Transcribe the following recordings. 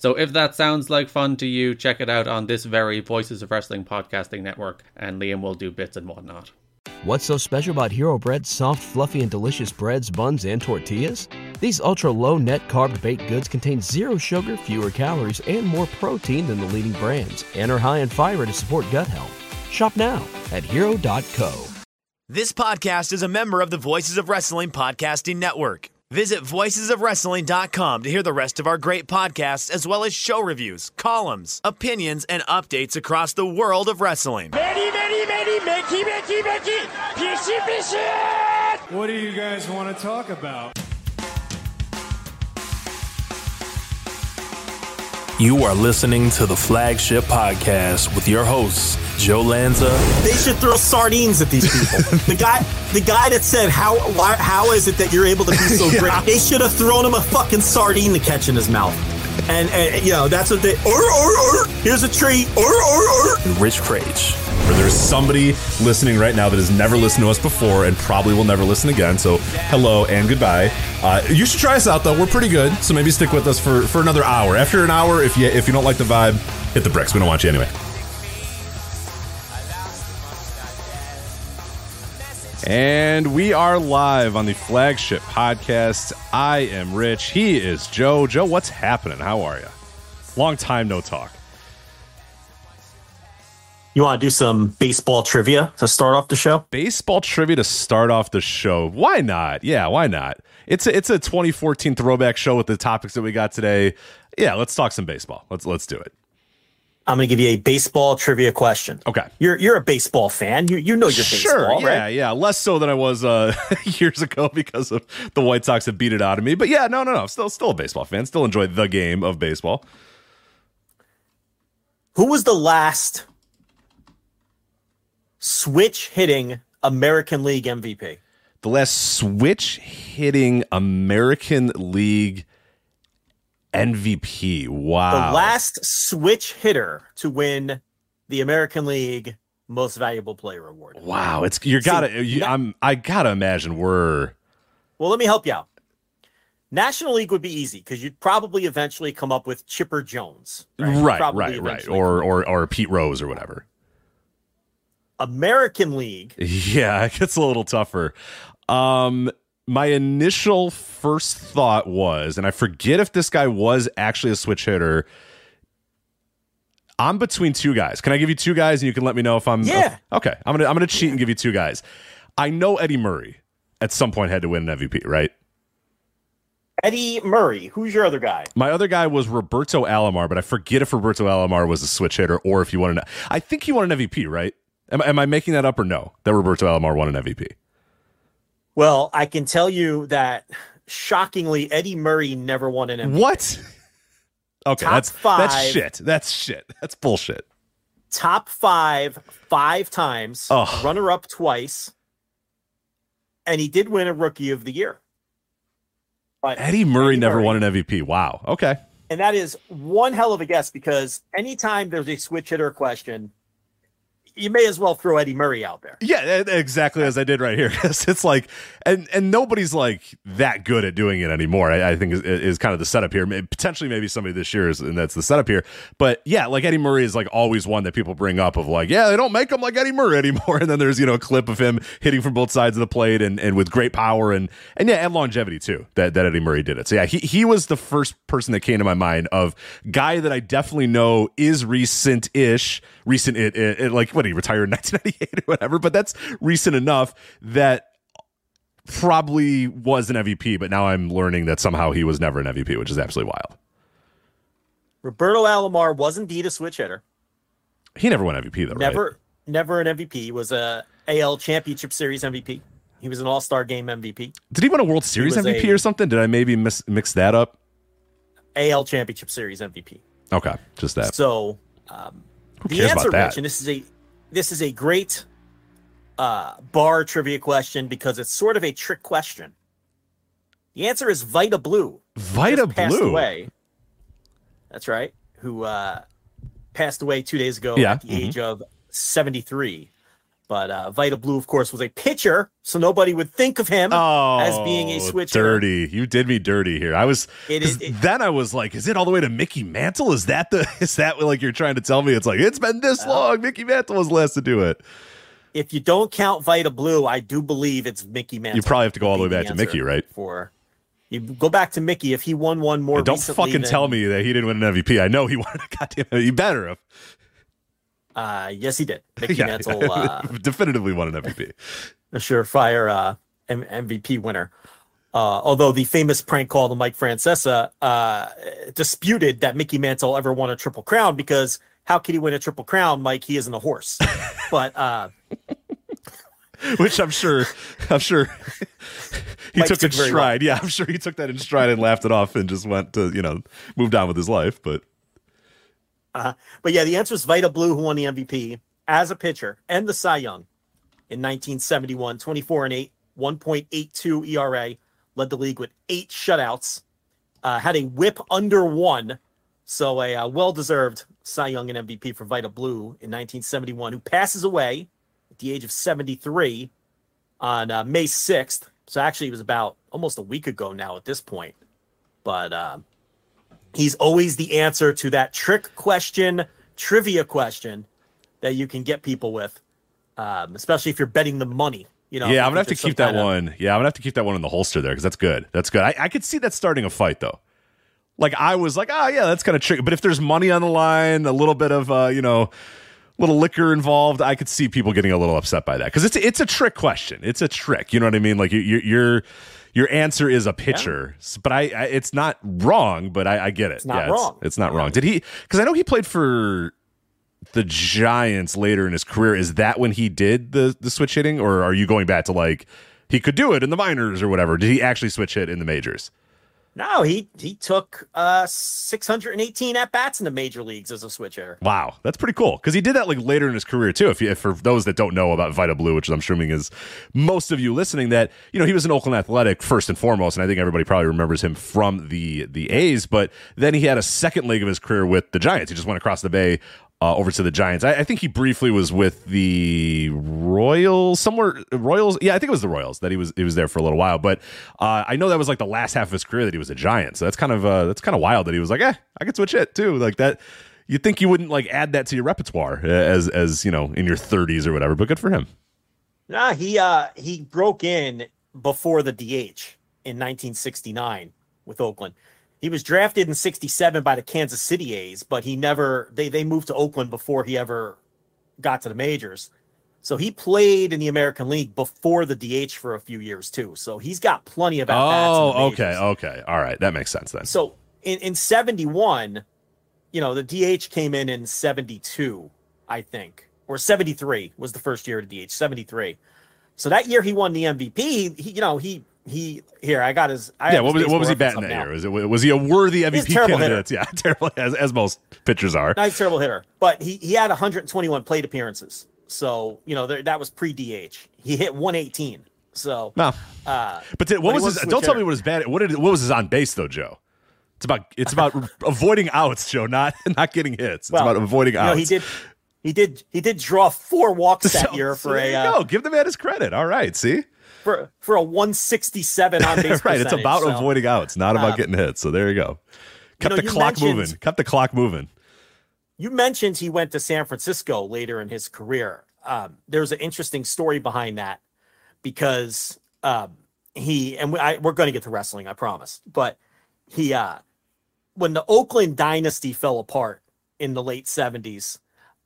So if that sounds like fun to you, check it out on this very Voices of Wrestling podcasting network, and Liam will do bits and whatnot. What's so special about Hero Bread's soft, fluffy, and delicious breads, buns, and tortillas? These ultra low net carb baked goods contain zero sugar, fewer calories, and more protein than the leading brands, and are high in fiber to support gut health. Shop now at hero.co. This podcast is a member of the Voices of Wrestling Podcasting Network. Visit voicesofwrestling.com to hear the rest of our great podcasts, as well as show reviews, columns, opinions, and updates across the world of wrestling. Many, many, many, Mickey, Mickey, Mickey, Fishy, Fishy! What do you guys want to talk about? You are listening to the flagship podcast with your hosts, Joe Lanza. They should throw sardines at these people. the guy, the guy that said, "How, why, how is it that you're able to be so yeah. great?" They should have thrown him a fucking sardine to catch in his mouth. And, and you know that's what they. Or, or, or. Here's a tree. Or, or, or. Rich Kraetsch. There's somebody listening right now that has never listened to us before and probably will never listen again. So, hello and goodbye. Uh, you should try us out though. We're pretty good. So maybe stick with us for, for another hour. After an hour, if you if you don't like the vibe, hit the bricks. We don't want you anyway. And we are live on the flagship podcast. I am Rich. He is Joe. Joe, what's happening? How are you? Long time no talk. You want to do some baseball trivia to start off the show? Baseball trivia to start off the show. Why not? Yeah, why not? It's a, it's a 2014 throwback show with the topics that we got today. Yeah, let's talk some baseball. Let's let's do it. I'm going to give you a baseball trivia question. Okay. You're you're a baseball fan. You you know your sure, baseball, yeah, right? Yeah, less so than I was uh, years ago because of the White Sox have beat it out of me. But yeah, no, no, no. Still still a baseball fan. Still enjoy the game of baseball. Who was the last switch hitting American League MVP? The last switch hitting American League MVP. Wow. The last switch hitter to win the American League Most Valuable Player Award. Wow, it's you gotta. you, I'm I gotta imagine we're. Well, let me help you out. National League would be easy because you'd probably eventually come up with Chipper Jones. Right, right, right, right. or or or Pete Rose or whatever. American League. Yeah, it gets a little tougher. Um, my initial first thought was, and I forget if this guy was actually a switch hitter. I'm between two guys. Can I give you two guys, and you can let me know if I'm? Yeah. okay, I'm gonna I'm gonna cheat and give you two guys. I know Eddie Murray at some point had to win an MVP, right? Eddie Murray. Who's your other guy? My other guy was Roberto Alomar, but I forget if Roberto Alomar was a switch hitter or if you won an. I think he won an MVP, right? Am, am I making that up or no? That Roberto Alomar won an MVP. Well, I can tell you that shockingly, Eddie Murray never won an MVP. What? Okay, Top that's five. that's shit. That's shit. That's bullshit. Top five, five times, oh. runner up twice, and he did win a Rookie of the Year. But Eddie Murray never won an MVP. Wow. Okay. And that is one hell of a guess because anytime there's a switch hitter question, you may as well throw Eddie Murray out there. Yeah, exactly as I did right here. it's like, and and nobody's like that good at doing it anymore. I, I think is, is kind of the setup here. Potentially, maybe somebody this year is, and that's the setup here. But yeah, like Eddie Murray is like always one that people bring up of like, yeah, they don't make him like Eddie Murray anymore. And then there's you know a clip of him hitting from both sides of the plate and and with great power and and yeah, and longevity too. That that Eddie Murray did it. So yeah, he he was the first person that came to my mind of guy that I definitely know is recent ish, recent it, it, it like what he retired in 1998 or whatever. But that's recent enough that probably was an MVP, but now I'm learning that somehow he was never an MVP, which is absolutely wild. Roberto Alomar was indeed a switch hitter. He never won MVP though, Never, right? never an MVP. He was a AL Championship Series MVP. He was an All Star Game MVP. Did he win a World Series MVP a- or something? Did I maybe mis- mix that up? AL Championship Series MVP. Okay, just that. So Um, the answer, about that? Rich, and this is a this is a great uh, bar trivia question because it's sort of a trick question. The answer is Vida Blue. Vida Blue. Away. That's right. Who uh, passed away two days ago Yeah, at the mhm. age of 73. But uh, Vida Blue, of course, was a pitcher, so nobody would think of him as being a Oh, switch. Dirty. You did me dirty here. I was It is- it- then I was like, is it all the way to Mickey Mantle? Is that the is that like you're trying to tell me? It's like it's been this long. Mickey Mantle was the last to do it. If you don't count Vida Blue, I do believe it's Mickey Mantle. You probably have to go all the way back to Mickey, right? For you go back to Mickey if he won one more. And don't fucking than- tell me that he didn't win an MVP. I know he won a goddamn. You better have. Uh, yes, he did. Mickey Yeah, Mantle, uh, definitively won an MVP. a surefire uh, M- MVP winner. Uh, although the famous prank call to Mike Francesa uh, disputed that Mickey Mantle ever won a triple crown because how could he win a triple crown, Mike? He isn't a horse. but uh, Which I'm sure, I'm sure he Mike took in stride. Yeah, I'm sure he took that in stride and laughed it off and just went to you know moved on with his life. But Uh, but yeah, the answer is Vida Blue, who won the MVP as a pitcher and the Cy Young in 1971, 24 and 8, 1.82 ERA, led the league with eight shutouts, uh, had a whip under one. So a uh, well deserved Cy Young and MVP for Vida Blue in 1971, who passes away at the age of 73 on uh, May 6th. So actually, it was about almost a week ago now at this point. But um, he's always the answer to that trick question, trivia question that you can get people with, um, especially if you're betting the money. You know, yeah, I'm gonna have to keep that of- one. Yeah, I'm gonna have to keep that one in the holster there because that's good. That's good. I, I could see that starting a fight though. Like I was like, oh yeah, that's kind of tricky. But if there's money on the line, a little bit of uh, you know, a little liquor involved, I could see people getting a little upset by that because it's it's a trick question. It's a trick. You know what I mean? Like you, you, your answer is a pitcher, S- but I, I it's not wrong. But I, I get it. It's not wrong. It's, not wrong. Did he? Because I know he played for the Giants later in his career. Is that when he did the the switch hitting, or are you going back to like he could do it in the minors or whatever? Did he actually switch hit in the majors? No, he he took uh 618 at bats in the major leagues as a switch hitter. Wow, that's pretty cool because he did that like later in his career too. If, you, if for those that don't know about Vida Blue, which I'm assuming is most of you listening, that you know he was an Oakland Athletic first and foremost, and I think everybody probably remembers him from the the A's. But then he had a second leg of his career with the Giants. He just went across the bay uh, over to the Giants. I, I think he briefly was with the Royals somewhere. Royals, yeah, I think it was the Royals that he was he was there for a little while. But uh, I know that was like the last half of his career that he was a Giant. So that's kind of uh, that's kind of wild that he was like, eh, I could switch it too, like that. You'd think you wouldn't like add that to your repertoire uh, as as you know in your 30s or whatever, but good for him. Nah, he uh he broke in before the DH in 1969 with Oakland. He was drafted in 67 by the Kansas City A's, but he never they they moved to Oakland before he ever got to the majors. So he played in the American League before the DH for a few years too. So he's got plenty of at. Oh, okay, okay, all right, that makes sense then. So in, in 71, you know, the DH came in in 72, I think, or 73 was the first year of the DH, 73. So that year he won the MVP. He, he you know, he, he, here, I got his. I yeah, what was what was he batting that reference year? Was it was he a worthy MVP terrible candidate? Yeah, terrible as as most pitchers are. now. Nice terrible hitter, but he, he had 121 plate appearances. So, you know, there, that was pre DH. He hit 118. So, No, uh, but what was his? Don't tell me what his bad. What did what was his on base though, Joe? It's about it's about avoiding outs, Joe, not not getting hits. It's well, about avoiding you know, he did, he did, he did draw four walks that So- year so for there a, uh, go. Give the man his credit. All right, see, for, for a 167 on base right. It's about so- avoiding outs, not about um, getting hits. So there you go. Kept know, the clock moving. Kept the clock moving. You mentioned he went to San Francisco later in his career. Um, there's an interesting story behind that because um, he and we, I, we're going to get to wrestling, I promise. But he, uh, when the Oakland dynasty fell apart in the late '70s,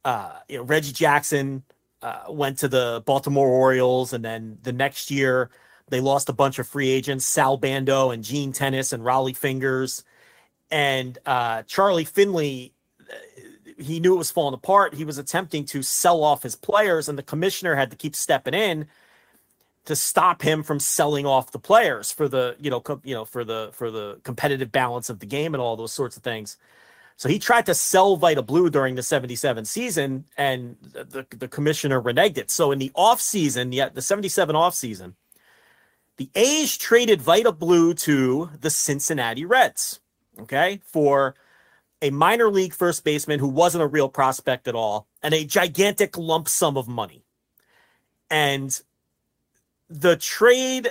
uh, you know, Reggie Jackson uh, went to the Baltimore Orioles, and then the next year they lost a bunch of free agents: Sal Bando and Gene Tenace and Rollie Fingers, and uh, Charlie Finley he knew it was falling apart. He was attempting to sell off his players, and the commissioner had to keep stepping in to stop him from selling off the players for the you know you know for the for the competitive balance of the game and all those sorts of things. So he tried to sell Vida Blue during the 77 season, and the, the commissioner reneged it. So in the offseason, yeah, the 77 offseason, the A's traded Vida Blue to the Cincinnati Reds, okay, for a minor league first baseman who wasn't a real prospect at all, and a gigantic lump sum of money. And the trade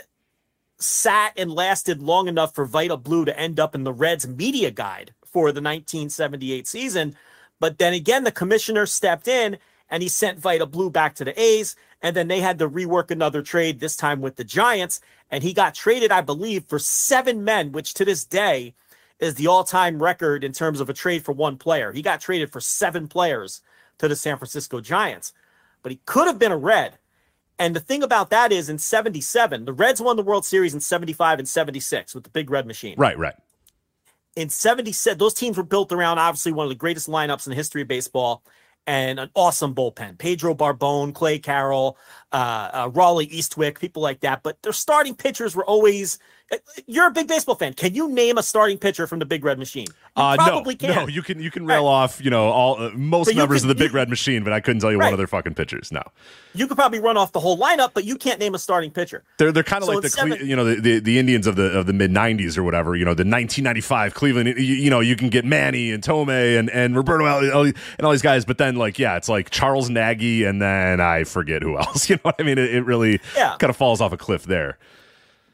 sat and lasted long enough for Vida Blue to end up in the Reds media guide for the 1978 season. But then again, the commissioner stepped in and he sent Vida Blue back to the A's. And then they had to rework another trade, this time with the Giants. And he got traded, I believe, for seven men, which to this day is the all time record in terms of a trade for one player. He got traded for seven players to the San Francisco Giants, but he could have been a Red. And the thing about that is in 77, the Reds won the World Series in 75 and 76 with the big red machine. Right, right. In 77, those teams were built around obviously one of the greatest lineups in the history of baseball and an awesome bullpen. Pedro Borbón, Clay Carroll, uh, uh, Rawly Eastwick, people like that. But their starting pitchers were always you're a big baseball fan. Can you name a starting pitcher from the Big Red Machine? You uh, probably no, can. No, you can you can rail right. off you know all uh, most members can, of the Big you, Red Machine, but I couldn't tell you right. one of their fucking pitchers. No, you could probably run off the whole lineup, but you can't name a starting pitcher. They're they're kind of so like the seven, you know the, the, the Indians of the of the mid '90s or whatever. You know the 1995 Cleveland. You, you know you can get Manny and Thome and and Roberto and all these guys, but then like yeah, it's like Charles Nagy and then I forget who else. You what I mean? It, it really yeah. kind of falls off a cliff there.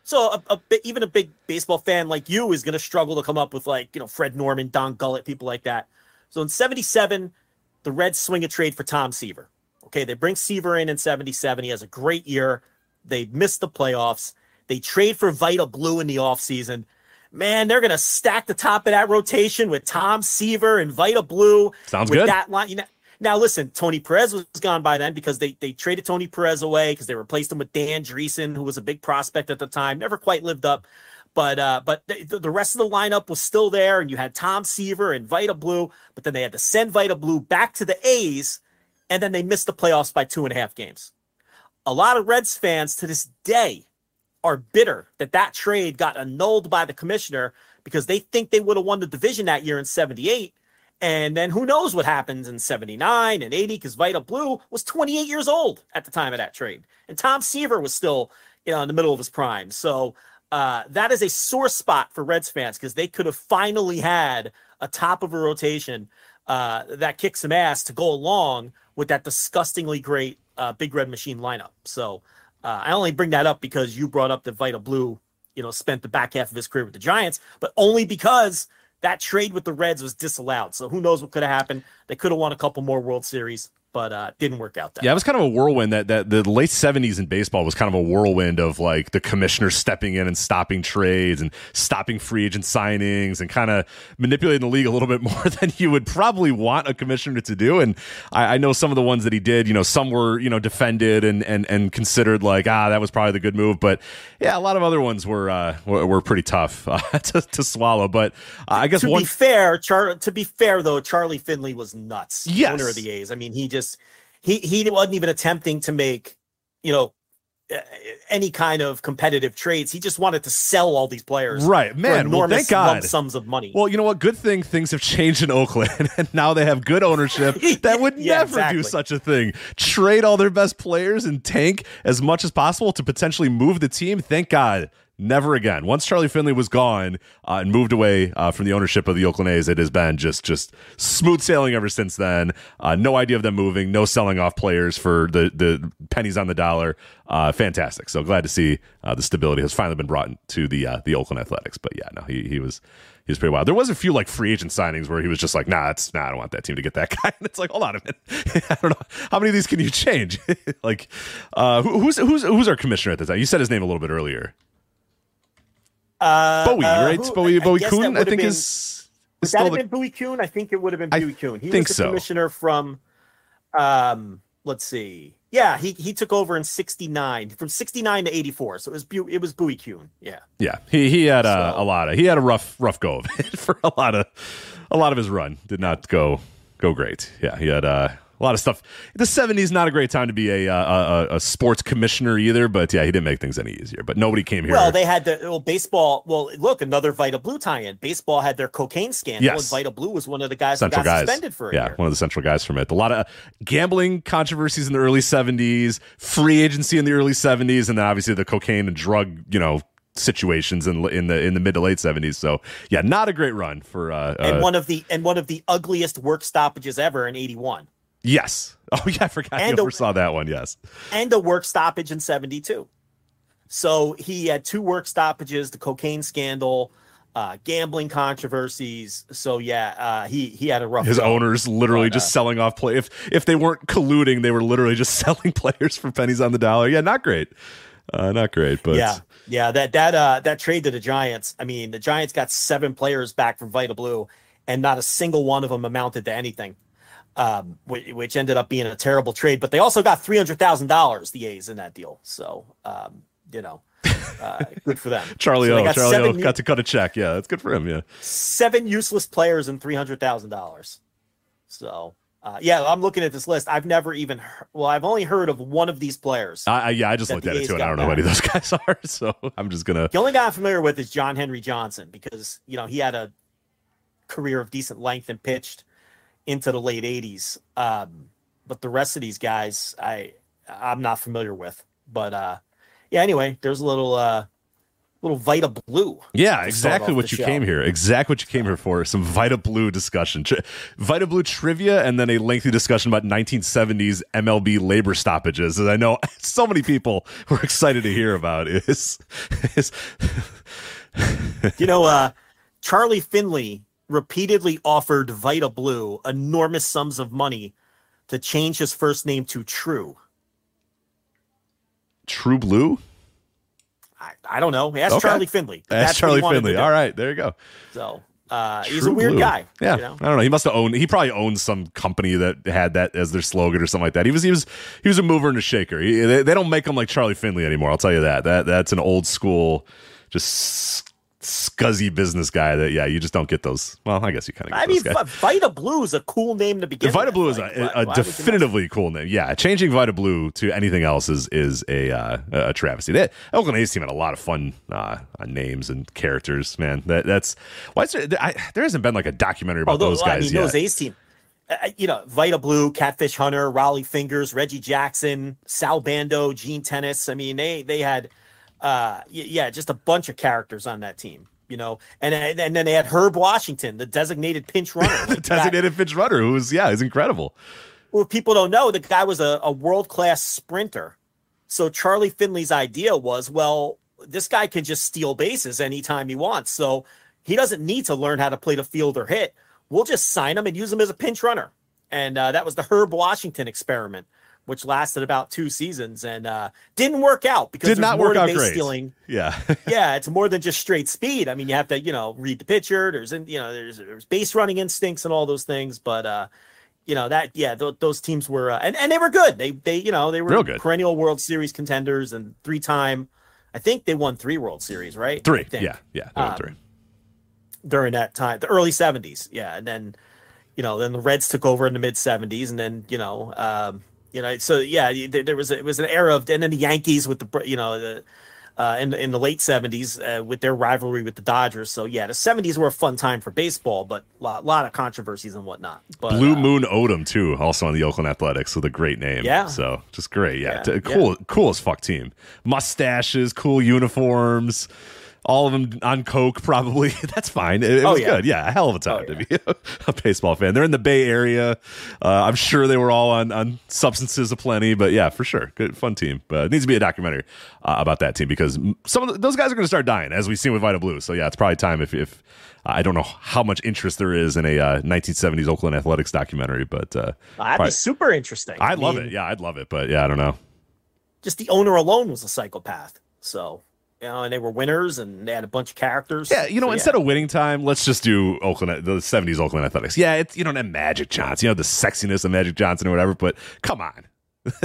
So a, a, even a big baseball fan like you is going to struggle to come up with like you know Fred Norman, Don Gullett, people like that. So in '77, the Reds swing a trade for Tom Seaver. Okay, they bring Seaver in in '77. He has a great year. They miss the playoffs. They trade for Vida Blue in the offseason. Man, they're going to stack the top of that rotation with Tom Seaver and Vida Blue. Sounds good. That line, you know, now, listen, Tony Perez was gone by then because they, they traded Tony Perez away because they replaced him with Dan Driessen, who was a big prospect at the time, never quite lived up. But uh, but the, the rest of the lineup was still there, and you had Tom Seaver and Vida Blue, but then they had to send Vida Blue back to the A's, and then they missed the playoffs by two and a half games. A lot of Reds fans to this day are bitter that that trade got annulled by the commissioner because they think they would have won the division that year in 78 and then who knows what happens in 79 and 80 because Vida Blue was 28 years old at the time of that trade. And Tom Seaver was still, you know, in the middle of his prime. So uh, that is a sore spot for Reds fans because they could have finally had a top of a rotation uh, that kicks some ass to go along with that disgustingly great uh, Big Red Machine lineup. So uh, I only bring that up because you brought up that Vida Blue, you know, spent the back half of his career with the Giants, but only because – that trade with the Reds was disallowed. So who knows what could have happened? They could have won a couple more World Series but uh, didn't work out. That yeah, it was kind of a whirlwind. That that the late seventies in baseball was kind of a whirlwind of like the commissioner stepping in and stopping trades and stopping free agent signings and kind of manipulating the league a little bit more than you would probably want a commissioner to do. And I, I, know some of the ones that he did. You know, some were you know defended and and and considered like ah that was probably the good move. But yeah, a lot of other ones were uh, were, were, pretty tough uh, to, to swallow. But uh, I guess to one... be fair, Char- to be fair though, Charlie Finley was nuts. Yes. owner of the A's. I mean, he just just he he wasn't even attempting to make you know any kind of competitive trades. He just wanted to sell all these players. Right, man. well, thank God. sums of money. Well, you know what? Good thing things have changed in Oakland, and now they have good ownership that would yeah, never exactly. do such a thing. Trade all their best players and tank as much as possible to potentially move the team. Thank God never again. Once Charlie Finley was gone uh, and moved away uh, from the ownership of the Oakland A's, it has been just just smooth sailing ever since then. Uh, no idea of them moving, no selling off players for the the pennies on the dollar. Uh, fantastic. So glad to see uh, the stability has finally been brought to the uh, the Oakland Athletics. But yeah, no, he he was. He was pretty wild. There was a few like free agent signings where he was just like, "Nah, it's nah, I don't want that team to get that guy." And it's like, hold on a minute, I don't know how many of these can you change. like, who, who's who's who's our commissioner at the time? You said his name a little bit earlier. Uh, Bowie, right? Who, Bowie, Bowie Kuhn, I think been, is. Would that have the... been Bowie Kuhn? I think it would have been Bowie Kuhn. He think was the so. commissioner from, um, let's see. Yeah, he, he took over in '69, from '69 to '84. So it was it was Bowie Kuhn. Yeah, yeah. He he had a, so, a lot of he had a rough rough go of it for a lot of a lot of his run. Did not go go great. Yeah, he had uh a lot of stuff. The '70s not a great time to be a, uh, a a sports commissioner either, but yeah, he didn't make things any easier. But nobody came here. Well, they had the well, baseball. Well, look, another Vida Blue tie-in. Baseball had their cocaine scandal, Yes. and Vida Blue was one of the guys central that got guys. suspended for a yeah, year. one of the central guys from it. A lot of gambling controversies in the early '70s, free agency in the early '70s, and then obviously the cocaine and drug, you know, situations in in the in the mid to late '70s. So yeah, not a great run for. Uh, and uh, one of the and one of the ugliest work stoppages ever in '81, yes. Oh yeah, I forgot. And you a- oversaw that one. Yes. and a work stoppage in '72. So he had two work stoppages: the cocaine scandal, uh, gambling controversies. So yeah, uh, he he had a rough. His owners literally But, just uh, selling off play. If if they weren't colluding, they were literally just selling players for pennies on the dollar. Yeah, not great. Uh, not great, but yeah, yeah. That that uh that trade to the Giants. I mean, the Giants got seven players back from Vida Blue, and not a single one of them amounted to anything. Um, which, ended up being a terrible trade. But they also got three hundred thousand dollars, the A's, in that deal. So, um, you know, uh, good for them. Charlie So O. got Charlie O. got to cut a check. Yeah, that's good for him. Yeah. seven useless players and three hundred thousand dollars. So. Uh, yeah, I'm looking at this list. I've never even, heard, well, I've only heard of one of these players. I, yeah, I just looked at it too, and I don't know who any of those guys are. So I'm just gonna. The only guy I'm familiar with is John Henry Johnson because you know he had a career of decent length and pitched into the late '80s. Um, but the rest of these guys, I I'm not familiar with. But uh, yeah, anyway, there's a little uh, little Vida Blue. Yeah, exactly what you show. came here. Exactly what you came here for. Some Vida Blue discussion, Tri- Vida Blue trivia, and then a lengthy discussion about 1970s MLB labor stoppages. As I know, so many people were excited to hear about. Is is You know, uh, Charlie Finley repeatedly offered Vida Blue enormous sums of money to change his first name to True. True Blue? I, I don't know. Ask Okay. Charlie Finley. That's Charlie Finley. All right, there you go. So uh, he's a weird Blue. guy. Yeah, you know? I don't know. He must have owned. He probably owned some company that had that as their slogan or something like that. He was he was he was a mover and a shaker. He, they, they don't make him like Charlie Finley anymore. I'll tell you that. That that's an old school, just scuzzy business guy. That yeah, you just don't get those. Well, I guess you kind of. I mean. Vida Blue is a cool name to begin. Vida with. Blue is Like, a, a definitively cool name. Yeah, changing Vida Blue to anything else is is a uh, a travesty. That Oakland A's team had a lot of fun uh, uh, names and characters. Man, that that's why is there, I, there hasn't been like a documentary about Although, those I guys mean, yet. those A's team, uh, you know, Vida Blue, Catfish Hunter, Rollie Fingers, Reggie Jackson, Sal Bando, Gene Tenace. I mean, they they had, uh, yeah, just a bunch of characters on that team. You know, and and then they had Herb Washington, the designated pinch runner. That- designated pinch runner who was yeah, he's incredible. well, people don't know the guy was a, a world class sprinter. So Charlie Finley's idea was, well, this guy can just steal bases anytime he wants. So he doesn't need to learn how to play the field or hit. We'll just sign him and use him as a pinch runner. And uh, that was the Herb Washington experiment, which lasted about two seasons and uh, didn't work out because Did not work out great. stealing. Yeah, yeah, it's more than just straight speed. I mean, you have to, you know, read the pitcher. There's, you know, there's there's base running instincts and all those things. But uh, you know that, yeah, th- those teams were, uh, and and they were good. They they, you know, they were Real good. perennial World Series contenders and three time. I think they won three World Series, right? Three. Yeah, yeah, they won Um, three. during that time, the early '70s. Yeah, and then, you know, then the Reds took over in the mid '70s, and then you know, um, you know, so yeah, there, there was a, it was an era of, and then the Yankees with the, you know, the. Uh, in in the late '70s, uh, with their rivalry with the Dodgers, so yeah, the '70s were a fun time for baseball, but a lot, lot of controversies and whatnot. But Blue uh, Moon Odom too, also on the Oakland Athletics with a great name. Yeah. so just great. Yeah, Yeah, T- yeah. cool, cool as fuck team. Mustaches, cool uniforms. All of them on coke, probably. That's fine. It, it Oh, was yeah. good. Yeah, a hell of a time to be a baseball fan. They're in the Bay Area. Uh, I'm sure they were all on, on substances aplenty, but yeah, for sure, good fun team. But it needs to be a documentary uh, about that team because some of the, those guys are going to start dying, as we've seen with Vida Blue. So yeah, it's probably time if if I don't know how much interest there is in a uh, 1970s Oakland Athletics documentary, but uh, that'd probably- be super interesting. I I love mean, it. Yeah, I'd love it. But yeah, I don't know. Just the owner alone was a psychopath. So know, and they were winners, and they had a bunch of characters. Yeah, you know, So, instead of winning time, let's just do Oakland, the 70s Oakland Athletics. Yeah, it's, you don't have Magic Johnson, you know, the sexiness of Magic Johnson or whatever, but come on.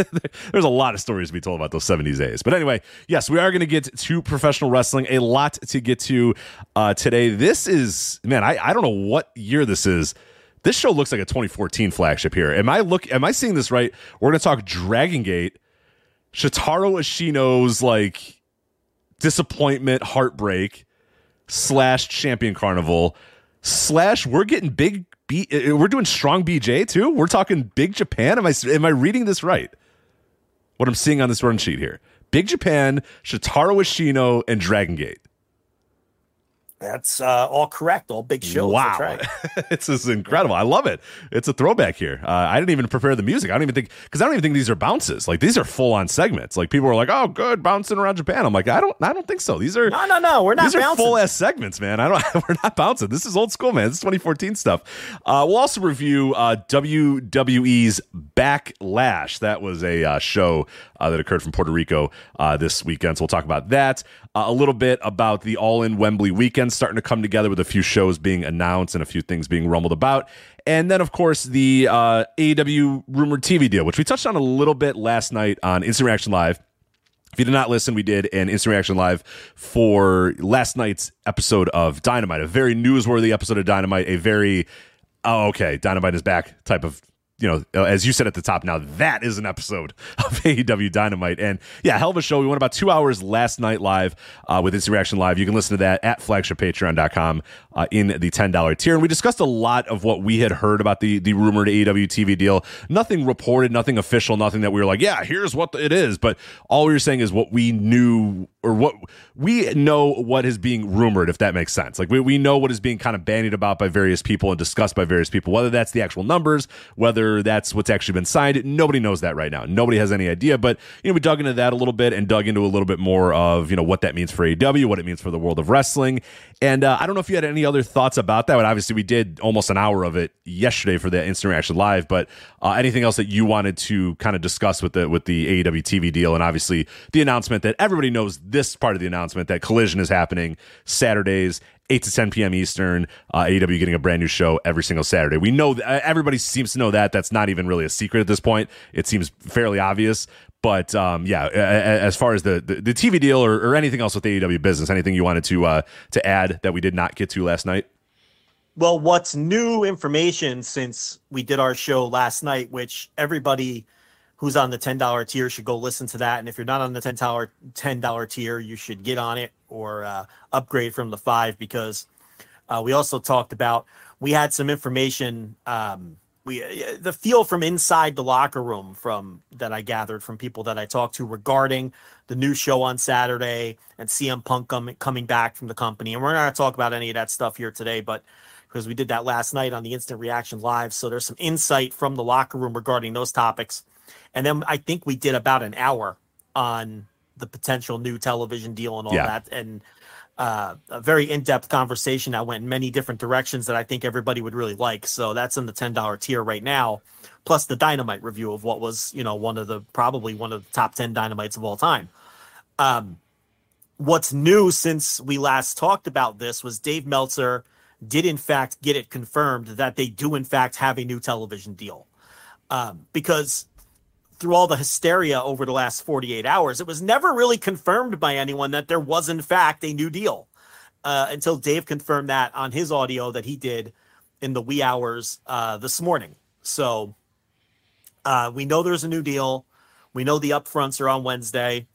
There's a lot of stories to be told about those 70s A's. But anyway, yes, we are going to get to professional wrestling. A lot to get to uh, today. This is, man, I, I don't know what year this is. This show looks like a 2014 flagship here. Am I look? Am I seeing this right? We're going to talk Dragongate, Shotaro Ashino's like disappointment, heartbreak, slash Champion Carnival, slash we're getting big. B, uh, we're doing strong BJ too. We're talking Big Japan. Am I am I reading this right? What I'm seeing on this run sheet here: Big Japan, Shotaro Ashino, and Dragongate. That's uh, all correct. All big shows. Wow, Right. this is incredible. I love it. It's a throwback here. Uh, I didn't even prepare the music. I don't even think because I don't even think these are bounces. Like these are full on segments. Like people are like, "Oh, good, bouncing around Japan." I'm like, I don't, I don't think so. These are No, no, no. We're not these are full ass segments, man. I don't. We're not bouncing. This is old school, man. This is 2014 stuff. Uh, we'll also review uh, WWE's Backlash. That was a uh, show uh, that occurred from Puerto Rico uh, this weekend. So we'll talk about that. Uh, a little bit about the All In Wembley weekend starting to come together with a few shows being announced and a few things being rumbled about. And then, of course, the uh, AEW rumored TV deal, which we touched on a little bit last night on Instant Reaction Live. If you did not listen, we did an instant reaction live for last night's episode of Dynamite, a very newsworthy episode of Dynamite, a very oh okay, Dynamite is back type of you know, uh, as you said at the top, now that is an episode of AEW Dynamite. And yeah, hell of a show. We went about two hours last night live uh, with Instant Reaction Live. You can listen to that at flagshippatreon.com uh, in the $10 tier. And we discussed a lot of what we had heard about the, the rumored AEW TV deal. Nothing reported, nothing official, nothing that we were like, yeah, here's what it is. But all we were saying is what we knew or what we know what is being rumored, if that makes sense. Like we, we know what is being kind of bandied about by various people and discussed by various people, whether that's the actual numbers, whether that's what's actually been signed. Nobody knows that right now. Nobody has any idea. But you know, we dug into that a little bit and dug into a little bit more of you know what that means for AEW, what it means for the world of wrestling. And uh, I don't know if you had any other thoughts about that. But obviously, we did almost an hour of it yesterday for the instant reaction live. But uh, anything else that you wanted to kind of discuss with the with the AEW TV deal, and obviously the announcement that everybody knows this part of the announcement that Collision is happening Saturdays. 8 to 10 p.m. Eastern, uh, AEW getting a brand new show every single Saturday. We know that everybody seems to know that. That's not even really a secret at this point. It seems fairly obvious. But um, yeah, as far as the, the, the TV deal or, or, anything else with the AEW business, anything you wanted to uh, to add that we did not get to last night? Well, what's new information since we did our show last night, which everybody who's on the $10 tier should go listen to that. And if you're not on the $10, $10 tier, you should get on it or uh, upgrade from the five because uh, we also talked about, we had some information. Um, we uh, the feel from inside the locker room from that I gathered from people that I talked to regarding the new show on Saturday and CM Punk com- coming back from the company. And we're not going to talk about any of that stuff here today, but because we did that last night on the Instant Reaction Live. So there's some insight from the locker room regarding those topics. And then I think we did about an hour on the potential new television deal and all yeah. that. And uh, a very in-depth conversation that went in many different directions that I think everybody would really like. So that's in the ten dollar tier right now, plus the dynamite review of what was you know one of the probably one of the top ten dynamites of all time. Um, what's new since we last talked about this was Dave Meltzer did in fact get it confirmed that they do in fact have a new television deal, um, because through all the hysteria over the last 48 hours, it was never really confirmed by anyone that there was, in fact, a new deal uh, until Dave confirmed that on his audio that he did in the wee hours uh, this morning. So uh, we know there's a new deal. We know the upfronts are on Wednesday.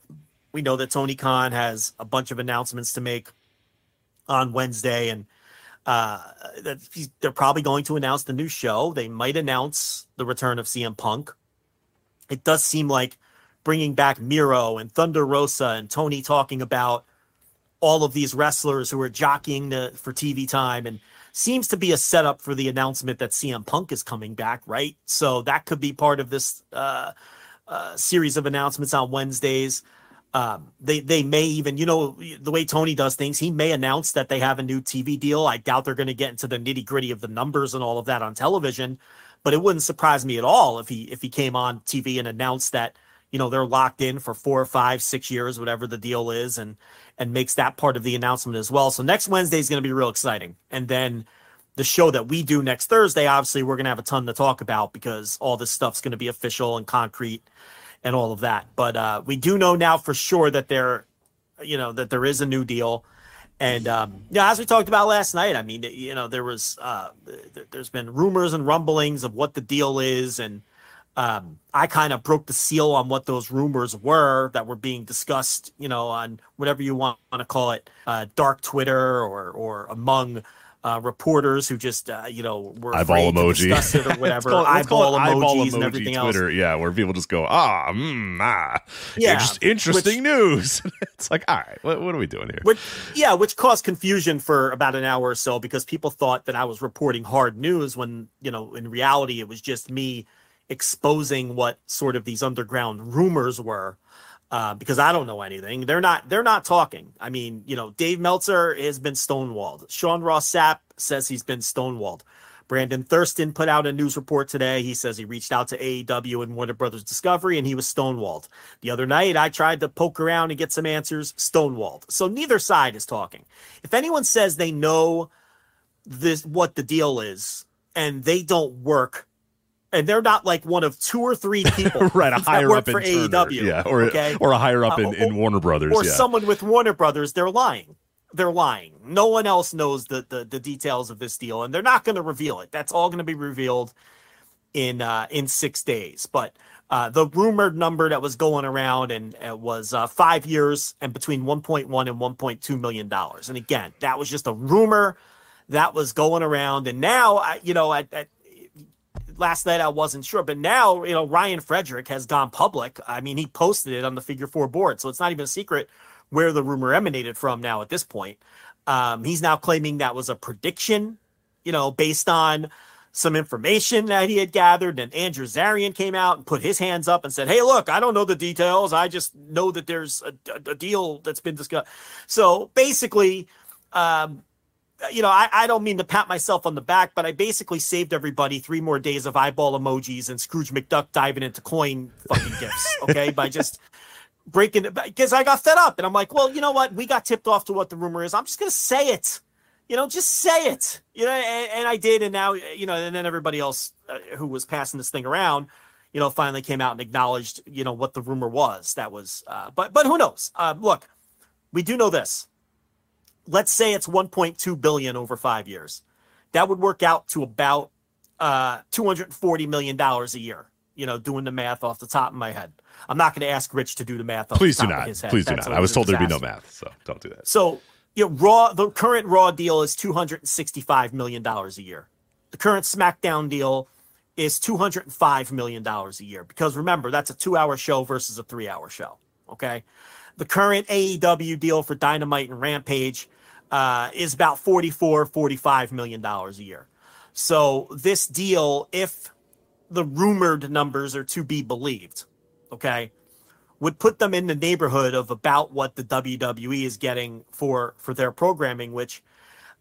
We know that Tony Khan has a bunch of announcements to make on Wednesday, and uh, that they're probably going to announce the new show. They might announce the return of CM Punk it does seem like bringing back Miro and Thunder Rosa and Tony talking about all of these wrestlers who are jockeying to, for TV time and seems to be a setup for the announcement that CM Punk is coming back, right? So that could be part of this uh, uh, series of announcements on Wednesdays. Um, they they may even, you know, the way Tony does things, he may announce that they have a new TV deal. I doubt they're going to get into the nitty gritty of the numbers and all of that on television, but it wouldn't surprise me at all if he if he came on TV and announced that you know they're locked in for four or five, six years, whatever the deal is, and and makes that part of the announcement as well. So next Wednesday is going to be real exciting, and then the show that we do next Thursday, obviously we're going to have a ton to talk about because all this stuff's going to be official and concrete and all of that. But uh, we do know now for sure that there, you know, that there is a new deal And um, yeah, as we talked about last night, I mean, you know, there was uh, th- there's been rumors and rumblings of what the deal is, and um, I kind of broke the seal on what those rumors were that were being discussed, you know, on whatever you want to call it, uh, dark Twitter or or among uh, reporters who just uh, you know were eyeball emoji it or whatever, call eyeball, it eyeball emojis and everything Twitter, else. yeah, where people just go, ah, mm, ah, Yeah, Interest- interesting which- news. it's like, all right, what, what are we doing here? Which, yeah, which caused confusion for about an hour or so because people thought that I was reporting hard news when, you know, in reality, it was just me exposing what sort of these underground rumors were. Uh, because I don't know anything. They're not. They're not talking. I mean, you know, Dave Meltzer has been stonewalled. Sean Ross Sapp says he's been stonewalled. Brandon Thurston put out a news report today. He says he reached out to AEW and Warner Brothers Discovery and he was stonewalled. The other night, I tried to poke around and get some answers, stonewalled. So neither side is talking. If anyone says they know this what the deal is and they don't work, and they're not like one of two or three people right, a higher up in for Turner, AEW, yeah, or okay? or a higher up Uh, in, in Warner Brothers, or yeah. someone with Warner Brothers, they're lying. They're lying. No one else knows the the, the details of this deal, and they're not going to reveal it. That's all going to be revealed in uh, in six days. But uh, the rumored number that was going around and uh, was uh, five years and between 1.1 and 1.2 million dollars. And again, that was just a rumor that was going around. And now, I, you know, at, at last night I wasn't sure, but now you know Ryan Frederick has gone public. I mean, he posted it on the Figure Four board, so it's not even a secret where the rumor emanated from. Now at this point, um, he's now claiming that was a prediction, you know, based on some information that he had gathered. And Andrew Zarian came out and put his hands up and said, "Hey, look, I don't know the details. I just know that there's a, a, a deal that's been discussed." So basically. Um, you know, I, I don't mean to pat myself on the back, but I basically saved everybody three more days of eyeball emojis and Scrooge McDuck diving into coin fucking gifts, okay? By just breaking it because I got fed up and I'm like, well, you know what? We got tipped off to what the rumor is. I'm just gonna say it, you know, just say it, you know, and, and I did, and now, you know, and then everybody else uh, who was passing this thing around, you know, finally came out and acknowledged, you know, what the rumor was. That was, uh, but but who knows? Uh, look, we do know this let's say it's 1.2 billion over five years that would work out to about uh 240 million dollars a year you know doing the math off the top of my head i'm not going to ask rich to do the math off Please the do top of not. his head. Please do not. I was told there'd be no math, so don't do that. so you know raw the current raw deal is 265 million dollars a year the current smackdown deal is 205 million dollars a year because remember that's a two hour show versus a three hour show okay the current aew deal for dynamite and rampage uh, is about 44 45 million dollars a year so this deal if the rumored numbers are to be believed okay would put them in the neighborhood of about what the WWE is getting for for their programming, which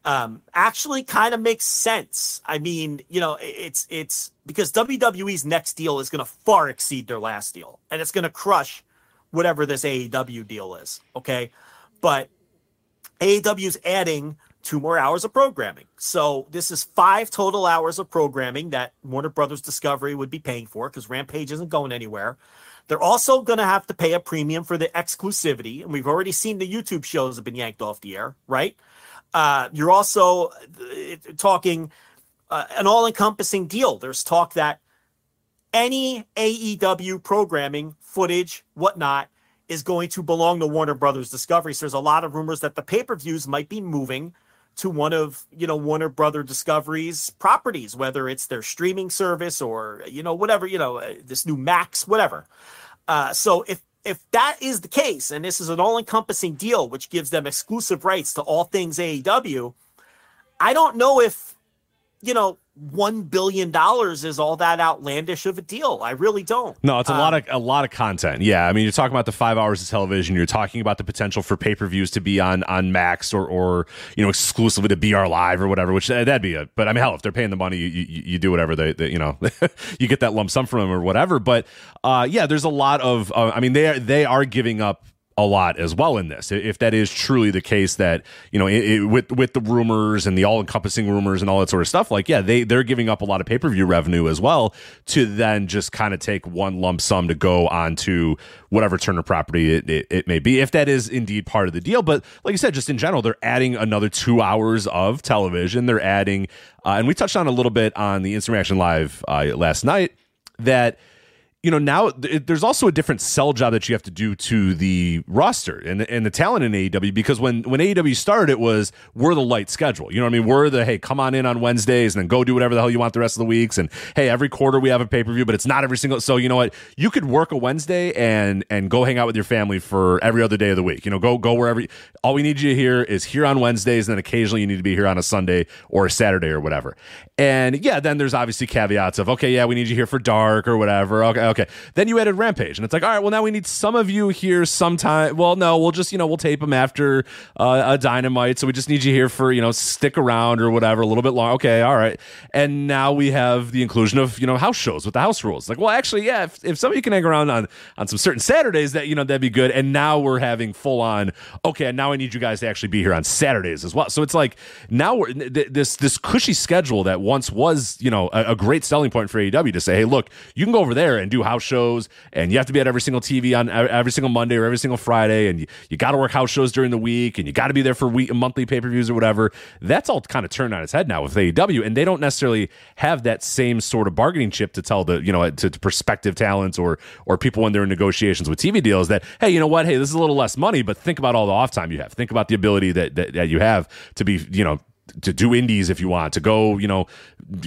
um, actually kind of makes sense. I mean, you know, it's it's because WWE's next deal is going to far exceed their last deal, and it's going to crush whatever this AEW deal is. Okay, but AEW's adding two more hours of programming. So this is five total hours of programming that Warner Brothers Discovery would be paying for because Rampage isn't going anywhere. They're also going to have to pay a premium for the exclusivity. And we've already seen the YouTube shows have been yanked off the air, right? Uh, you're also uh, talking uh, an all encompassing deal. There's talk that any AEW programming, footage, whatnot, is going to belong to Warner Brothers Discovery. So there's a lot of rumors that the pay per views might be moving to one of you know Warner Brother Discovery's properties, whether it's their streaming service or you know whatever you know uh, this new Max, whatever. Uh, so if if that is the case, and this is an all-encompassing deal which gives them exclusive rights to all things AEW, I don't know if you know one billion dollars is all that outlandish of a deal. I really don't. No, it's a lot Um, of a lot of content. Yeah, I mean, you're talking about the five hours of television. You're talking about the potential for pay per views to be on on Max or or you know exclusively to BR Live or whatever. Which uh, that'd be it. But I mean, hell, if they're paying the money, you you, you do whatever they, they you know you get that lump sum from them or whatever. But uh, yeah, there's a lot of. Uh, I mean, they are they are giving up a lot as well in this. If that is truly the case, that you know, it, it, with with the rumors and the all encompassing rumors and all that sort of stuff, like yeah, they they're giving up a lot of pay per view revenue as well to then just kind of take one lump sum to go onto whatever Turner property it, it, it may be, if that is indeed part of the deal. But like you said, just in general, they're adding another two hours of television. They're adding, uh, and we touched on a little bit on the Instant Reaction Live uh, last night that you know now there's also a different sell job that you have to do to the roster and and the talent in AEW because when when AEW started it was we're the light schedule. You know what I mean? We're the hey come on in on Wednesdays and then go do whatever the hell you want the rest of the weeks. And hey every quarter we have a pay per view but it's not every single so you know what? You could work a Wednesday and and go hang out with your family for every other day of the week. You know go go wherever all we need you here is here on Wednesdays and then occasionally you need to be here on a Sunday or a Saturday or whatever. And yeah then there's obviously caveats of okay yeah we need you here for dark or whatever. Okay okay. Then you added Rampage, and it's like, all right, well now we need some of you here sometime. Well, no, we'll just you know we'll tape them after uh, a Dynamite, so we just need you here for you know stick around or whatever a little bit long. Okay, all right. And now we have the inclusion of you know house shows with the house rules. Like, well, actually, yeah, if, if some of you can hang around on on some certain Saturdays, that you know that'd be good. And now we're having full on. Okay, now I need you guys to actually be here on Saturdays as well. So it's like now we're th- this this cushy schedule that once was you know a, a great selling point for AEW to say, hey, look, you can go over there and do house shows, and you have to be at every single TV on every single Monday or every single Friday, and you, you got to work house shows during the week, and you got to be there for week monthly pay per views or whatever. That's all kind of turned on its head now with AEW, and they don't necessarily have that same sort of bargaining chip to tell the you know to, to prospective talents or or people when they're in negotiations with TV deals that hey, you know what, hey, this is a little less money, but think about all the off time you have. Think about the ability that, that, that you have to be you know to do indies if you want to go you know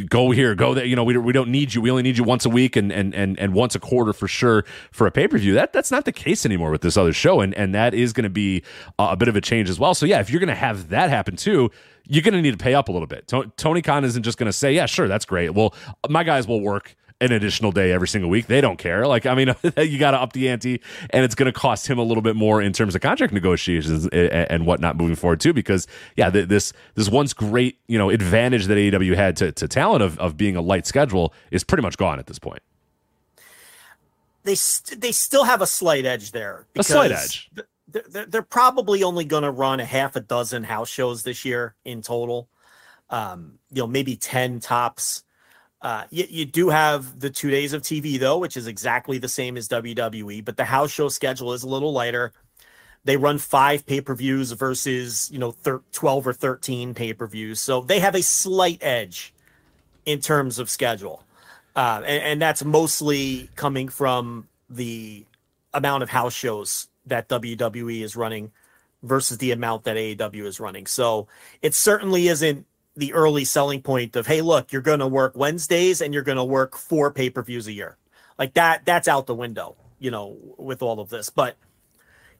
go here go there. You know we, we don't need you. We only need you once a week and and and, and once a quarter for sure for a pay-per-view. That that's not the case anymore with this other show and and that is going to be a bit of a change as well. So yeah if you're going to have that happen too you're going to need to pay up a little bit. Tony khan isn't just going to say yeah sure that's great. Well my guys will work an additional day every single week. They don't care. Like, I mean, you got to up the ante, and it's going to cost him a little bit more in terms of contract negotiations and whatnot moving forward too. Because yeah, this this once great you know advantage that AEW had to, to talent of of being a light schedule is pretty much gone at this point. They st- they still have a slight edge there. A slight edge. They're, they're probably only going to run a half a dozen house shows this year in total. Um, you know, maybe ten tops uh, you, you do have the two days of TV though, which is exactly the same as WWE, but the house show schedule is a little lighter. They run five pay per views versus you know thir- twelve or thirteen pay per views, so they have a slight edge in terms of schedule, uh, and, and that's mostly coming from the amount of house shows that WWE is running versus the amount that AEW is running. So it certainly isn't the early selling point of hey look you're going to work wednesdays and you're going to work four pay-per-views a year. Like that that's out the window you know with all of this. But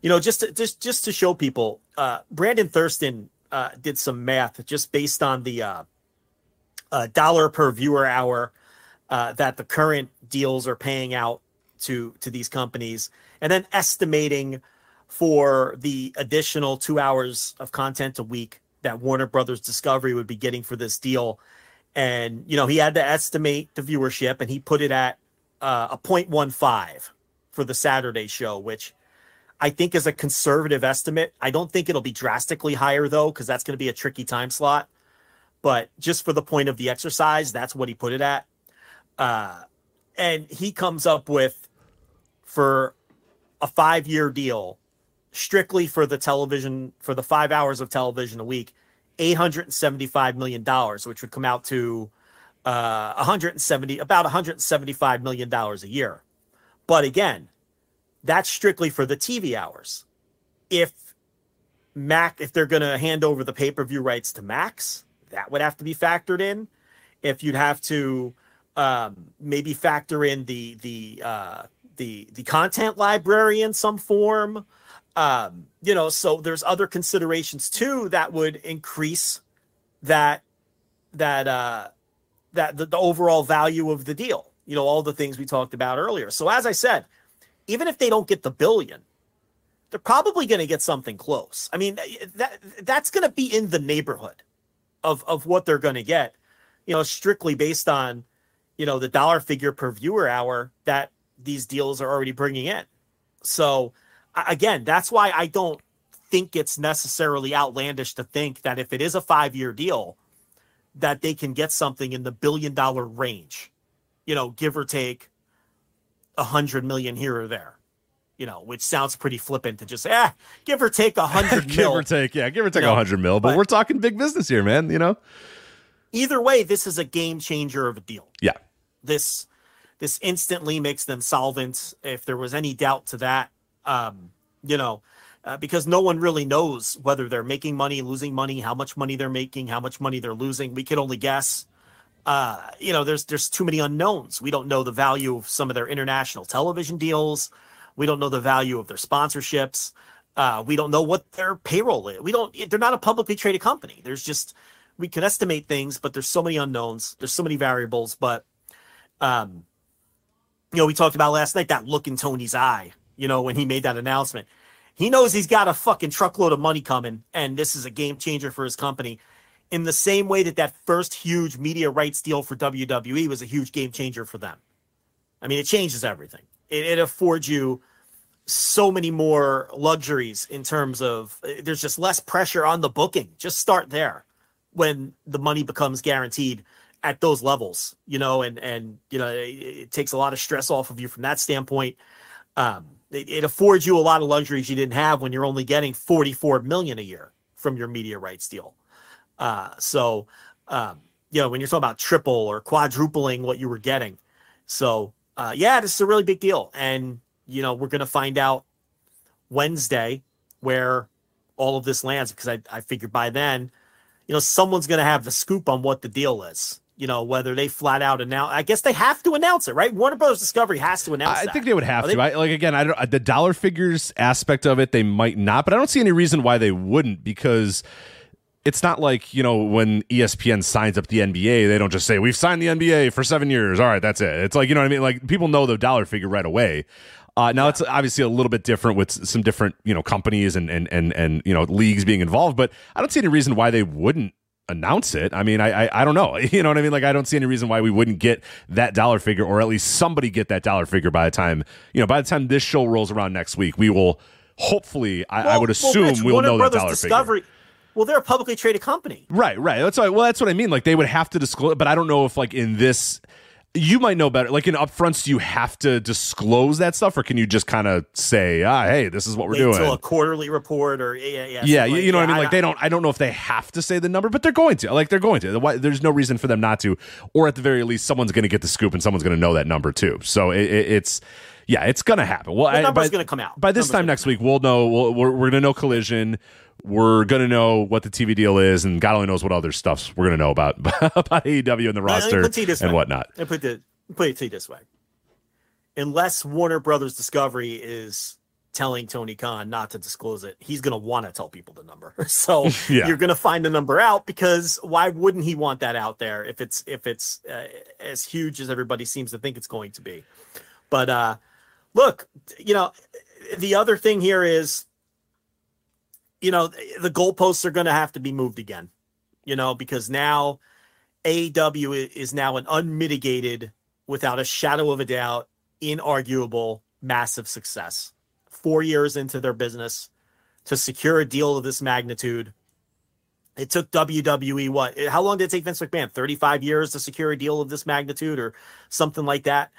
you know just to, just just to show people uh brandon thurston uh did some math just based on the uh, uh dollar per viewer hour uh that the current deals are paying out to to these companies and then estimating for the additional two hours of content a week that Warner Brothers Discovery would be getting for this deal. And, you know, he had to estimate the viewership and he put it at uh, a 0.15 for the Saturday show, which I think is a conservative estimate. I don't think it'll be drastically higher though, because that's going to be a tricky time slot. But just for the point of the exercise, that's what he put it at. Uh, and he comes up with for a five year deal strictly for the television for the five hours of television a week, eight hundred and seventy-five million dollars, which would come out to uh, 170 about 175 million dollars a year. But again, that's strictly for the TV hours. If Mac, if they're going to hand over the pay-per-view rights to Max, that would have to be factored in. If you'd have to um, maybe factor in the the uh, the the content library in some form, um, you know, so there's other considerations too that would increase that that uh that the, the overall value of the deal. You know, all the things we talked about earlier. So as I said, even if they don't get the billion, they're probably going to get something close. I mean, that that's going to be in the neighborhood of of what they're going to get. You know, strictly based on you know the dollar figure per viewer hour that these deals are already bringing in. So again, that's why I don't think it's necessarily outlandish to think that if it is a five year deal, that they can get something in the billion dollar range, you know, give or take a hundred million here or there. You know, which sounds pretty flippant to just say, ah, give or take a hundred give mil. or take, yeah, give or take a You know, hundred mil. But, but- we're talking big business here, man. You know, Either way, this is a game changer of a deal. yeah, this this instantly makes them solvent if there was any doubt to that um you know uh, because no one really knows whether they're making money losing money how much money they're making how much money they're losing. We can only guess. Uh you know there's there's too many unknowns. We don't know the value of some of their international television deals. We don't know the value of their sponsorships. Uh we don't know what their payroll is. We don't they're not a publicly traded company. There's just we can estimate things but there's so many unknowns. There's so many variables. But um you know, we talked about last night that look in Tony's eye, you know, when he made that announcement. He knows he's got a fucking truckload of money coming, and this is a game changer for his company. In the same way that that first huge media rights deal for WWE was a huge game changer for them. I mean, it changes everything. It, it affords you so many more luxuries in terms of there's just less pressure on the booking. Just start there when the money becomes guaranteed at those levels, you know, and and you know it, it takes a lot of stress off of you from that standpoint. Um, it, it affords you a lot of luxuries you didn't have when you're only getting 44 million a year from your media rights deal. Uh, so, um, you know, when you're talking about triple or quadrupling what you were getting, so uh, yeah, this is a really big deal, and you know, we're gonna find out Wednesday where all of this lands because I I figured by then, you know, someone's gonna have the scoop on what the deal is. You know, whether they flat out announce, I guess they have to announce it, right? Warner Brothers Discovery has to announce. It. I that. think they would have Are to. they- I, like again, I don't the dollar figures aspect of it. They might not, but I don't see any reason why they wouldn't because it's not like you know when ESPN signs up the NBA, they don't just say we've signed the NBA for seven years. All right, that's it. It's like you know what I mean. Like people know the dollar figure right away. Uh, now it's obviously a little bit different with some different you know companies and and and and you know leagues being involved, but I don't see any reason why they wouldn't announce it. I mean, I, I I don't know. You know what I mean? Like I don't see any reason why we wouldn't get that dollar figure, or at least somebody get that dollar figure by the time you know by the time this show rolls around next week. We will hopefully. I, I Well- would well, assume Rich, we'll know Brothers that dollar figure. Discovery. Well, they're a publicly traded company. Right, right. That's why, well, that's what I mean. Like they would have to disclose, but I don't know if like in this, you might know better. Like in upfronts, do you have to disclose that stuff, or can you just kind of say, ah, hey, this is what we're Wait doing? until a quarterly report or yeah, yeah, yeah, you, you know what I yeah, mean. Like they don't. I don't know if they have to say the number, but they're going to. Like they're going to. There's no reason for them not to, or at the very least, someone's going to get the scoop and someone's going to know that number too. So it, it, it's. Yeah, it's gonna happen. Well, The I- number's by- gonna come out. by this Number's time next week. We'll know. We'll, we're we're gonna know collision. We're gonna know what the TV deal is, and God only knows what other stuffs we're gonna know about about AEW and the roster put it to you this and way. whatnot. And put it, put it to you this way. Unless Warner Brothers Discovery is telling Tony Khan not to disclose it, he's going to want to tell people the number. So Yeah. you're going to find the number out because why wouldn't he want that out there if it's if it's uh, as huge as everybody seems to think it's going to be? But uh look, you know, the other thing here is you know, the goalposts are going to have to be moved again. You know, because now AEW is now an unmitigated, without a shadow of a doubt, inarguable, massive success. Four years into their business to secure a deal of this magnitude. It took WWE what? How long did it take Vince McMahon? 35 years to secure a deal of this magnitude or something like that.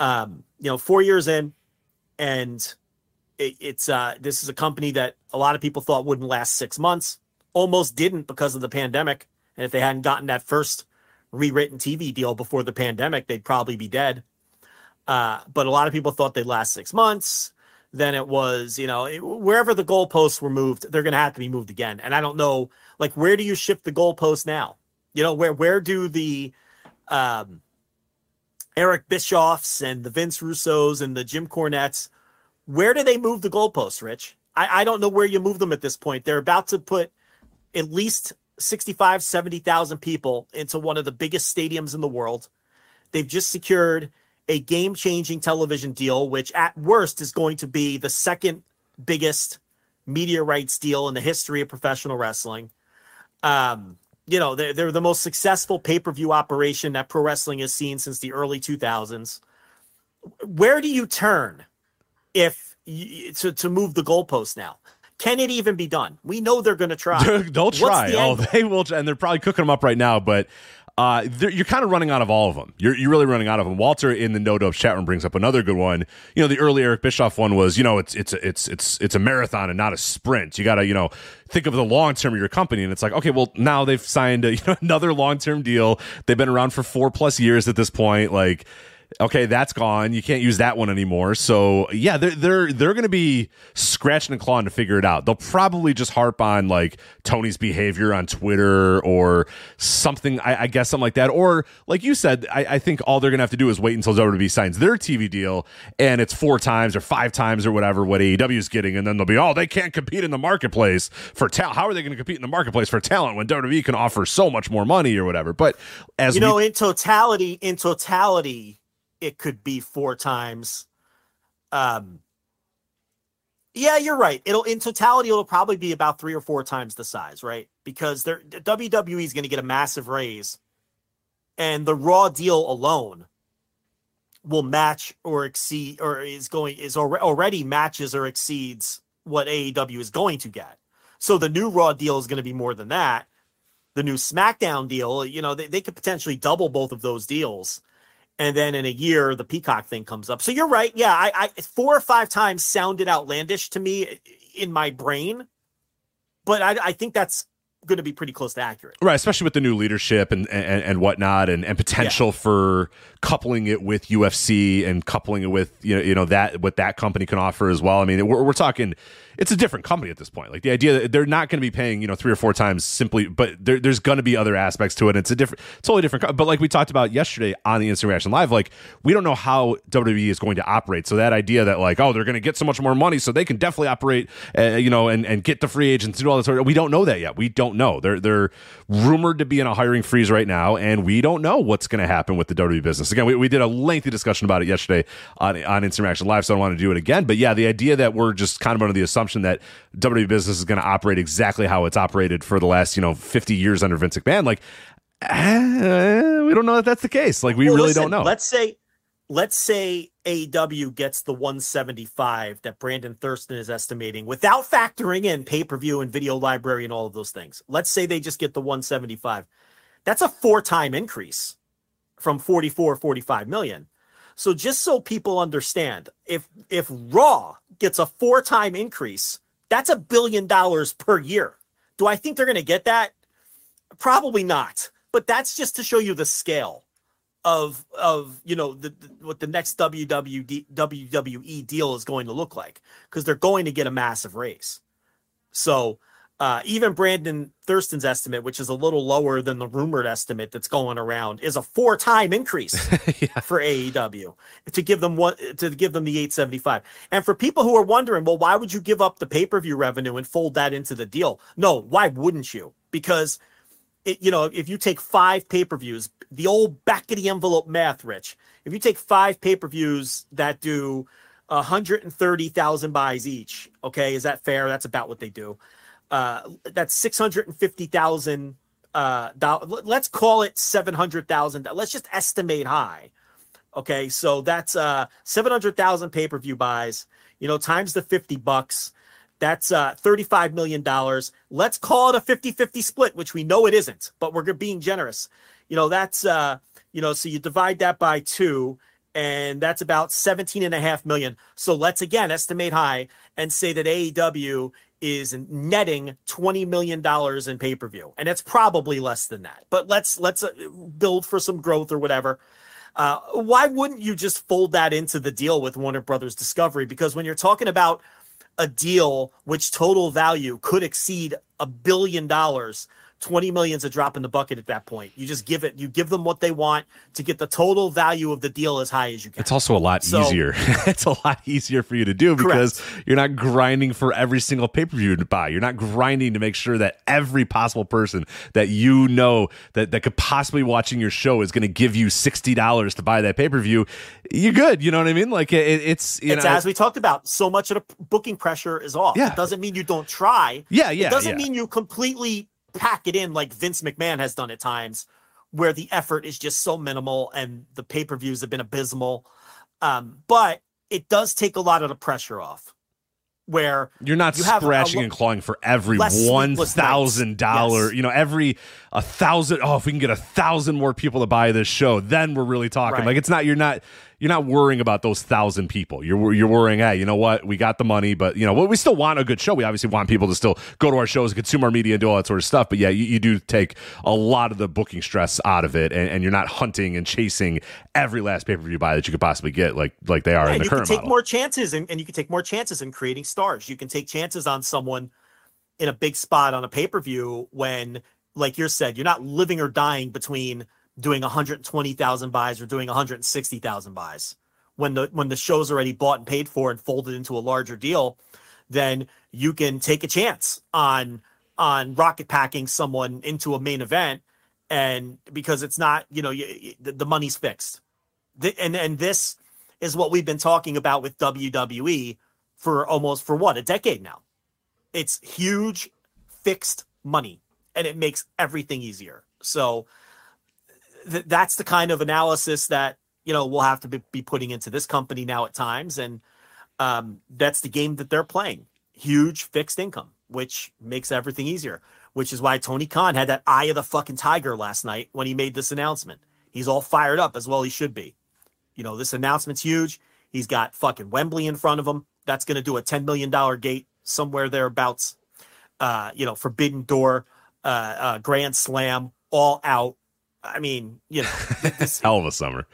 Um, you know, four years in, and it, it's uh this is a company that a lot of people thought wouldn't last six months almost didn't because of the pandemic. And if they hadn't gotten that first rewritten tv deal before the pandemic they'd probably be dead. Uh but a lot of people thought they'd last six months. Then it was you know it- wherever the goalposts were moved they're going to have to be moved again. And i don't know like where do you shift the goalposts now? You know where where do the um eric bischoffs and the vince russos and the jim cornettes where do they move the goalposts, Rich? I, I don't know where you move them at this point. They're about to put at least 65, 70,000 people into one of the biggest stadiums in the world. They've just secured a game changing television deal, which at worst is going to be the second biggest media rights deal in the history of professional wrestling. Um, you know, they're, they're the most successful pay per view operation that pro wrestling has seen since the early 2000s. Where do you turn? If to to move the goalpost now. Can it even be done? We know they're going to try. They'll try. the Oh, they will, and they're probably cooking them up right now. But uh, you're kind of running out of all of them. You're, you're really running out of them. Walter in the No Dope chat room brings up another good one. You know, the early Eric Bischoff one was, you know, it's it's it's it's it's a marathon and not a sprint. You got to, you know, think of the long term of your company, and it's like, okay, well, now they've signed a, you know, another long term deal. They've been around for four plus years at this point. Like, okay, that's gone. You can't use that one anymore. So yeah, they're they're they're going to be scratching and clawing to figure it out. They'll probably just harp on like Tony's behavior on Twitter or something. I, I guess something like that. Or like you said, I, I think all they're going to have to do is wait until WWE signs their TV deal and it's four times or five times or whatever what AEW is getting, and then they'll be oh they can't compete in the marketplace for talent. How are they going to compete in the marketplace for talent when WWE can offer so much more money or whatever? But as you we know, in totality, in totality, it could be four times. Um, yeah, you're right. It'll in totality, it'll probably be about three or four times the size, right? Because they're WWE is going to get a massive raise, and the Raw deal alone will match or exceed, or is going is already matches or exceeds what AEW is going to get. So the new Raw deal is going to be more than that. The new SmackDown deal, you know, they, they could potentially double both of those deals and then in a year the peacock thing comes up. So you're right. Yeah I, I four or five times sounded outlandish to me in my brain. But i, I think that's going to be pretty close to accurate. Right, especially with the new leadership and and, and whatnot, and, and potential for coupling it with UFC and coupling it with you know you know that what that company can offer as well. I mean, we're, we're talking, it's a different company at this point. Like the idea that they're not going to be paying you know three or four times simply, but there, there's going to be other aspects to it. It's a different, totally different. But like we talked about yesterday on the Instant Reaction Live, like we don't know how WWE is going to operate. So that idea that like oh they're going to get so much more money, so they can definitely operate, uh, you know, and and get the free agents and do all this. Sort of, We don't know that yet. We don't know. They're they're rumored to be in a hiring freeze right now, and we don't know what's going to happen with the WWE business. Again, we, we did a lengthy discussion about it yesterday on on Instant Reaction Live, so I don't want to do it again. But yeah, the idea that we're just kind of under the assumption that WWE business is going to operate exactly how it's operated for the last you know fifty years under Vince McMahon, like. eh, we don't know if that's the case. Like we Well, really listen, don't know. let's say let's say AEW gets the 175 that Brandon Thurston is estimating without factoring in pay-per-view and video library and all of those things. Let's say they just get the 175. That's a four-time increase from 44 45 million. So just so people understand, if if Raw gets a four-time increase, that's a billion dollars per year. Do I think they're going to get that? Probably not. But that's just to show you the scale of of you know the, the- what the next WWD, WWE deal is going to look like because they're going to get a massive raise. So uh, even Brandon Thurston's estimate, which is a little lower than the rumored estimate that's going around, is a four time increase for AEW to give them one to give them the 875. And for people who are wondering, well, why would you give up the pay per view revenue and fold that into the deal? No, why wouldn't you? Because it, you know, if you take five pay per views, the old back of the envelope math, Rich, if you take five pay per views that do 130,000 buys each, okay, is that fair? That's about what they do. Uh, that's 650,000. Uh, doll- let's call it 700,000. Let's just estimate high. Okay, so that's uh 700,000 pay-per-view buys, you know, times the 50 bucks. That's uh 35 million dollars. Let's call it a 50-50 split, which we know it isn't, but we're being generous. You know, that's uh, you know, so you divide that by 2 and that's about 17 and a half million. So let's again estimate high and say that AEW is netting 20 million dollars in pay-per-view. And it's probably less than that. But let's let's uh, build for some growth or whatever. Uh, why wouldn't you just fold that into the deal with Warner Brothers Discovery? Because when you're talking about a deal which total value could exceed a billion dollars, 20 million's a drop in the bucket at that point. You just give it, you give them what they want to get the total value of the deal as high as you can. It's also a lot So- easier. it's a lot easier for you to do because you're not grinding for every single pay per view to buy. You're not grinding to make sure that every possible person that you know that, that could possibly watching your show is going to give you sixty dollars to buy that pay per view. You're good. You know what I mean? Like it, it's you it's know, as we talked about. So much of the booking pressure is off. Yeah. It doesn't mean you don't try. Yeah, yeah, It doesn't yeah. mean you completely pack it in like Vince McMahon has done at times, where the effort is just so minimal and the pay per views have been abysmal. Um, but it does take a lot of the pressure off. Where You're not you have a scratching and clawing for every one thousand dollar. You know, every a thousand. Oh, if we can get a thousand more people to buy this show, then we're really talking. Right. Like it's not. You're not. You're not worrying about those thousand people. You're you're worrying. Hey, you know what? We got the money, but you know what? We still want a good show. We obviously want people to still go to our shows, consume our media, and do all that sort of stuff. But yeah, you, you do take a lot of the booking stress out of it, and, and you're not hunting and chasing every last pay per view buy that you could possibly get, like like they are Yeah, in the you can take model. more chances and, and you can take more chances in creating stars. You can take chances on someone in a big spot on a pay-per-view when, like you said, you're not living or dying between doing 120,000 buys or doing 160,000 buys. When the when the show's already bought and paid for and folded into a larger deal, then you can take a chance on on rocket packing someone into a main event and because it's not, you know, you, you- the, the money's fixed. Th- and and this is what we've been talking about with WWE for almost for what a decade now. It's huge fixed money and it makes everything easier. So th- that's the kind of analysis that you know we'll have to be, be putting into this company now at times and um, that's the game that they're playing. Huge fixed income, which makes everything easier. Which is why Tony Khan had that eye of the fucking tiger last night when he made this announcement. He's all fired up as well. He should be. You know, this announcement's huge. He's got fucking Wembley in front of him. That's going to do a $10 million gate somewhere thereabouts. Uh, you know, Forbidden Door, uh, uh, Grand Slam, all out. I mean, you know, this, Hell of a summer.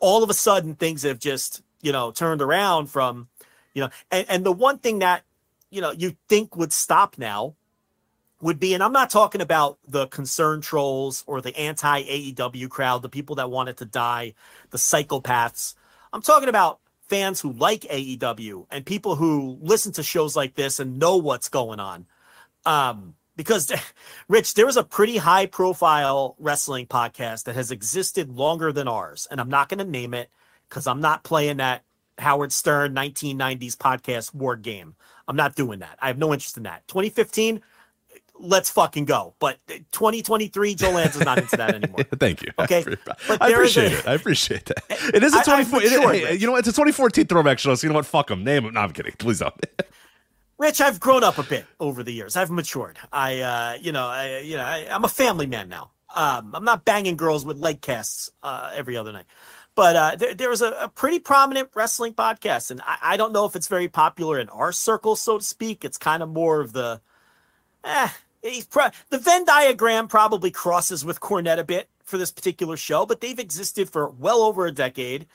all of a sudden things have just you know turned around from you know and, and the one thing that you know you think would stop now would be and i'm not talking about the concern trolls or the anti aew crowd the people that want it to die the psychopaths i'm talking about fans who like aew and people who listen to shows like this and know what's going on um because rich there was a pretty high profile wrestling podcast that has existed longer than ours and i'm not going to name it because i'm not playing that howard stern 1990s podcast war game i'm not doing that i have no interest in that 2015 let's fucking go but uh, 2023 joe Lanza is not into that anymore Thank you. Okay, I, but I appreciate a- it. I appreciate that. It is a I- I've 24. it- matured, hey, Rich. you know what? It's a 2014 throwback show. So you know what? Fuck them. Name them. No, I'm kidding. Please don't. Rich, I've grown up a bit over the years. I've matured. I, uh, you know, I, you know, I, I'm a family man now. Um, I'm not banging girls with leg casts uh, every other night. But uh, there, there was a, a pretty prominent wrestling podcast, and I, I don't know if it's very popular in our circle, so to speak. It's kind of more of the, eh, pro- the Venn diagram probably crosses with Cornette a bit for this particular show, but they've existed for well over a decade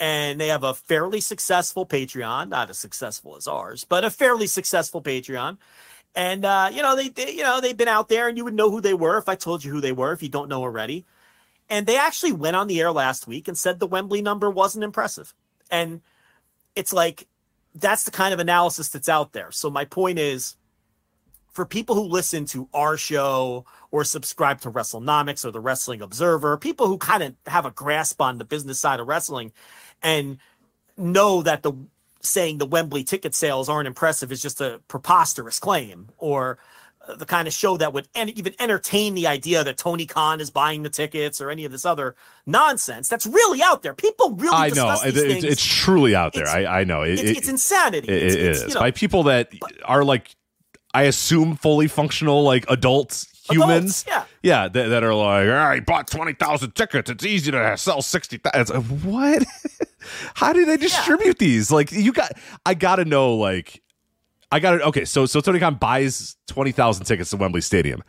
and they have a fairly successful Patreon, not as successful as ours, but a fairly successful Patreon. And uh, you know, they, they you know, they've been out there and you would know who they were if I told you who they were if you don't know already. And they actually went on the air last week and said the Wembley number wasn't impressive. And it's like that's the kind of analysis that's out there. So my point is for people who listen to our show or subscribe to WrestleNomics or the Wrestling Observer, people who kind of have a grasp on the business side of wrestling and know that the saying the Wembley ticket sales aren't impressive is just a preposterous claim or the kind of show that would en- even entertain the idea that Tony Khan is buying the tickets or any of this other nonsense that's really out there. People really I know. discuss It, these it's, truly out there. It's- I, I know. It, it's, it's insanity. it- It's- it it's, is you know, by people that are like, I assume, fully functional, like adult humans. yeah. Yeah. That, that are like, "Ah, I bought 20,000 tickets. It's easy to sell 60,000. It's like, What? How do they distribute these? Like, you got, I got to know, like, I got to, okay. So, so Tony Khan buys 20,000 tickets to Wembley Stadium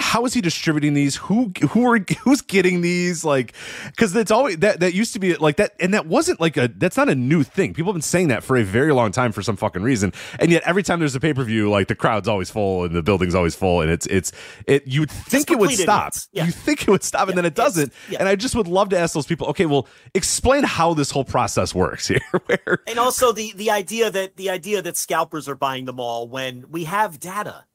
how is he distributing these? Who who are who's getting these? Like because it's always that that used to be like that and that wasn't like a that's not a new thing. People have been saying that for a very long time for some fucking reason. And yet every time there's a pay-per-view like the crowd's always full and the building's always full and it's it's it you'd think it would stop. Yeah. you think it would stop and then it doesn't. Yeah. and i just would love to ask those people okay well explain how this whole process works here. Where and also the the idea that the idea that scalpers are buying them all when we have data.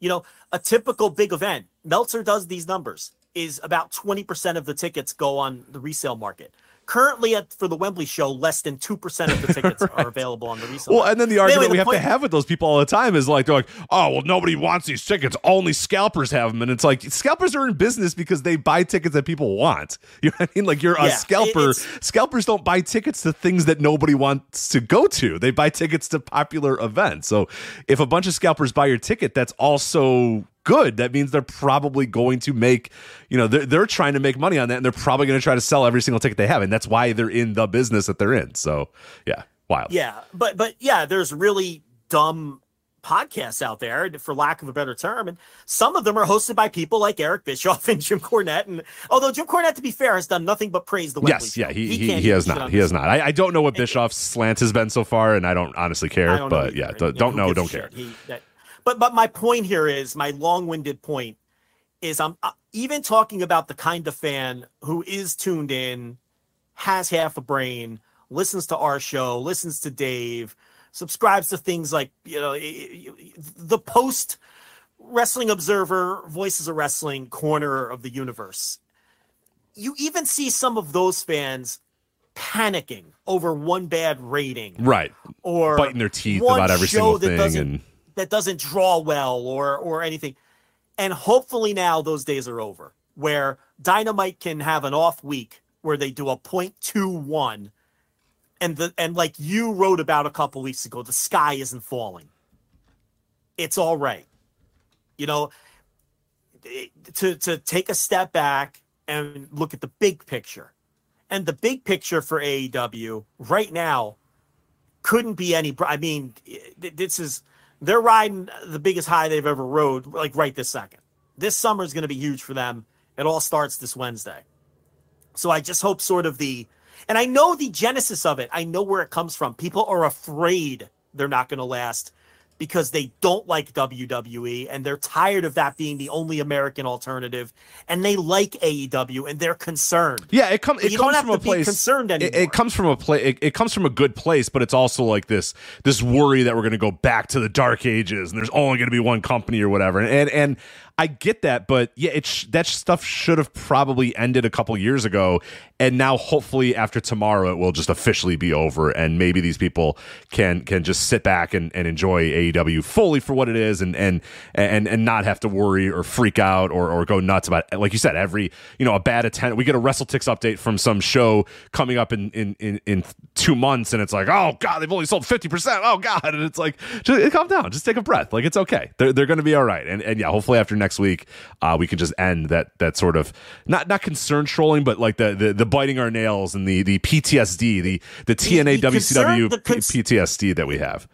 You know a typical big event meltzer does these numbers is about 20% of the tickets go on the resale market Currently, at, for the Wembley show, less than two percent of the tickets are available on the resale. Well, and then the argument anyway, we the have point- to have with those people all the time is like they're like, oh well, nobody wants these tickets. Only scalpers have them, and it's like scalpers are in business because they buy tickets that people want. You know what I mean? Like you're a Yeah, it- scalper. it's- Scalpers don't buy tickets to things that nobody wants to go to. They buy tickets to popular events. So if a bunch of scalpers buy your ticket, that's also good. That means they're probably going to make, you know, they're, they're trying to make money on that and they're probably going to try to sell every single ticket they have. And that's why they're in the business that they're in. So yeah, wild. Yeah, but but yeah, there's really dumb podcasts out there, for lack of a better term, and some of them are hosted by people like Eric Bischoff and Jim Cornette. And although Jim Cornette, to be fair, has done nothing but praise the Wembley Yes, show. yeah, he he, can't he has not. He has not. I, I don't know what Bischoff's slant has been so far, and I don't honestly care. Don't but yeah, And, don't, you don't know, don't care. He- that- but but my point here is my long-winded point is I'm uh, even talking about the kind of fan who is tuned in, has half a brain, listens to our show, listens to Dave, subscribes to things like you know the post Wrestling Observer, Voices of Wrestling corner of the universe. You even see some of those fans panicking over one bad rating Right, or biting their teeth about every show single that thing, doesn't- and that doesn't draw well or or anything. And hopefully now those days are over where Dynamite can have an off week where they do a 0.21 and the and like you wrote about a couple weeks ago, the sky isn't falling. It's all right. You know, to to take a step back and look at the big picture. And the big picture for AEW right now couldn't be any. I mean, this is they're riding the biggest high they've ever rode, like right this second. This summer is going to be huge for them. It all starts this Wednesday. So I just hope sort of the, and I know the genesis of it. I know where it comes from. People are afraid they're not going to last because they don't like WWE and they're tired of that being the only American alternative and they like AEW and they're concerned. Yeah, it comes. It you comes don't have from to a place. concerned it, anymore. it comes from a place. It, it comes from a good place, but it's also like this this worry that we're going to go back to the dark ages and there's only going to be one company or whatever. And and, and I get that, but yeah, it sh- that stuff should have probably ended a couple years ago. And now, hopefully, after tomorrow, it will just officially be over, and maybe these people can can just sit back and, and enjoy AEW fully for what it is, and and and and not have to worry or freak out or or go nuts about. Like you said, every you know a bad attendance. We get a WrestleTix update from some show coming up in in in, in two months, and it's like, oh god, they've only sold fifty percent. Oh god, and it's like, just calm down, just take a breath. Like it's okay. They're they're going to be all right. And and yeah, hopefully after next week, uh, we can just end that that sort of not not concern trolling, but like the the, the biting our nails and the the PTSD, the the TNA the concern- WCW the cons- PTSD that we have.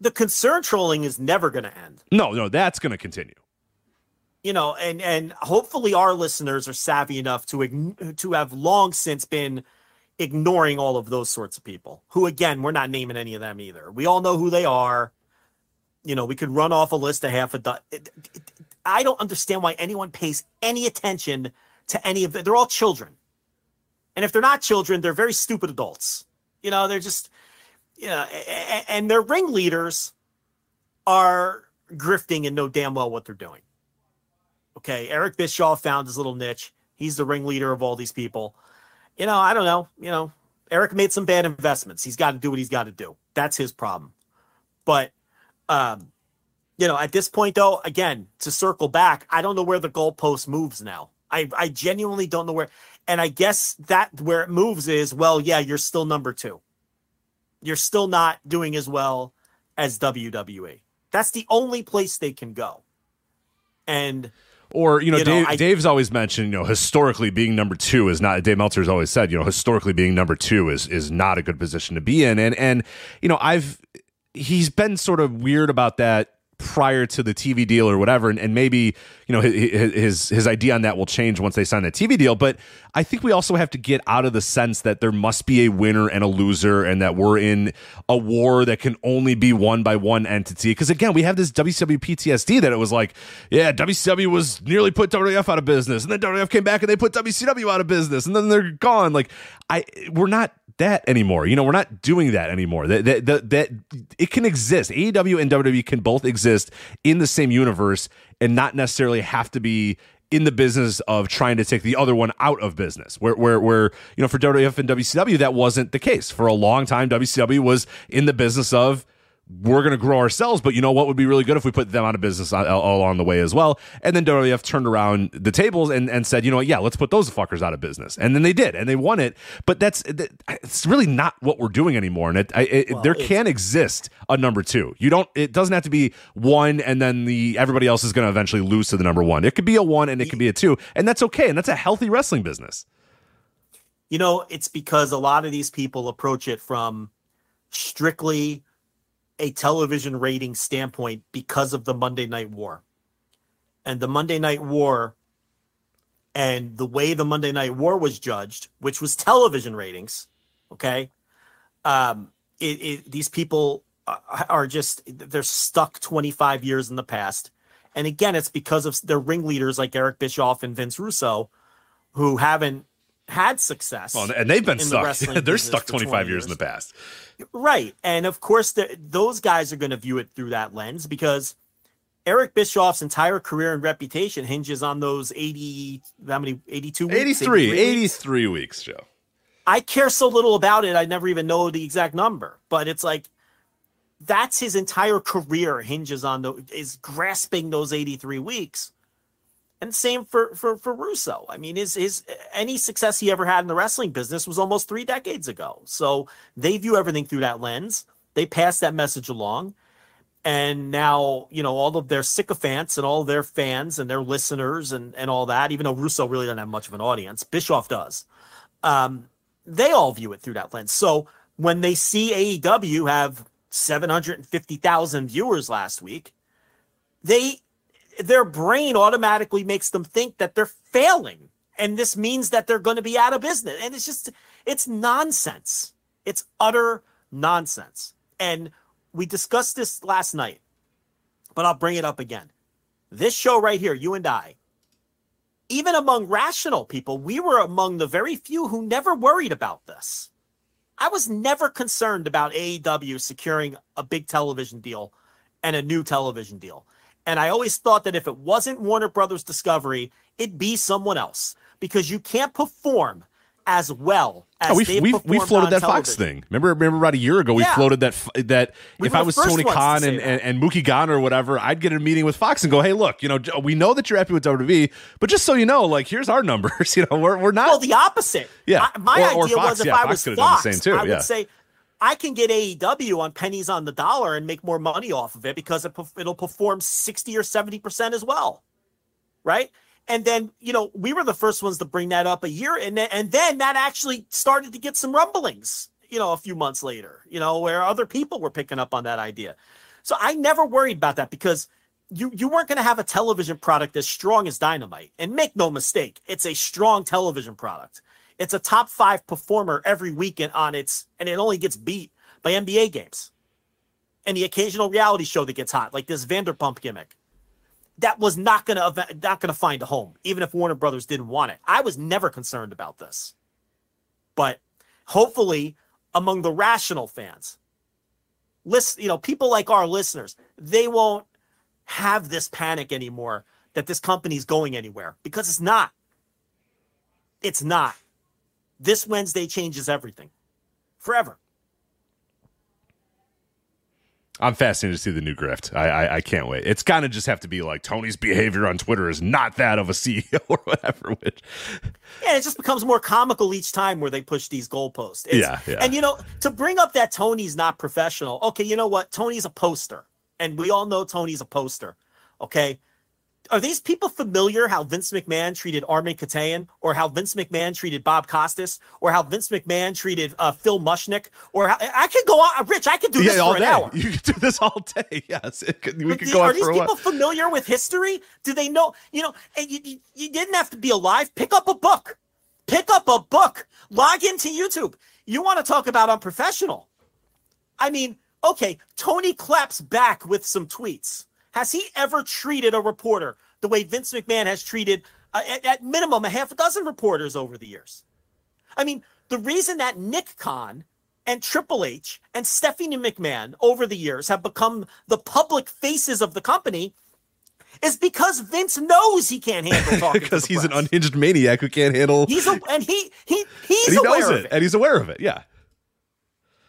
The concern trolling is never going to end. No, no, that's going to continue. you know, and and hopefully our listeners are savvy enough to ign- to have long since been ignoring all of those sorts of people. Who again, we're not naming any of them either. We all know who they are. You know, we could run off a list of half a dozen. I don't understand why anyone pays any attention to any of them. They're all children, and if they're not children, they're very stupid adults. You know, they're just, you know, and their ringleaders are grifting and know damn well what they're doing. Okay, Eric Bischoff found his little niche. He's the ringleader of all these people. You know, I don't know. You know, Eric made some bad investments. He's got to do what he's got to do. That's his problem. But, um, you know, at this point, though, again, to circle back, I don't know where the goalpost moves now. I, I genuinely don't know where. And I guess that where it moves is, well, yeah, you're still number two. You're still not doing as well as WWE. That's the only place they can go. And Or you know, You know, Dave, I- Dave's always mentioned, you know, historically being number two is not. Dave Meltzer's always said, you know, historically being number two is is not a good position to be in, and and you know, I've he's been sort of weird about that prior to the TV deal or whatever, and, and maybe you know his, his his idea on that will change once they sign that TV deal. But I think we also have to get out of the sense that there must be a winner and a loser, and that we're in a war that can only be won by one entity. Because again, we have this WCW PTSD that it was like, yeah, WCW was nearly put WWF out of business, and then WWF came back and they put WCW out of business, and then they're gone. Like I, we're not that anymore. You know, we're not doing that anymore. That that that, that it can exist. AEW and WWE can both exist in the same universe and not necessarily have to be in the business of trying to take the other one out of business. Where where where you know for WWF and WCW that wasn't the case. For a long time WCW was in the business of we're going to grow ourselves, but you know what would be really good if we put them out of business all, all along the way as well. And then WWF turned around the tables and, and said, you know what, yeah, let's put those fuckers out of business. And then they did, and they won it. But that's it's really not what we're doing anymore. And it, it, well, there can exist a number two. You don't. It doesn't have to be one, and then the everybody else is going to eventually lose to the number one. It could be a one, and it could be a two, and that's okay. And that's a healthy wrestling business. You know, it's because a lot of these people approach it from strictly a television rating standpoint because of the Monday Night War. And the Monday Night War and the way the Monday Night War was judged, which was television ratings, okay? Um, it, it, these people are just, they're stuck 25 years in the past. And again, it's because of their ringleaders like Eric Bischoff and Vince Russo, who haven't had success. Well, and they've been stuck. The They're stuck 25 years. years in the past. Right. And of course, the, those guys are going to view it through that lens because Eric Bischoff's entire career and reputation hinges on those 80, how many, 82 weeks? 83, 83 weeks, weeks, Joe. I care so little about it. I never even know the exact number, but it's like, that's his entire career hinges on the is grasping those 83 weeks. And same for for for Russo. I mean, his his any success he ever had in the wrestling business was almost three decades ago. So they view everything through that lens. They pass that message along. And now, you know, all of their sycophants and all their fans and their listeners and, and all that, even though Russo really doesn't have much of an audience, Bischoff does. Um, they all view it through that lens. So when they see AEW have 750,000 viewers last week, they their brain automatically makes them think that they're failing. And this means that they're going to be out of business. And it's just it's nonsense. It's utter nonsense. And we discussed this last night but i'll bring it up again. This show right here you and i even among rational people we were among the very few who never worried about this. I was never concerned about aew securing a big television deal and a new television deal and I always thought that if it wasn't Warner Brothers Discovery, it'd be someone else because you can't perform as well as oh, we we we floated that television. Fox thing. Remember, remember about a year ago we yeah. floated that that we if I was Tony Khan and, and, and Mookie Ghana or whatever, I'd get a meeting with Fox and go, hey, look, you know, we know that you're happy with WWE, but just so you know, like here's our numbers. You know, we're we're not. Well, the opposite. Yeah, my, my or, or idea Fox, was if yeah, I was Fox, Fox too, I would say I can get AEW on pennies on the dollar and make more money off of it because it, it'll perform 60 or 70% as well. Right. And then, you know, we were the first ones to bring that up a year. And then, and then that actually started to get some rumblings, you know, a few months later, you know, where other people were picking up on that idea. So I never worried about that because you, you weren't going to have a television product as strong as Dynamite. And make no mistake, it's a strong television product. It's a top five performer every weekend on its, and it only gets beat by NBA games and the occasional reality show that gets hot, like this Vanderpump gimmick. That was not gonna not gonna find a home, even if Warner Brothers didn't want it. I was never concerned about this, but hopefully, among the rational fans, list you know people like our listeners, they won't have this panic anymore that this company's going anywhere because it's not. It's not. This Wednesday changes everything forever. I'm fascinated to see the new grift. I I, I can't wait. It's kind of just have to be like Tony's behavior on Twitter is not that of a CEO or whatever. Which yeah, it just becomes more comical each time where they push these goalposts. It's, yeah, yeah. And you know, to bring up that Tony's not professional. Okay, you know what? Tony's a poster, and we all know Tony's a poster. Okay, are these people familiar how Vince McMahon treated Armen Keteyian, or how Vince McMahon treated Bob Costas, or how Vince McMahon treated uh, Phil Mushnick, or how, I could go on, Rich. I could do this yeah, for an day. hour. You could do this all day. Yes, could, we could go are on these people familiar with history? Do they know? You know, and you, you, you didn't have to be alive. Pick up a book. Pick up a book. Log into YouTube. You want to talk about unprofessional? I mean, okay, Tony claps back with some tweets. Has he ever treated a reporter the way Vince McMahon has treated, uh, at, at minimum, a half a dozen reporters over the years? I mean, the reason that Nick Khan and Triple H and Stephanie McMahon over the years have become the public faces of the company is because Vince knows he can't handle talking because he's an unhinged maniac who can't handle. He's a, and he he he's he aware knows of it, it. and he's aware of it. Yeah.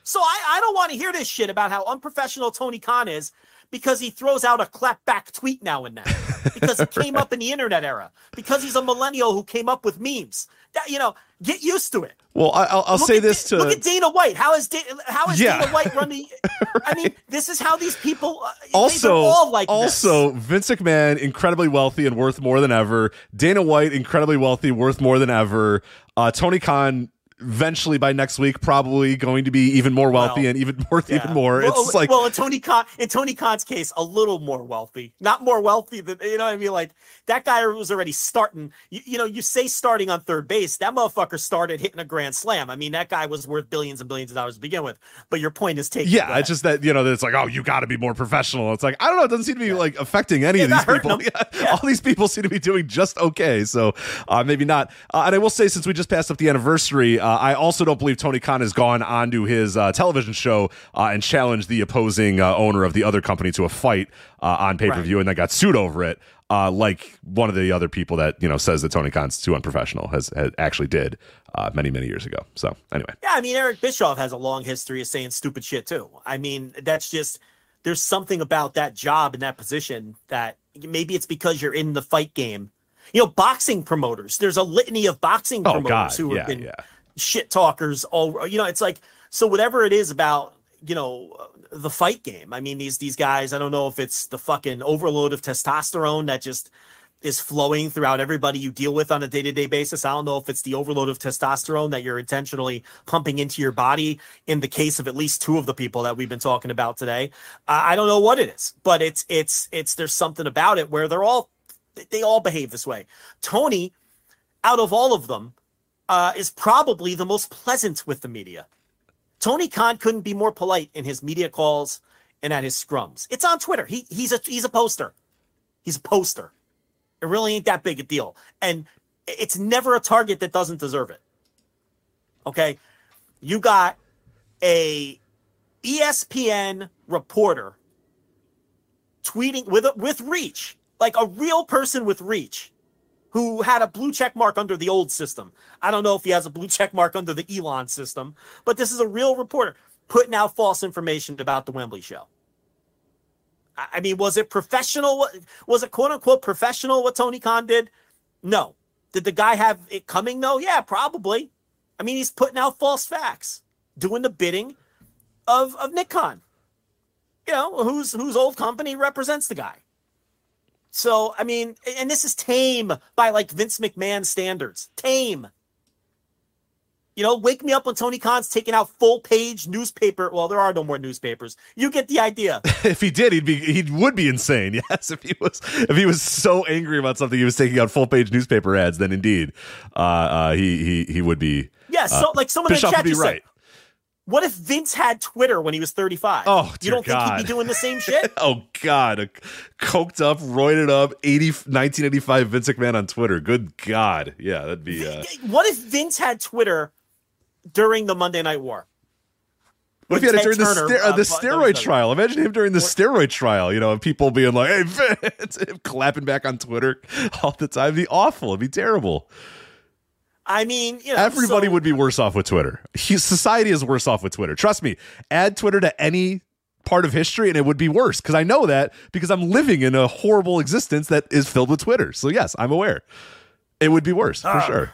So I, I don't want to hear this shit about how unprofessional Tony Khan is because he throws out a clapback tweet now and then. Because he came up in the internet era. Because he's a millennial who came up with memes. That you know, get used to it. Well, I, I'll, I'll Look say this Da- to look at Dana White. How is da- how is Yeah. Dana White running the? I mean, this is how these people. Uh, also all like this. also Vince McMahon incredibly wealthy and worth more than ever. Dana White incredibly wealthy, worth more than ever. Uh, Tony Khan eventually by next week probably going to be even more wealthy Well, and even worth Yeah. even more. Well, it's like well, in Tony Khan, in Tony Khan's case, a little more wealthy, not more wealthy than you know. what I mean, like that guy was already starting. You, you know, you say starting on third base. That motherfucker started hitting a grand slam. I mean, that guy was worth billions and billions of dollars to begin with. But your point is taken. Yeah, it's just that you know that it's like oh you got to be more professional. It's like I don't know, it doesn't seem to be like affecting any Yeah, of these people. Yeah, All these people seem to be doing just okay, so uh, maybe not. Uh, and I will say since we just passed up the anniversary, uh, I also don't believe Tony Khan has gone onto his uh, television show uh, and challenged the opposing uh, owner of the other company to a fight uh, on pay per view, and then got sued over it. Uh, like one of the other people that you know says that Tony Khan's too unprofessional has, has actually did uh, many many years ago. So anyway, Yeah, I mean, Eric Bischoff has a long history of saying stupid shit too. I mean, that's just there's something about that job and that position that maybe it's because you're in the fight game. You know, boxing promoters. There's a litany of boxing Oh, promoters God. who Yeah, have been yeah. Shit talkers. All you know, it's like so. Whatever it is about you know the fight game. I mean, these these guys. I don't know if it's the fucking overload of testosterone that just is flowing throughout everybody you deal with on a day-to-day basis. I don't know if it's the overload of testosterone that you're intentionally pumping into your body in the case of at least two of the people that we've been talking about today. I don't know what it is, but it's it's it's there's something about it where they're all they all behave this way. Tony out of all of them uh, is probably the most pleasant with the media. Tony Khan couldn't be more polite in his media calls and at his scrums. It's on Twitter. He he's a he's a poster. He's a poster. It really ain't that big a deal. And it's never a target that doesn't deserve it. Okay? You got a ESPN reporter tweeting with with reach, like a real person with reach who had a blue check mark under the old system. I don't know if he has a blue check mark under the Elon system, but this is a real reporter putting out false information about the Wembley show. I mean, was it professional? Was it quote unquote professional what Tony Khan did? No. Did the guy have it coming? though? Yeah, probably. I mean, he's putting out false facts, doing the bidding of of Nick Khan. You know, whose whose old company represents the guy. So, I mean, and this is tame by like Vince McMahon standards. Tame. You know, wake me up when Tony Khan's taking out full page newspaper. Well, there are no more newspapers. You get the idea. if he did, he'd be he would be insane. Yes, if he was if he was so angry about something, he was taking out full page newspaper ads. Then indeed, uh, uh, he he he would be. Yeah, so uh, like someone in the Bischoff chat just right. said, what if Vince had Twitter when he was 35? Oh, you don't think he'd be doing the same shit? Oh God, a coked up, roided up, 80, 1985 Vince McMahon on Twitter. Good God, yeah, that'd be. Uh, what if Vince had Twitter during the Monday Night War? What if he had it during the, Turner, ster- uh, the steroid trial? Imagine him during the steroid trial. You know, and people being like, "Hey, Vince," clapping back on Twitter all the time. It'd be awful. It'd be terrible. I mean, you know, Everybody so- would be worse off with Twitter. Society is worse off with Twitter. Trust me. Add Twitter to any part of history, and it would be worse because I know that because I'm living in a horrible existence that is filled with Twitter. So yes, I'm aware. It would be worse for Ah. sure.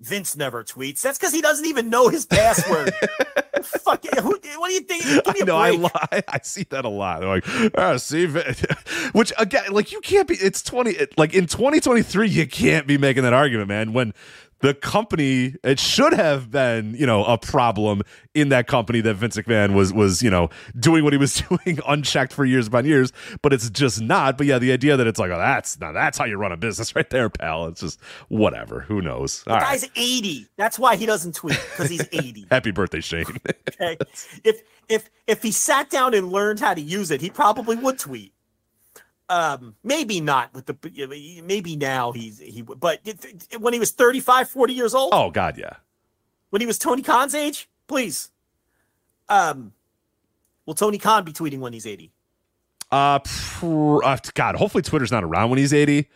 Vince never tweets. That's because he doesn't even know his password. Fuck it. Who, what do you think? Give me I know. I lie. I see that a lot. They're like, ah, see, Vin-" which again, like you can't be. It's twenty. Like in 2023, you can't be making that argument, man. When the company, it should have been, you know, a problem in that company that Vince McMahon was was, you know, doing what he was doing unchecked for years upon years. But it's just not. But yeah, the idea that it's like, oh, that's now that's how you run a business, right there, pal. It's just whatever. Who knows? The All right. guy's 80. That's why he doesn't tweet because he's 80. Happy birthday, Shane. Okay. if if if he sat down and learned how to use it, he probably would tweet. Um, maybe not with the maybe now he's he but it- it- when he was 35, 40 years old, oh God, yeah. when he was Tony Khan's age, please. Um, will Tony Khan be tweeting when he's 80? Uh, pr- uh, God, hopefully Twitter's not around when he's 80.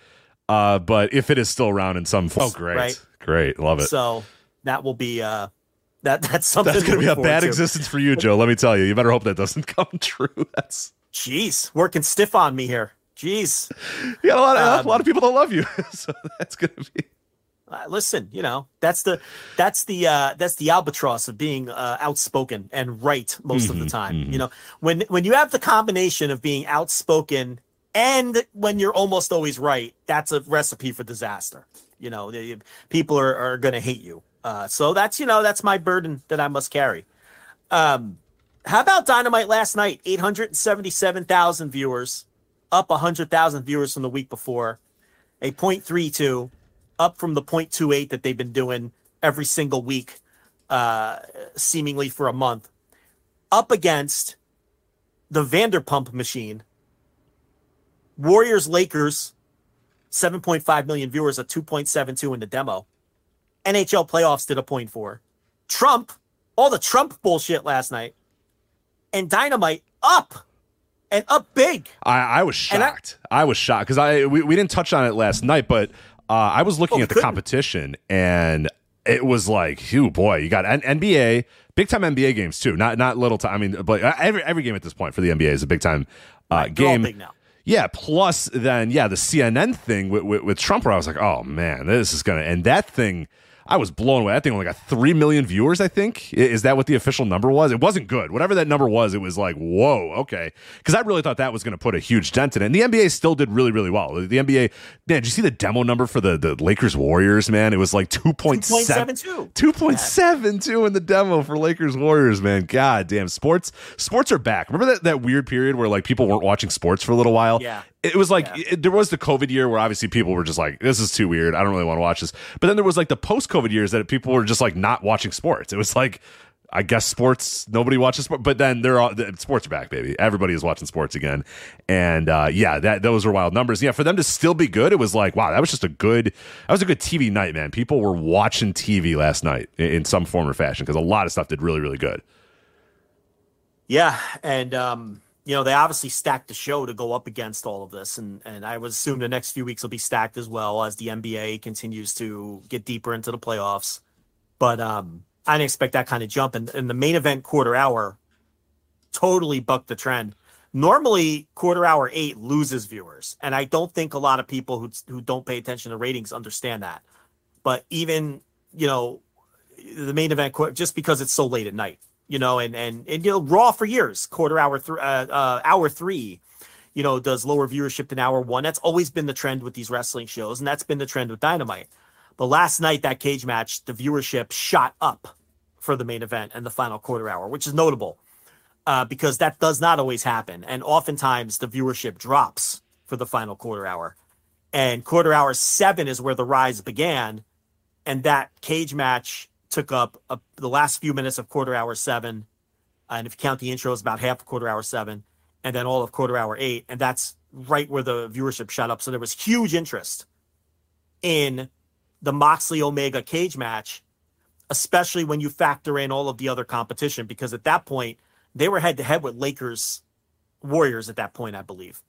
Uh, but if it is still around in some form, oh, great, right? great, love it. So that will be uh, that that's something that's going to be a bad to. existence for you, Joe. Let me tell you. You better hope that doesn't come true. That's jeez, working stiff on me here. Jeez, you got a lot of um, a lot of people that love you, so that's going to be. Uh, listen, you know that's the that's the uh, that's the albatross of being uh, outspoken and right most mm-hmm, of the mm-hmm, time. Mm-hmm. You know, when when you have the combination of being outspoken and when you're almost always right, that's a recipe for disaster. You know, the, people are, are going to hate you. Uh, so that's you know that's my burden that I must carry. Um, how about Dynamite last night? Eight hundred seventy-seven thousand viewers, up hundred thousand viewers from the week before, a point three two up from the 0.28 that they've been doing every single week, uh, seemingly for a month, up against the Vanderpump machine. Warriors Lakers, 7.5 million viewers, a 2.72 in the demo. NHL playoffs did a 0.4. Trump, all the Trump bullshit last night, and Dynamite up and up big. I, I was shocked. I, I, was shocked because I we, we didn't touch on it last night, but uh, I was looking oh, at the couldn't. competition and it was like, oh boy, you got N- NBA, big time NBA games too. Not not little time. I mean, but uh, every every game at this point for the NBA is a big time uh, right, game. Yeah. Plus, then yeah, the CNN thing with, with, with Trump, where I was like, oh man, this is gonna and that thing I was blown away. That thing only got three million viewers. I think is that what the official number was? It wasn't good. Whatever that number was, it was like whoa, okay. Because I really thought that was going to put a huge dent in it. And the NBA still did really, really well. The NBA, man, did you see the demo number for the the Lakers Warriors? Man, it was like two point seven two. Two point seven two in the demo for Lakers Warriors. Man, god damn, sports sports are back. Remember that that weird period where like people weren't watching sports for a little while? Yeah it was like yeah. it, there was the COVID year where obviously people were just like, "This is too weird. I don't really want to watch this." But then there was like the post-COVID years that people were just like not watching sports. It was like, I guess sports nobody watches sport, but then they're all the, sports are back, baby. Everybody is watching sports again, and uh, yeah, that those were wild numbers. Yeah, for them to still be good, it was like, wow, that was just a good, that was a good TV night, man. People were watching TV last night in, in some form or fashion because a lot of stuff did really, really good. Yeah, and um you know, they obviously stacked the show to go up against all of this. And, and I would assume the next few weeks will be stacked as well as the NBA continues to get deeper into the playoffs. But um, I didn't expect that kind of jump. And, and the main event quarter hour totally bucked the trend. Normally, quarter hour eight loses viewers. And I don't think a lot of people who, who don't pay attention to ratings understand that. But even, you know, the main event, just because it's so late at night, you know, and and and you know, Raw for years, quarter hour three, uh, uh, hour three, you know, does lower viewership than hour one. That's always been the trend with these wrestling shows, and that's been the trend with Dynamite. But last night, that cage match, the viewership shot up for the main event and the final quarter hour, which is notable uh, because that does not always happen, and oftentimes the viewership drops for the final quarter hour. And quarter hour seven is where the rise began, and that cage match took up a, the last few minutes of quarter hour seven. Uh, and if you count the intro, it's about half of quarter hour seven, and then all of quarter hour eight. And that's right where the viewership shot up. So there was huge interest in the Moxley Omega cage match, especially when you factor in all of the other competition, because at that point, they were head to head with Lakers Warriors at that point, I believe.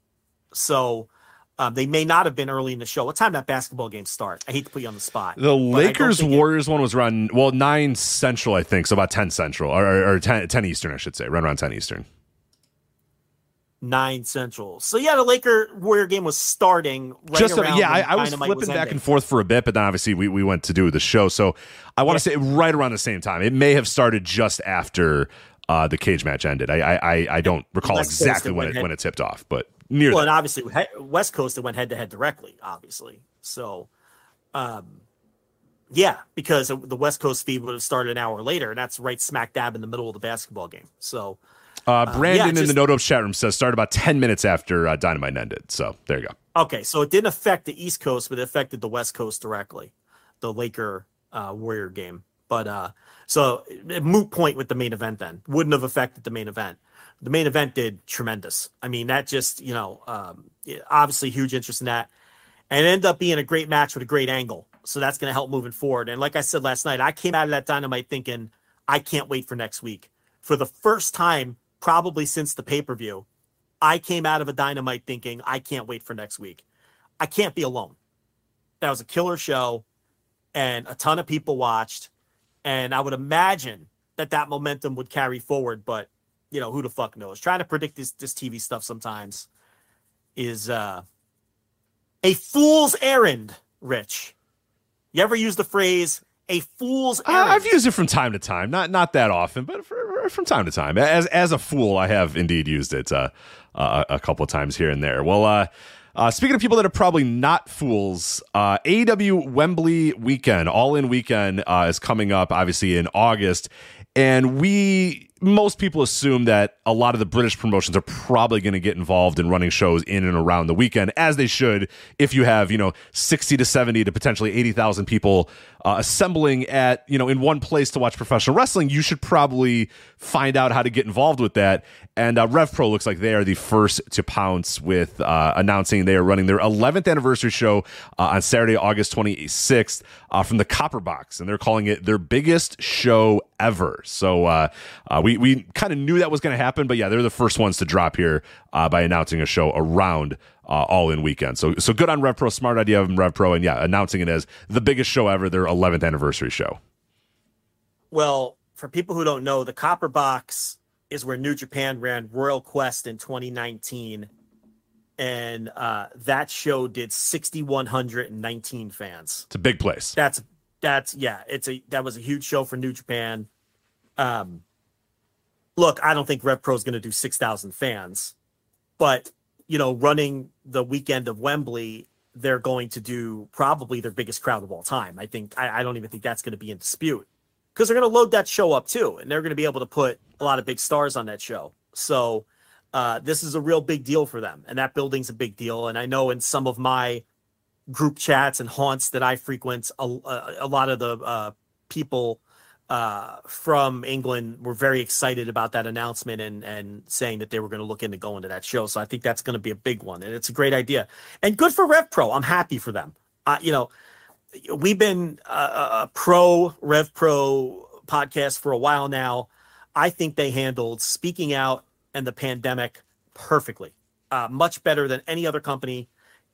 So um, they may not have been early in the show. What time that basketball game start? I hate to put you on the spot. The Lakers Warriors it, one was around well nine central, I think, so about ten central or, or, or 10, 10 eastern, I should say, right around ten eastern. Nine central. So yeah, the Laker Warrior game was starting. Right Just a, yeah, I, I, was flipping was back and forth for a bit, but then obviously we, we went to do the show. So I want to yeah. say right around the same time. It may have started just after uh, the cage match ended. I I, I don't recall exactly when it, when it tipped off, but near. Well, and obviously West Coast it went head to head directly, obviously. So, um, yeah, because the West Coast feed would have started an hour later, and that's right smack dab in the middle of the basketball game. So, uh, Brandon uh, yeah, just, in the Noto chat room says started about ten minutes after uh, Dynamite ended. So there you go. Okay, so it didn't affect the East Coast, but it affected the West Coast directly, the Laker uh, Warrior game. But uh, so moot point with the main event then wouldn't have affected the main event the main event did tremendous. I mean, that just, you know, um, obviously huge interest in that. And ended up being a great match with a great angle. So that's going to help moving forward. And like I said last night, I came out of that dynamite thinking, I can't wait for next week. For the first time, probably since the pay per view, I came out of a dynamite thinking, I can't wait for next week. I can't be alone. That was a killer show, and a ton of people watched. And I would imagine that that momentum would carry forward, but you know, who the fuck knows? Trying to predict this this TV stuff sometimes is uh a fool's errand, Rich. You ever use the phrase a fool's errand? I've used it from time to time, not not that often, but for, from time to time. As as a fool, I have indeed used it uh, uh, a couple of times here and there. Well, uh, uh, speaking of people that are probably not fools, uh, AEW Wembley weekend, all in weekend, uh, is coming up, obviously in August, and we most people assume that a lot of the British promotions are probably going to get involved in running shows in and around the weekend, as they should. If you have, you know, sixty to seventy to potentially eighty thousand people uh, assembling at, you know, in one place to watch professional wrestling, you should probably find out how to get involved with that. And uh, RevPro looks like they are the first to pounce with uh, announcing they are running their 11th anniversary show uh, on Saturday, August 26th uh, from the Copper Box, and they're calling it their biggest show ever. So uh, uh, we we kind of knew that was going to happen, but yeah, they're the first ones to drop here uh, by announcing a show around uh, all in weekend. So so good on RevPro, smart idea of RevPro, and yeah, announcing it as the biggest show ever, their 11th anniversary show. Well, for people who don't know, the Copper Box is where New Japan ran Royal Quest in 2019. And uh, that show did 6,119 fans. It's a big place. That's that's yeah. It's a that was a huge show for New Japan. Um, look, I don't think Rev RevPro is going to do 6,000 fans, but you know, running the weekend of Wembley, they're going to do probably their biggest crowd of all time. I think I, I don't even think that's going to be in dispute because they're going to load that show up too, and they're going to be able to put a lot of big stars on that show. So uh, this is a real big deal for them, and that building's a big deal. And I know in some of my group chats and haunts that I frequent, a, a lot of the uh, people uh, from England were very excited about that announcement and and saying that they were going to look into going to that show. So I think that's going to be a big one, and it's a great idea and good for Rev Pro. I'm happy for them. You know, we've been a, pro Rev Pro podcast for a while now. I think they handled speaking out and the pandemic perfectly, uh, much better than any other company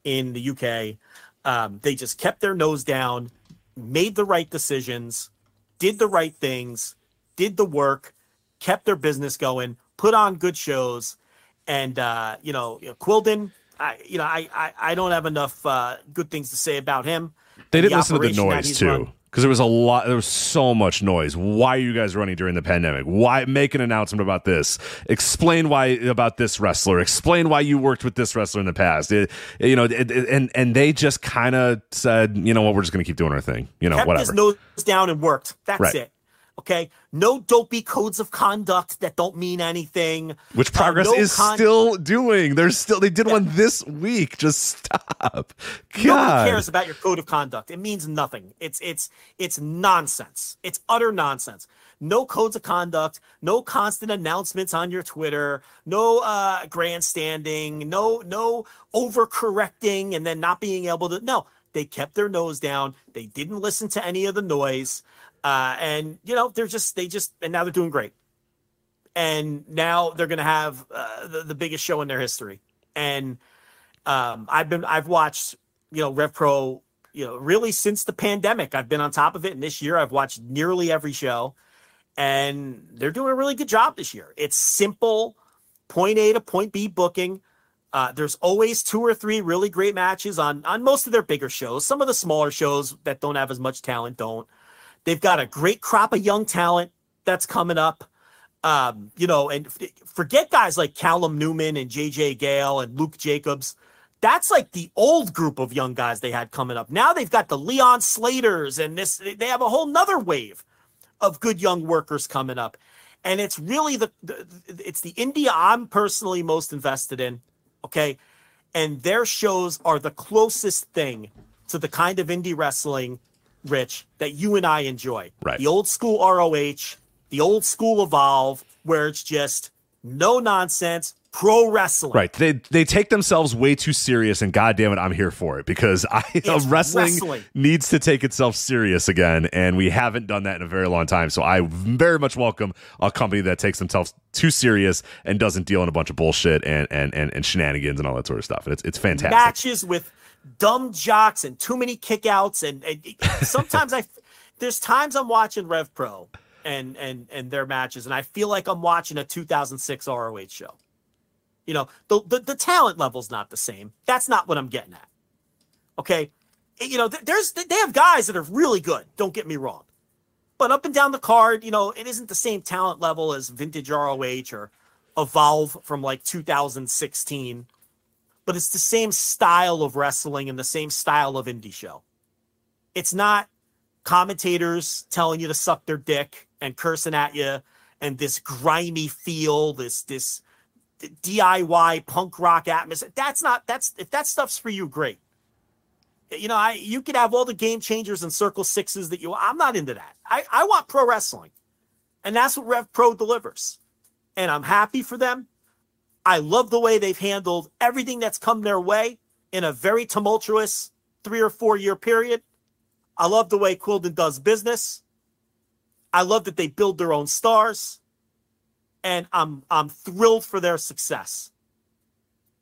in the UK. Um, they just kept their nose down, made the right decisions did the right things, did the work, kept their business going, put on good shows, and uh, you know, Quildan. I, you know, I, I, I don't have enough uh, good things to say about him. They didn't the listen to the noise too, because there was a lot. There was so much noise. Why are you guys running during the pandemic? Why make an announcement about this? Explain why about this wrestler. Explain why you worked with this wrestler in the past. It, you know, it, and and they just kind of said, you know what, we're just going to keep doing our thing. You know, Kept whatever. His nose down and worked. That's Right. it. Okay, no dopey codes of conduct that don't mean anything. Which Uh, progress no is con- still doing. There's still they did one this week. Just stop. Nobody God. cares about your code of conduct. It means nothing. It's it's it's nonsense. It's utter nonsense. No codes of conduct, no constant announcements on your Twitter, no uh grandstanding, no no overcorrecting and then not being able to no. They kept their nose down. They didn't listen to any of the noise. Uh and you know, they're just they just and now they're doing great. And now they're to have uh, the, the biggest show in their history. And um, I've been I've watched you know Rev Pro you know really since the pandemic. I've been on top of it, and this year I've watched nearly every show, and they're doing a really good job this year. It's simple, point A to point B booking. Uh, there's always two or three really great matches on on most of their bigger shows. Some of the smaller shows that don't have as much talent don't. They've got a great crop of young talent that's coming up. Um, you know, and f- forget guys like Callum Newman and JJ Gale and Luke Jacobs. That's like the old group of young guys they had coming up. Now they've got the Leon Slaters and this, they have a whole nother wave of good young workers coming up. And it's really the, the it's the India I'm personally most invested in. Okay. And their shows are the closest thing to the kind of indie wrestling, Rich, that you and I enjoy. Right. The old school ROH, the old school Evolve, where it's just no nonsense, pro wrestling. Right. They they take themselves way too serious, and goddamn it, I'm here for it because I wrestling, wrestling. needs to take itself serious again, and we haven't done that in a very long time. So I very much welcome a company that takes themselves too serious and doesn't deal in a bunch of bullshit and and and, and shenanigans and all that sort of stuff. And it's it's fantastic. matches with dumb jocks and too many kickouts and, and sometimes I there's times I'm watching Rev Pro and and and their matches and I feel like I'm watching a 2006 ROH show. You know, the the, the talent level's not the same. That's not what I'm getting at. Okay? You know, there's they have guys that are really good, don't get me wrong. But up and down the card, you know, it isn't the same talent level as vintage ROH or Evolve from like 2016 but it's the same style of wrestling and the same style of indie show. It's not commentators telling you to suck their dick and cursing at you and this grimy feel, this this DIY punk rock atmosphere. That's not that's if that stuff's for you, great. You know, I you could have all the game changers and circle sixes that you I'm not into that. I, I want pro wrestling. And that's what Rev Pro delivers. And I'm happy for them. I love the way they've handled everything that's come their way in a very tumultuous three or four year period. I love the way Quildan does business. I love that they build their own stars. And I'm I'm thrilled for their success.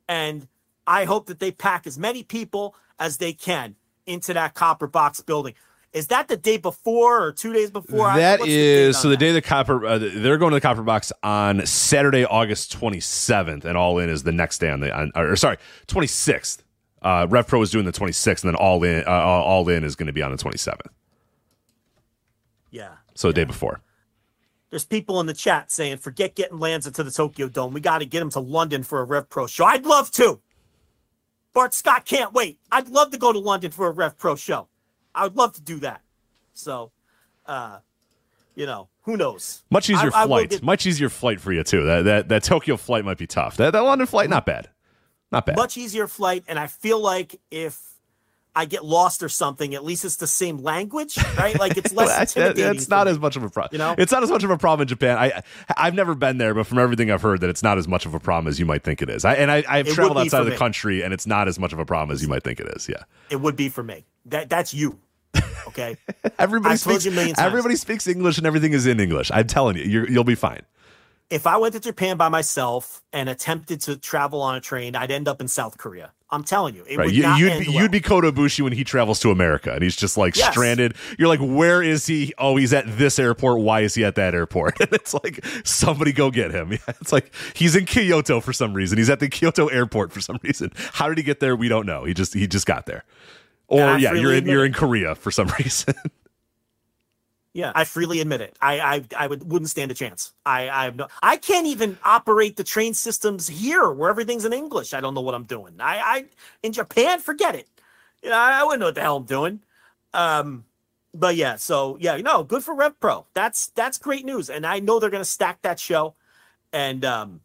And I hope that they pack as many people as they can into that copper box building. Is that the day before or two days before? That the is on so the that? day the copper uh, they're going to the copper box on Saturday, August 27th, and all in is the next day on the on, or sorry 26th. Uh, Rev Pro is doing the 26th, and then all in uh, all in is going to be on the 27th. Yeah. So the day before. There's people in the chat saying, forget getting Lanza to the Tokyo Dome. We got to get him to London for a Rev Pro show. I'd love to. Bart Scott can't wait. I'd love to go to London for a Rev Pro show. I would love to do that. So, uh, you know, who knows? Much easier I- I flight. get- Much easier flight for you too. That that that Tokyo flight might be tough. That that London flight not bad. Not bad. much easier flight. And I feel like if I get lost or something, at least it's the same language, right? Like it's less It's intimidating. it's not me. as much of a problem. You know? it's not as much of a problem in Japan. I I've never been there, but from everything I've heard, that it's not as much of a problem as you might think it is. I, and I, I've It traveled outside of the me. country, and it's not as much of a problem as you might think it is. Yeah, It would be for me. That that's you. Okay. everybody I've speaks. you a million times. Everybody speaks English, and everything is in English. I'm telling you, you're, you'll be fine. if I went to Japan by myself and attempted to travel on a train, I'd end up in South Korea. I'm telling you, it Right? would You, not you'd end be, well. you'd be Kota Ibushi when he travels to America, and he's just like Yes. stranded. You're like, where is he? Oh, he's at this airport. Why is he at that airport? And it's like somebody go get him. Yeah, It's like he's in Kyoto for some reason. He's at the Kyoto airport for some reason. How did he get there? We don't know. He just he just got there. Or I yeah, you're in you're it. in Korea for some reason. Yeah, I freely admit it. I I, I would wouldn't stand a chance. I I have no. I can't even operate the train systems here where everything's in English. I don't know what I'm doing. I I in Japan, forget it. You know, I, I wouldn't know what the hell I'm doing. Um, but yeah, so yeah, no, good for Rev Pro. That's that's great news, and I know they're gonna stack that show, and um,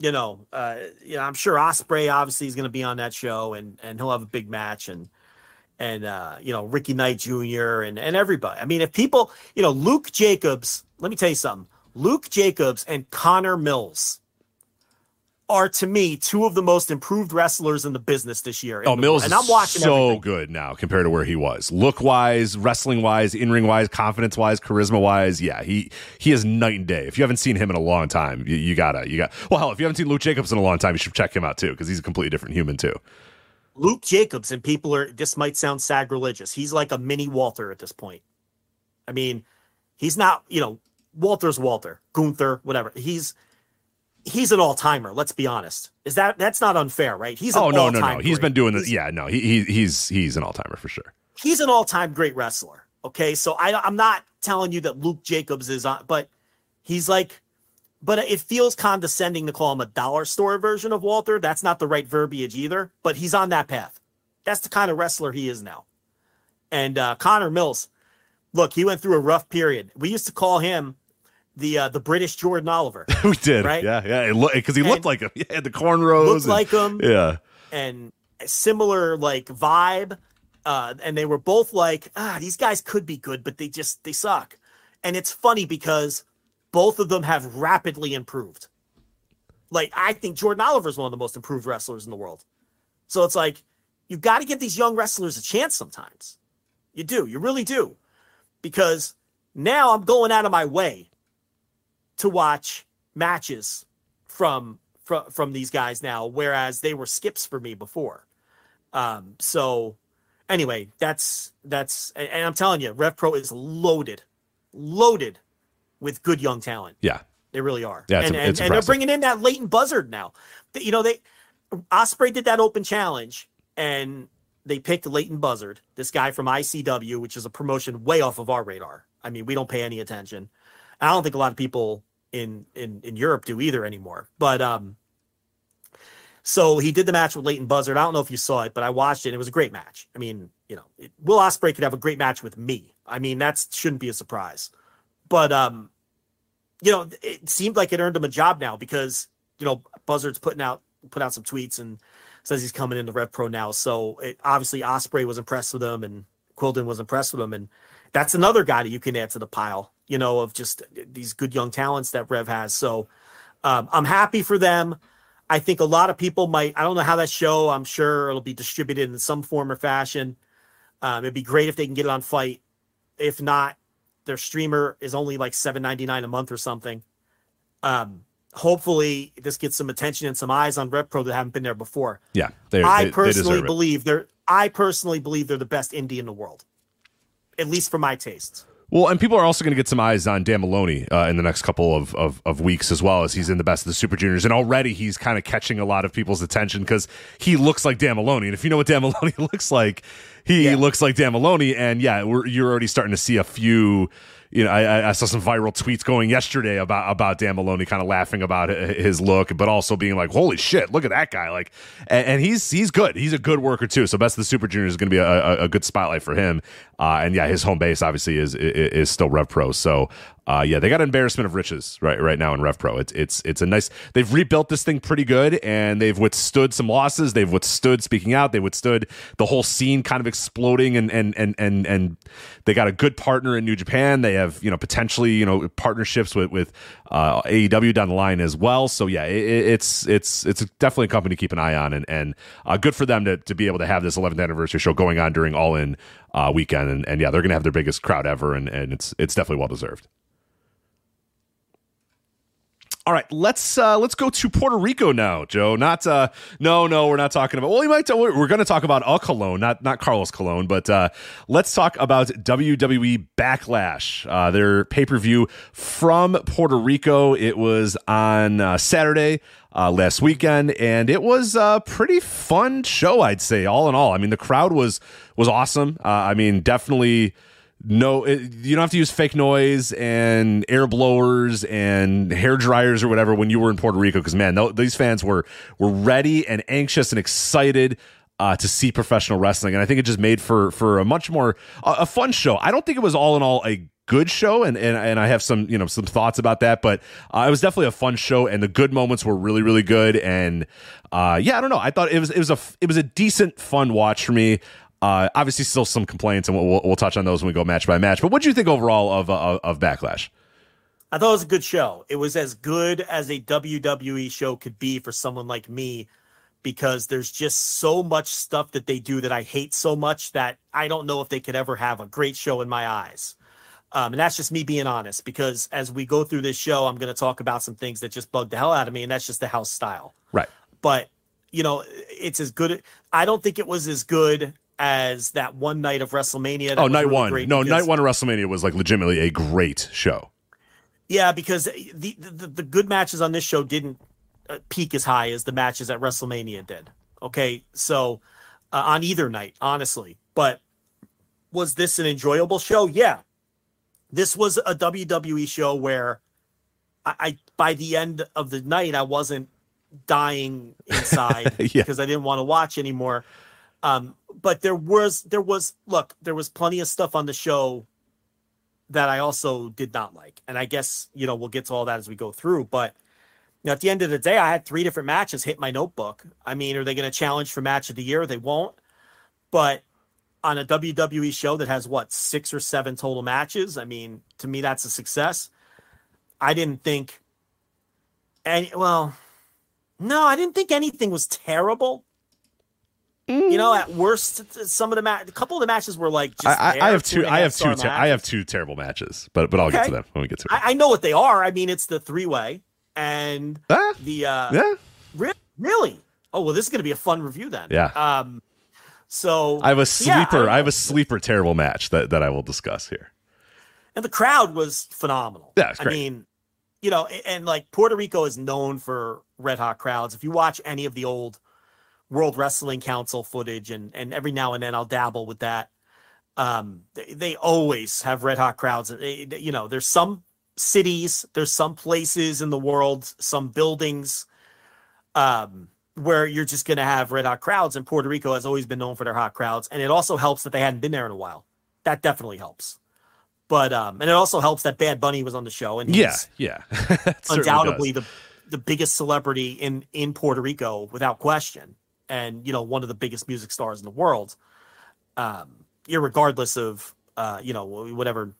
you know, uh, you know, I'm sure Ospreay obviously is gonna be on that show, and and he'll have a big match, and and uh, you know Ricky Knight Jr. and and everybody. I mean, if people, you know, Luke Jacobs. Let me tell you something. Luke Jacobs and Connor Mills are to me two of the most improved wrestlers in the business this year. Oh, Mills and I'm watching so everything. good now compared to where he was. Look wise, wrestling wise, in ring wise, confidence wise, charisma wise. Yeah, he he is night and day. If you haven't seen him in a long time, you, you gotta you got. Well, hell, if you haven't seen Luke Jacobs in a long time, you should check him out too because he's a completely different human too. Luke Jacobs and people are. This might sound sacrilegious. He's like a mini Walter at this point. I mean, he's not. You know, Walter's Walter, Gunther, whatever. He's he's an all timer. Let's be honest. Is that that's not unfair, right? He's an oh no no no, all-time he's great. been doing this. Yeah, no, he, he he's he's an all timer for sure. he's an all-time great wrestler. Okay, so I, I'm not telling you that Luke Jacobs is on, but he's like, but it feels condescending to call him a dollar store version of Walter. That's not the right verbiage either. But he's on that path. That's the kind of wrestler he is now. And uh, Connor Mills, look, he went through a rough period. We used to call him the uh, the British Jordan Oliver. we did, Right? Yeah, yeah, because he And- looked like him. He had the cornrows. Looked and- like him. Yeah, and a similar like vibe uh and they were both like ah these guys could be good but they just they suck and it's funny because both of them have rapidly improved Like I think Jordan Oliver is one of the most improved wrestlers in the world. So it's like you've got to give these young wrestlers a chance sometimes. You do, you really do. Because now I'm going out of my way to watch matches from from from these guys now, whereas they were skips for me before. Um, so anyway, that's that's and, and I'm telling you, Rev Pro is loaded, loaded with good young talent. Yeah, they really are. Yeah, and, and, and they're bringing in that Leighton Buzzard now. You know, they Ospreay did that open challenge, and they picked Leighton Buzzard, this guy from ICW, which is a promotion way off of our radar. I mean, we don't pay any attention. I don't think a lot of people in in in Europe do either anymore. But um, so he did the match with Leighton Buzzard. I don't know if you saw it, but I watched it. And it was a great match. I mean, you know, it, Will Ospreay could have a great match with me. I mean, that shouldn't be a surprise. But um, you know, it seemed like it earned him a job now because you know Buzzard's putting out put out some tweets and says he's coming into Rev Pro now. So it, obviously Ospreay was impressed with him and Quildan was impressed with him, and that's another guy that you can add to the pile. You know, of just these good young talents that Rev has. So um, I'm happy for them. I think a lot of people might. I don't know how that show. I'm sure it'll be distributed in some form or fashion. Um, it'd be great if they can get it on Fight. If not, their streamer is only like seven ninety nine a month or something. Um, hopefully, this gets some attention and some eyes on Rev Pro that haven't been there before. Yeah, they, I they- they personally deserve believe they're. I personally believe they're the best indie in the world, at least for my tastes. Well, and people are also going to get some eyes on Dan Moloney uh, in the next couple of, of, of weeks as well as he's in the best of the Super Juniors. And already he's kind of catching a lot of people's attention because he looks like Dan Moloney. And if you know what Dan Moloney looks like, he looks like Dan Moloney. And yeah, we're, you're already starting to see a few. You know, I- I, I saw some viral tweets going yesterday about about Dan Moloney, kind of laughing about his look, but also being like, "Holy shit, look at that guy!" Like, and, and he's he's good. He's a good worker too. So, best of the Super Juniors is going to be a, a, a good spotlight for him. Uh, and yeah, his home base obviously is is, is still Pro. So, uh, yeah, they got embarrassment of riches right right now in Rev Pro. It's it's it's a nice. They've rebuilt this thing pretty good, and they've withstood some losses. They've withstood speaking out. They withstood the whole scene kind of exploding, and and and and and they got a good partner in New Japan. They have you know potentially you know partnerships with with uh, AEW down the line as well. So yeah, it, it's it's it's definitely a company to keep an eye on, and and uh, good for them to to be able to have this 11th anniversary show going on during All In uh, weekend, and, and yeah, they're gonna have their biggest crowd ever, and and it's it's definitely well deserved. All right, let's uh, let's go to Puerto Rico now, Joe. Not uh, no, no, we're not talking about. Well, we might. We're, we're going to talk about a Colon, not not Carlos Colón, but uh, let's talk about WWE Backlash, uh, their pay per view from Puerto Rico. It was on uh, Saturday uh, last weekend, and it was a pretty fun show, I'd say. All in all, I mean, the crowd was was awesome. Uh, I mean, definitely no it, you don't have to use fake noise and air blowers and hair dryers or whatever when you were in Puerto Rico because man th- these fans were were ready and anxious and excited uh, to see professional wrestling. And I think it just made for for a much more a, a fun show. I don't think it was all in all a good show and, and and I have some you know some thoughts about that but uh, it was definitely a fun show and the good moments were really really good. And uh, yeah I don't know. I thought it was it was a it was a decent fun watch for me uh, obviously, still some complaints, and we'll, we'll, touch on those when we go match by match. But what do you think overall of uh, of Backlash? I thought it was a good show. It was as good as a WWE show could be for someone like me because there's just so much stuff that they do that I hate so much that I don't know if they could ever have a great show in my eyes. Um, and that's just me being honest because as we go through this show, I'm going to talk about some things that just bug the hell out of me, and that's just the house style. Right. But, you know, it's as good. I don't think it was as good as that one night of WrestleMania. Oh, night really one. No, night one of WrestleMania was like legitimately a great show. Yeah, because the, the the good matches on this show didn't uh, peak as high as the matches at WrestleMania did. Okay, so uh, on either night, honestly, but was this an enjoyable show? Yeah, this was a WWE show where I, I by the end of the night I wasn't dying inside Yeah. because I didn't want to watch anymore. Um, but there was there was look there was plenty of stuff on the show that I also did not like. And I guess, you know, we'll get to all that as we go through. But you know, at the end of the day, I had three different matches hit my notebook. I mean, are they going to challenge for match of the year? They won't. But on a WWE show that has what, six or seven total matches, I mean, to me, that's a success. I didn't think any, well, No, I didn't think anything was terrible. You know, at worst, some of the ma- a couple of the matches were like. Just I, I, I have two two. and a I half have two. Ter- I have two terrible matches, but but I'll get to them when we get to it. I, I know what they are. I mean, it's the three way and Ah, the uh yeah, re- really. Oh well, this is going to be a fun review then. Yeah. Um. So I have a yeah, sleeper. I- I have a sleeper terrible match that that I will discuss here. and the crowd was phenomenal. Yeah, it's I great. mean, you know, and, and like Puerto Rico is known for red hot crowds. If you watch any of the old World Wrestling Council footage, and and every now and then I'll dabble with that. Um, they, they always have red hot crowds. They- they- you know, there's some cities, there's some places in the world, some buildings, um, where you're just gonna have red hot crowds. And Puerto Rico has always been known for their hot crowds, and it also helps that they hadn't been there in a while. That definitely helps. But um, and it also helps that Bad Bunny was on the show, and Yeah, he's yeah. Undoubtedly the the biggest celebrity in in Puerto Rico without question, and you know one of the biggest music stars in the world. Um, irregardless of uh, you know whatever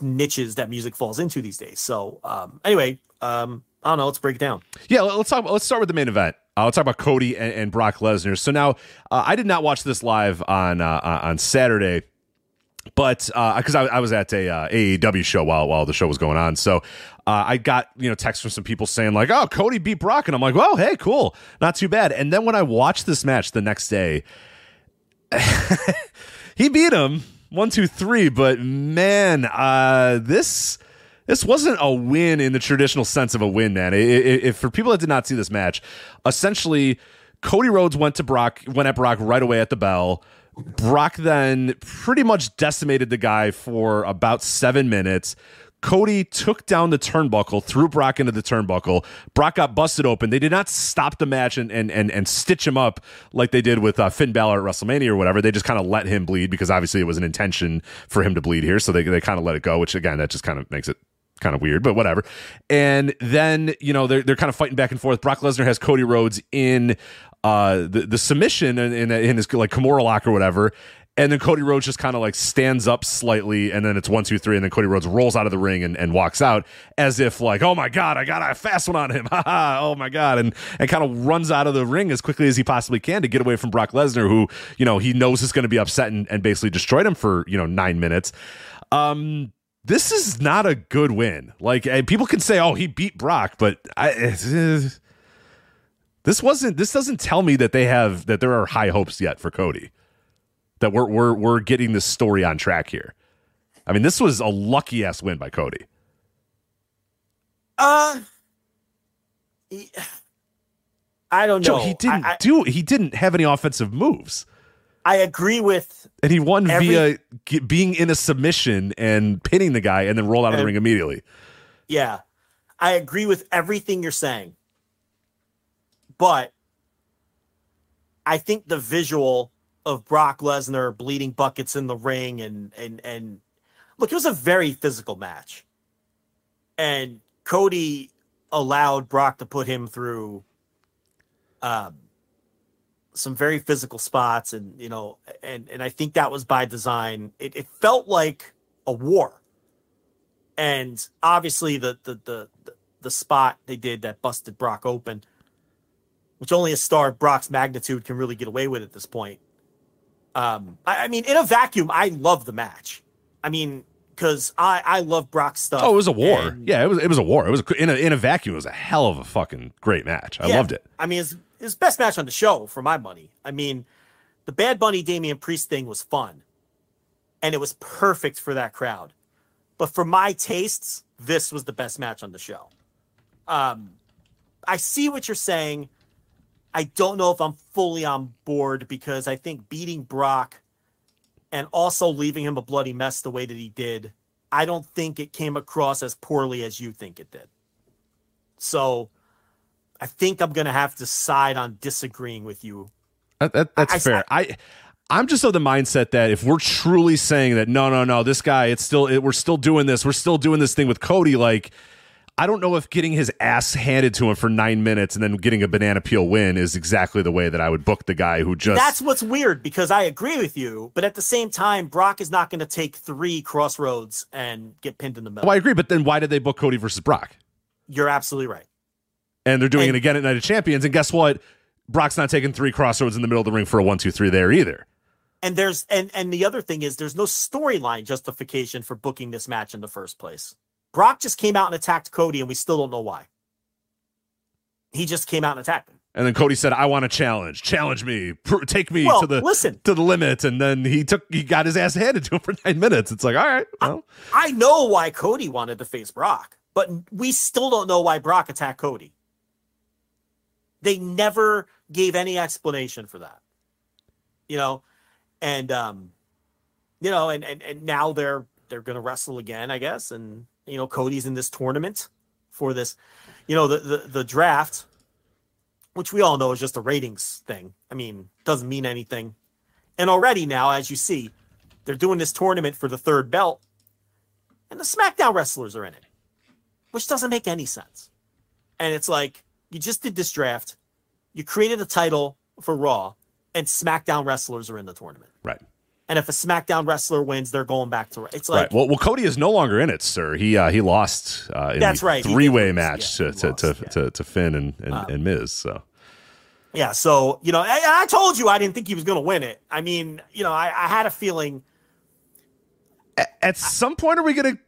niches that music falls into these days. So um, anyway, um, I don't know. Let's break it down. Yeah, let's talk. Let's start with the main event. Uh, let's talk about Cody and, and Brock Lesnar. So now, uh, I did not watch this live on uh, on Saturday, but because I, I was at a uh, AEW show while while the show was going on, so uh, I got you know texts from some people saying like, "Oh, Cody beat Brock," and I'm like, "Well, hey, cool, not too bad." And then when I watched this match the next day, he beat him one, two, three. But man, uh, this this wasn't a win in the traditional sense of a win, man. If for people that did not see this match, essentially, Cody Rhodes went to Brock, went at Brock right away at the bell. Brock then pretty much decimated the guy for about seven minutes. Cody took down the turnbuckle, threw Brock into the turnbuckle. Brock got busted open. They did not stop the match and and and, and stitch him up like they did with uh, Finn Balor at WrestleMania or whatever. They just kind of let him bleed because obviously it was an intention for him to bleed here. So they they kind of let it go, which again that just kind of makes it kind of weird, but whatever. And then you know they're they're kind of fighting back and forth. Brock Lesnar has Cody Rhodes in uh the the submission in in, in his like Kimura lock or whatever. And then Cody Rhodes just kind of like stands up slightly, and then it's one, two, three, and then Cody Rhodes rolls out of the ring and, and walks out as if like, oh my god, I got a fast one on him, oh my god, and and kind of runs out of the ring as quickly as he possibly can to get away from Brock Lesnar, who you know he knows is going to be upset and, and basically destroyed him for you know nine minutes. Um, this is not a good win. Like and people can say, "Oh, he beat Brock," but I, eh, this wasn't. This doesn't tell me that they have that there are high hopes yet for Cody. That we're we're we're getting this story on track here. I mean, this was a lucky ass win by Cody. Uh, he- I don't know. Joe, he didn't I, do. He didn't have any offensive moves, I agree with and he won Every- via ge- being in a submission and pinning the guy, and then rolled out of the ring immediately. Yeah, I agree with everything you're saying. But I think the visual of Brock Lesnar bleeding buckets in the ring and and and look, it was a very physical match. And Cody allowed Brock to put him through um some very physical spots and you know and and I think that was by design. It, it felt like a war and obviously the the the the, the spot they did that busted Brock open, which only a star of Brock's magnitude can really get away with at this point. Um, I, I mean, in a vacuum, I love the match. I mean, because I I love Brock's stuff. Oh, it was a war. and- yeah, it was. It was a war. It was a, in a in a vacuum. It was a hell of a fucking great match. I Yeah. loved it. I mean, it's his best match on the show for my money. I mean, the Bad Bunny Damian Priest thing was fun, and it was perfect for that crowd. But for my tastes, this was the best match on the show. Um, I see what you're saying. I don't know if I'm fully on board because I think beating Brock and also leaving him a bloody mess the way that he did, I don't think it came across as poorly as you think it did. So I think I'm going to have to side on disagreeing with you. That, that- that's I- fair. I I'm just of the mindset that if we're truly saying that no no no this guy it's still it, we're still doing this we're still doing this thing with Cody like I don't know if getting his ass handed to him for nine minutes and then getting a banana peel win is exactly the way that I would book the guy who just That's what's weird because I agree with you, but at the same time, Brock is not going to take three Cross Rhodes and get pinned in the middle. Well, I agree, but then why did they book Cody versus Brock? You're absolutely right. and they're doing And- it again at Night of Champions. And guess what? Brock's not taking three Cross Rhodes in the middle of the ring for a one, two, three there either. And there's and and the other thing is there's no storyline justification for booking this match in the first place. Brock just came out and attacked Cody, and we still don't know why. He just came out and attacked him. And then Cody said, "I want a challenge. Challenge me. Pr- take me Well, to the listen. to the limit." And then he took he got his ass handed to him for nine minutes. It's like, all right, well, I know why Cody wanted to face Brock, but we still don't know why Brock attacked Cody. They never gave any explanation for that. You know, and um, you know, and and, and now they're they're gonna wrestle again, I guess. And you know, Cody's in this tournament for this, you know, the the, the draft, which we all know is just a ratings thing. I mean, doesn't mean anything. And already now, as you see, they're doing this tournament for the third belt and the SmackDown wrestlers are in it, which doesn't make any sense. And it's like you just did this draft, you created a title for Raw, and SmackDown wrestlers are in the tournament. right, And if a SmackDown wrestler wins, they're going back to it's like right. Well, well, Cody is no longer in it, sir. He uh, he lost uh, in That's the right. Three way match Yeah, to, to, lost, to, yeah. to to Finn and and, Um, and Miz. So yeah. So you know, I, I told you I didn't think he was going to win it. I mean, you know, I, I had a feeling. at some point, are we going to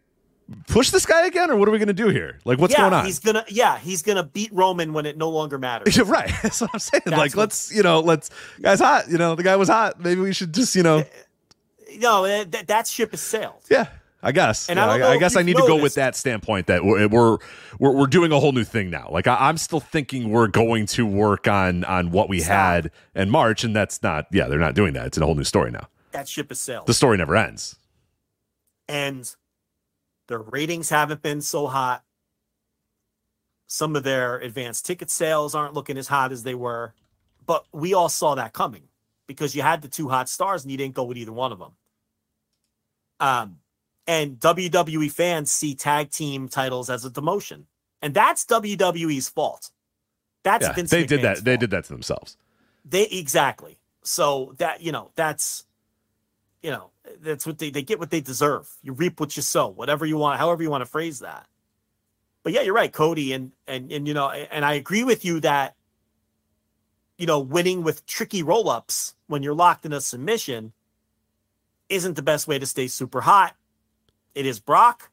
push this guy again, or what are we going to do here? Like, what's yeah, going on? He's gonna, yeah, he's gonna beat Roman when it no longer matters. You're right. That's what I'm saying. That's like, let's you know, let's guy's hot. You know, the guy was hot. Maybe we should just you know, No, that, that ship has sailed. yeah. I guess. And Yeah, I I, I guess I need to go with that standpoint that we're we're we're, we're doing a whole new thing now. Like I, I'm still thinking we're going to work on on what we Stop. had in March, and that's not. Yeah, they're not doing that. It's a whole new story now. That ship has sailed. The story never ends. and their ratings haven't been so hot. Some of their advanced ticket sales aren't looking as hot as they were, but we all saw that coming because you had the two hot stars and you didn't go with either one of them. Um, and WWE fans see tag team titles as a demotion, and that's WWE's fault. That's Yeah, Vince they did McMahon's that. They did that to themselves. They exactly. So that you know, that's you know, that's what they they get what they deserve. You reap what you sow, whatever you want, however you want to phrase that. But yeah, you're right, Cody, and and and you know, and I agree with you that you know, winning with tricky roll ups when you're locked in a submission isn't the best way to stay super hot. It is Brock.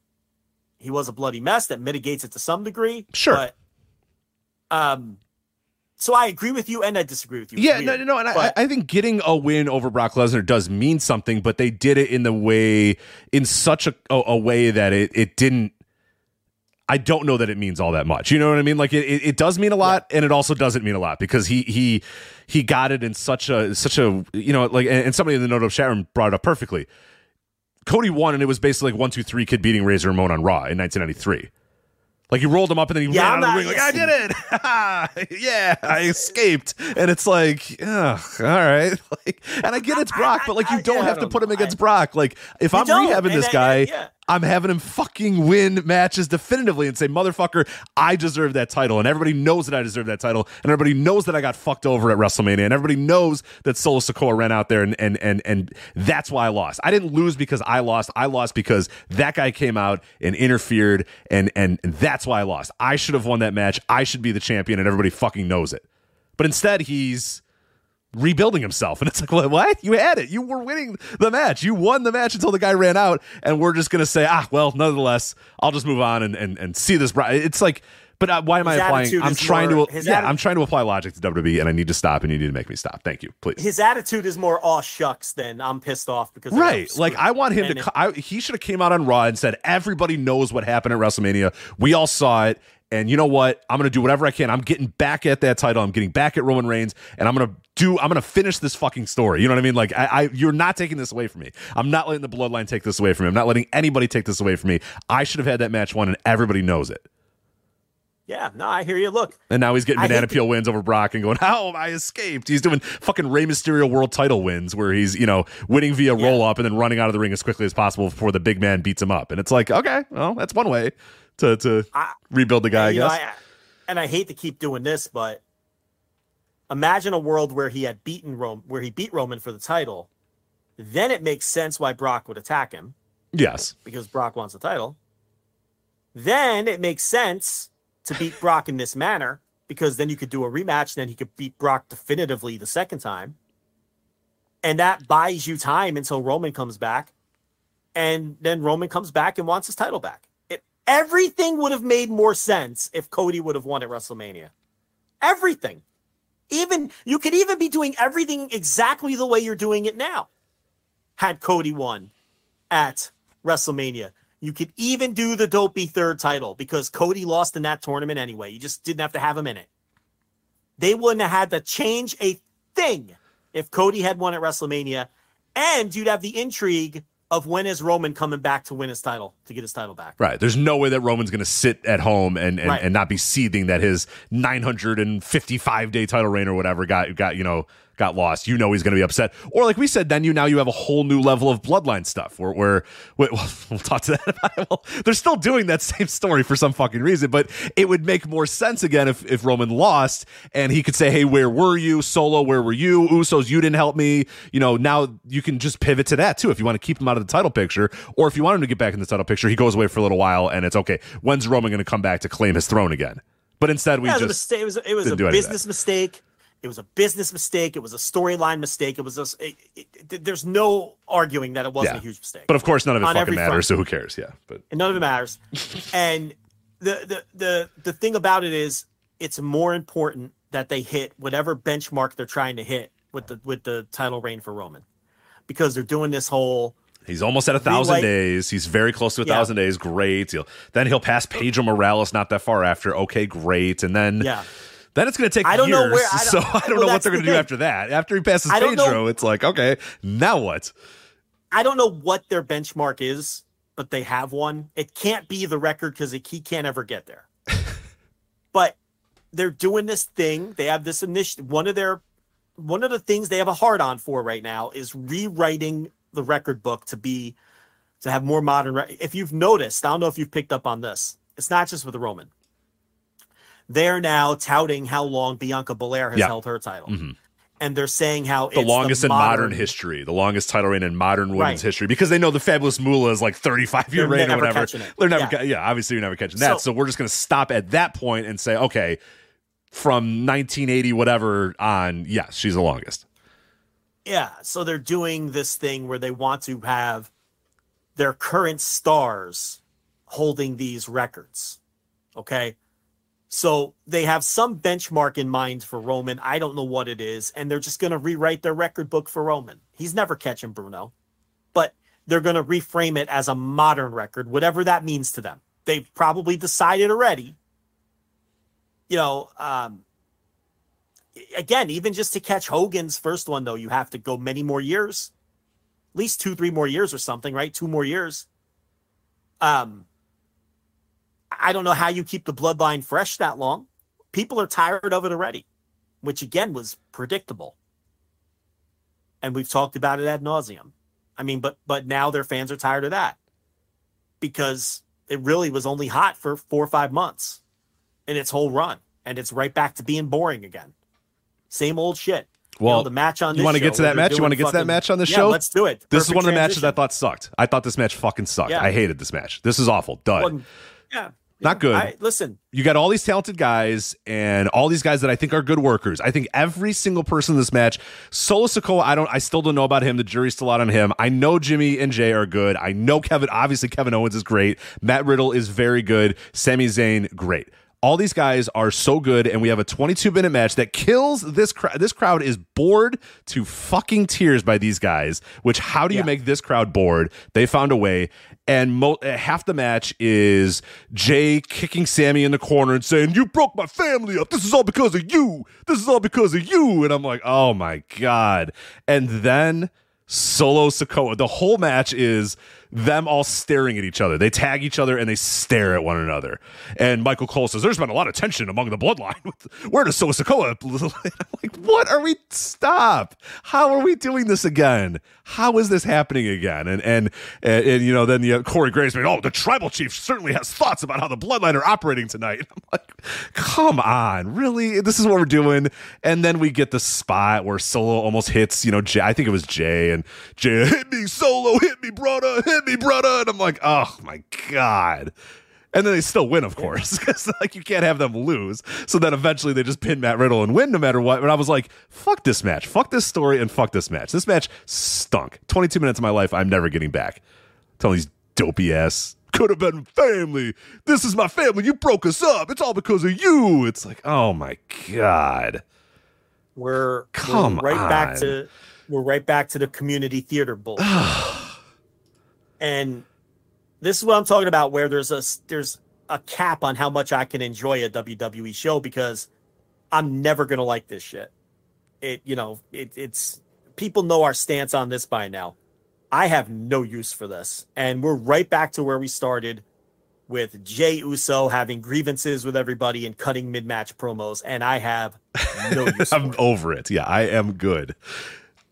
He was a bloody mess that mitigates it to some degree. Sure. But um so I agree with you and I disagree with you. It's Yeah, no, weird, no, no, and I, I think getting a win over Brock Lesnar does mean something, but they did it in the way, in such a, a, a way that it, it didn't. I don't know that it means all that much. You know what I mean? Like it, it, it does mean a lot, and it also doesn't mean a lot because he he he got it in such a such a you know like and, somebody in the note of Sharon brought it up perfectly. Cody won, and it was basically like one, two, three kid beating Razor Ramon on Raw in 1993. Like he rolled him up and then he Yeah, ran I'm out of the ring like I did it. yeah, I escaped. And it's like, ugh, all right. Like, and I get it's Brock, but like you don't yeah, I have to don't put him against Brock. Like if You I'm rehabbing this I- guy, yeah. I'm having him fucking win matches definitively and say, motherfucker, I deserve that title. And everybody knows that I deserve that title. And everybody knows that I got fucked over at WrestleMania. And everybody knows that Solo Sikoa ran out there and and and and that's why I lost. I didn't lose because I lost. I lost because that guy came out and interfered and and, and that's why I lost. I should have won that match. I should be the champion and everybody fucking knows it. But instead he's rebuilding himself. And it's like, what? what? You had it. You were winning the match. You won the match until the guy ran out. And we're just going to say, ah, well, nonetheless, I'll just move on and, and, and see this. It's like, but uh, why am I applying? I'm trying more- to, yeah, atti- I'm trying to apply logic to WWE and I need to stop and you need to make me stop. Thank you, please. his attitude is more aw shucks than I'm pissed off because Right. Like. I want him to it- I, he should have came out on Raw and said everybody knows what happened at WrestleMania. We all saw it. And you know what? I'm going to do whatever I can. I'm getting back at that title. I'm getting back at Roman Reigns and I'm going to do I'm going to finish this fucking story. You know what I mean? Like I, I you're not taking this away from me. I'm not letting the bloodline take this away from me. I'm not letting anybody take this away from me. I should have had that match won and everybody knows it. yeah, no, I hear you. Look, And now he's getting banana peel wins over Brock and going, How I escaped. He's doing fucking Rey Mysterio world title wins where he's, you know, winning via Yeah. roll up and then running out of the ring as quickly as possible before the big man beats him up. And it's like, okay, well, that's one way to to I- rebuild the guy, I you know, guess. I- and I hate to keep doing this, but imagine a world where he had beaten Rome, where he beat Roman for the title. Then it makes sense why Brock would attack him yes. because Brock wants the title. Then it makes sense to beat Brock in this manner because then you could do a rematch, and then he could beat Brock definitively the second time. And that buys you time until Roman comes back. And then Roman comes back and wants his title back. Everything would have made more sense if Cody would have won at WrestleMania. Everything. Even you could even be doing everything exactly the way you're doing it now. Had Cody won at WrestleMania. You could even do the dopey third title because Cody lost in that tournament anyway. You just didn't have to have him in it. They wouldn't have had to change a thing if Cody had won at WrestleMania, and you'd have the intrigue of when is Roman coming back to win his title to get his title back. Right. There's no way that Roman's going to sit at home and and, Right. and not be seething that his 955 day title reign or whatever got got you know got lost. You know he's going to be upset. Or like we said, then you now you have a whole new level of bloodline stuff where well, we'll talk to that. About well, they're still doing that same story for some fucking reason, but it would make more sense again if if Roman lost and he could say, "Hey, where were you? Solo, where were you? Usos, you didn't help me." You know, now you can just pivot to that too if you want to keep him out of the title picture, or if you want him to get back in the title picture, he goes away for a little while, and it's okay. When's Roman going to come back to claim his throne again? But instead, we Yeah, it was a just mistake. It was, it was a do any of that. business mistake. It was a business mistake. It was a storyline mistake. It was a, it, it, there's no arguing that it wasn't Yeah. a huge mistake. But of course, none of it On fucking matters. front. So who cares? Yeah, but and none of it matters. and the, the the the thing about it is, it's more important that they hit whatever benchmark they're trying to hit with the with the title reign for Roman, because they're doing this whole He's almost at a thousand Relight- days. He's very close to a Yeah. thousand days. Great. He'll, then he'll pass Pedro Morales not that far after. Okay, great. And then yeah. Then it's going to take I don't years. know where- I don't- so I don't well, know what they're going to do after that. After he passes Pedro, it's like okay, now what? I don't know what their benchmark is, but they have one. It can't be the record because he can't ever get there. but they're doing this thing. They have this initiative. One of their one of the things they have a hard on for right now is rewriting the record book to be to have more modern. If you've noticed, I don't know if you've picked up on this. It's not just with the Roman. They're now touting how long Bianca Belair has Yeah. held her title. Mhm. And they're saying how The longest in modern modern history, the longest title reign in modern women's Right. history, because they know the fabulous Moolah is like 35 year reign or whatever. They're never, Yeah. ca- yeah, obviously you're never catching that. So, So- we're just going to stop at that point and say, okay, from 1980 whatever on, yes, she's the longest. Yeah, so they're doing this thing where they want to have their current stars holding these records. Okay. So they have some benchmark in mind for Roman. I don't know what it is. And they're just going to rewrite their record book for Roman. He's never catching Bruno, but they're going to reframe it as a modern record, whatever that means to them. They've probably decided already. You know, um, again, even just to catch Hogan's first one, though, you have to go many more years, at least two, three more years or something, right? Two more years. Um, I don't know how you keep the bloodline fresh that long. People are tired of it already, which again was predictable. And we've talked about it ad nauseum. I mean, but but now their fans are tired of that because it really was only hot for four or five months in its whole run, and it's right back to being boring again. Same old shit. You know, Well, the match on you want to get to that match? You want to get to that match on this Yeah, show? Let's do it. This is one of the matches I thought sucked. I thought this match fucking sucked. Yeah. I hated this match. This is awful. Dud. Well, yeah, Not good. I, listen, you got all these talented guys and all these guys that I think are good workers. I think every single person in this match, Solo Sikoa, I don't I still don't know about him. The jury's still out on him. I know Jimmy and Jay are good. I know Kevin, obviously Kevin Owens is great. Matt Riddle is very good. Sami Zayn, great. All these guys are so good, and we have a 22 minute match that kills this crowd. This crowd is bored to fucking tears by these guys. Which, how do you Yeah. make this crowd bored? They found a way, and mo- uh, half the match is Jay kicking Sammy in the corner and saying, "You broke my family up. This is all because of you. This is all because of you." And I'm like, "Oh my god!" And then Solo Sikoa. The whole match is them all staring at each other. They tag each other and they stare at one another. And Michael Cole says, "There's been a lot of tension among the bloodline. Where does Solo Sikoa?" I'm like, "What are we? Stop! How are we doing this again? How is this happening again?" And and and, and, you know, then have Corey Graves made, "Oh, the tribal chief certainly has thoughts about how the bloodline are operating tonight." I'm like, "Come on, really? This is what we're doing?" And then we get the spot where Solo almost hits, you know, Jay, I think it was Jay, and Jay hit me, Solo, hit me, brother, hit me, brother, and I'm like, "Oh my god." And then they still win, of course, because like you can't have them lose. So then eventually they just pin Matt Riddle and win no matter what. But I was like, fuck this match, fuck this story, and fuck this match. This match stunk. 22 minutes of my life I'm never getting back. Telling these dopey ass could have been family. This is my family. You broke us up. It's all because of you. It's like, oh my god. We're, Come we're right back to we're right back to the community theater bullshit. and this is what I'm talking about, where there's a there's a cap on how much I can enjoy a WWE show because I'm never gonna like this shit. It you know it, it's people know our stance on this by now. I have no use for this, and we're right back to where we started with Jay Uso having grievances with everybody and cutting mid match promos, and I have no use. I'm over it. Yeah, I am good.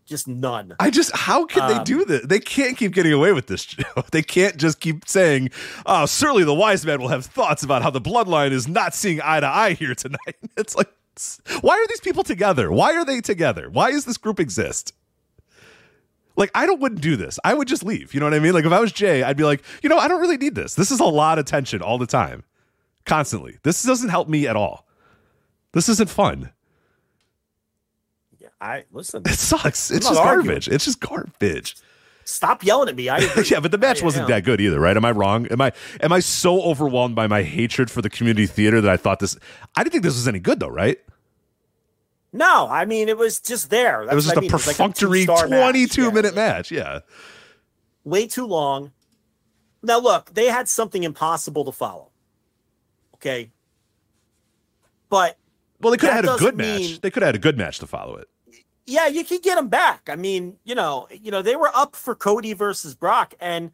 Just none. I just how can they Um, do this? They can't keep getting away with this. Joe. They can't just keep saying, "Oh, certainly the wise man will have thoughts about how the bloodline is not seeing eye to eye here tonight." It's like, why are these people together? Why are they together? Why does this group exist? Like, I don't wouldn't do this. I would just leave. You know what I mean? Like, if I was Jay, I'd be like, you know, I don't really need this. This is a lot of tension all the time, constantly. This doesn't help me at all. This isn't fun. I listen. It sucks. I'm It's just arguing. garbage. It's just garbage. Stop yelling at me. I yeah, but the match I- wasn't know. that good either, right? Am I wrong? Am I am I so overwhelmed by my hatred for the community theater that I thought this? I didn't think this was any good though, right? No, I mean it was just there. it was just I a mean. It was like perfunctory two-star match. twenty-two Yeah. minute match. Yeah, way too long. Now look, they had something impossible to follow. Okay. But well, they could have had a good match. mean- They could have had a good match to follow it. Yeah, you could get them back. I mean, you know, you know, they were up for Cody versus Brock, and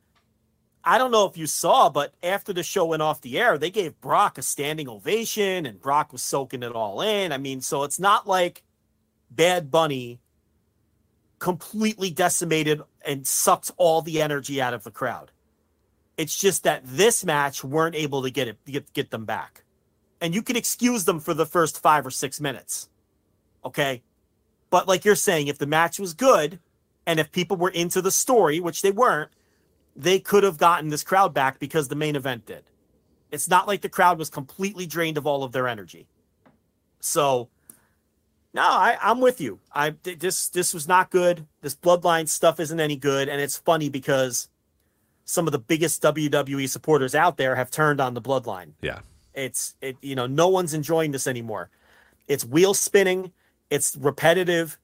I don't know if you saw, but after the show went off the air, they gave Brock a standing ovation, and Brock was soaking it all in. I mean, so it's not like Bad Bunny completely decimated and sucked all the energy out of the crowd. It's just that this match weren't able to get it get get them back. And you can excuse them for the first 5 or 6 minutes. Okay? But like you're saying if the match was good and if people were into the story, which they weren't, they could have gotten this crowd back because the main event did. It's not like the crowd was completely drained of all of their energy. So no, I, I'm with you. I this this was not good. This bloodline stuff isn't any good, and it's funny because some of the biggest WWE supporters out there have turned on the bloodline. Yeah, It's it you know no one's enjoying this anymore. It's wheel spinning. It's repetitive,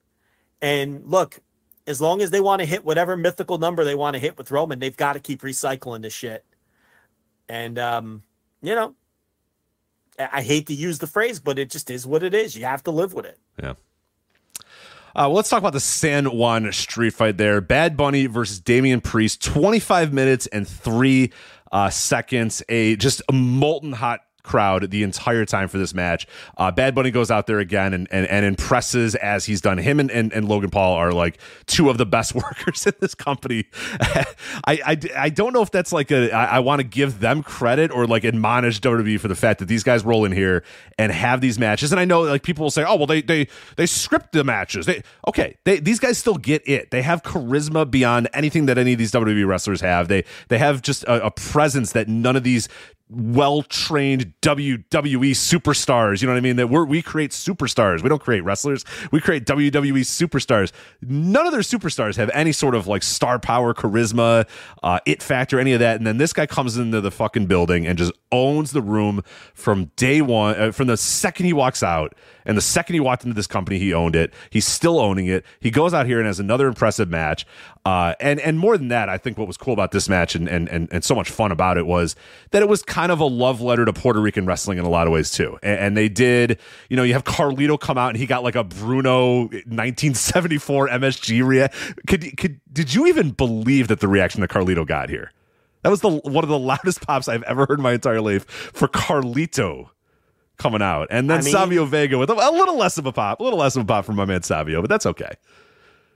and look, as long as they want to hit whatever mythical number they want to hit with Roman, they've got to keep recycling this shit. And um, you know, I hate to use the phrase, but it just is what it is. You have to live with it. yeah. Uh, well, let's talk about the San Juan street fight there. Bad Bunny versus Damian Priest, 25 minutes and three uh, seconds. A just a molten hot crowd the entire time for this match. Uh, Bad Bunny goes out there again and, and, and impresses as he's done. Him and, and, and Logan Paul are like two of the best workers in this company. I, I, I don't know if that's like a, I, I want to give them credit or like admonish WWE for the fact that these guys roll in here and have these matches. And I know like people will say, oh, well, they, they, they script the matches. They, okay. They, these guys still get it. They have charisma beyond anything that any of these WWE wrestlers have. They, they have just a, a presence that none of these well trained WWE superstars. You know what I mean? That we're, we create superstars. We don't create wrestlers. We create WWE superstars. None of their superstars have any sort of like star power, charisma, uh, it factor, any of that. And then this guy comes into the fucking building and just owns the room from day one, uh, from the second he walks out. And the second he walked into this company, he owned it. He's still owning it. He goes out here and has another impressive match. Uh, and and more than that, I think what was cool about this match and, and and and so much fun about it was that it was kind of a love letter to Puerto Rican wrestling in a lot of ways too. And, and they did, you know, you have Carlito come out and he got like a Bruno 1974 MSG react. Could could did you even believe that the reaction that Carlito got here? That was the one of the loudest pops I've ever heard in my entire life for Carlito coming out. And then I mean- Savio Vega with a, a little less of a pop, a little less of a pop from my man Savio, but that's okay.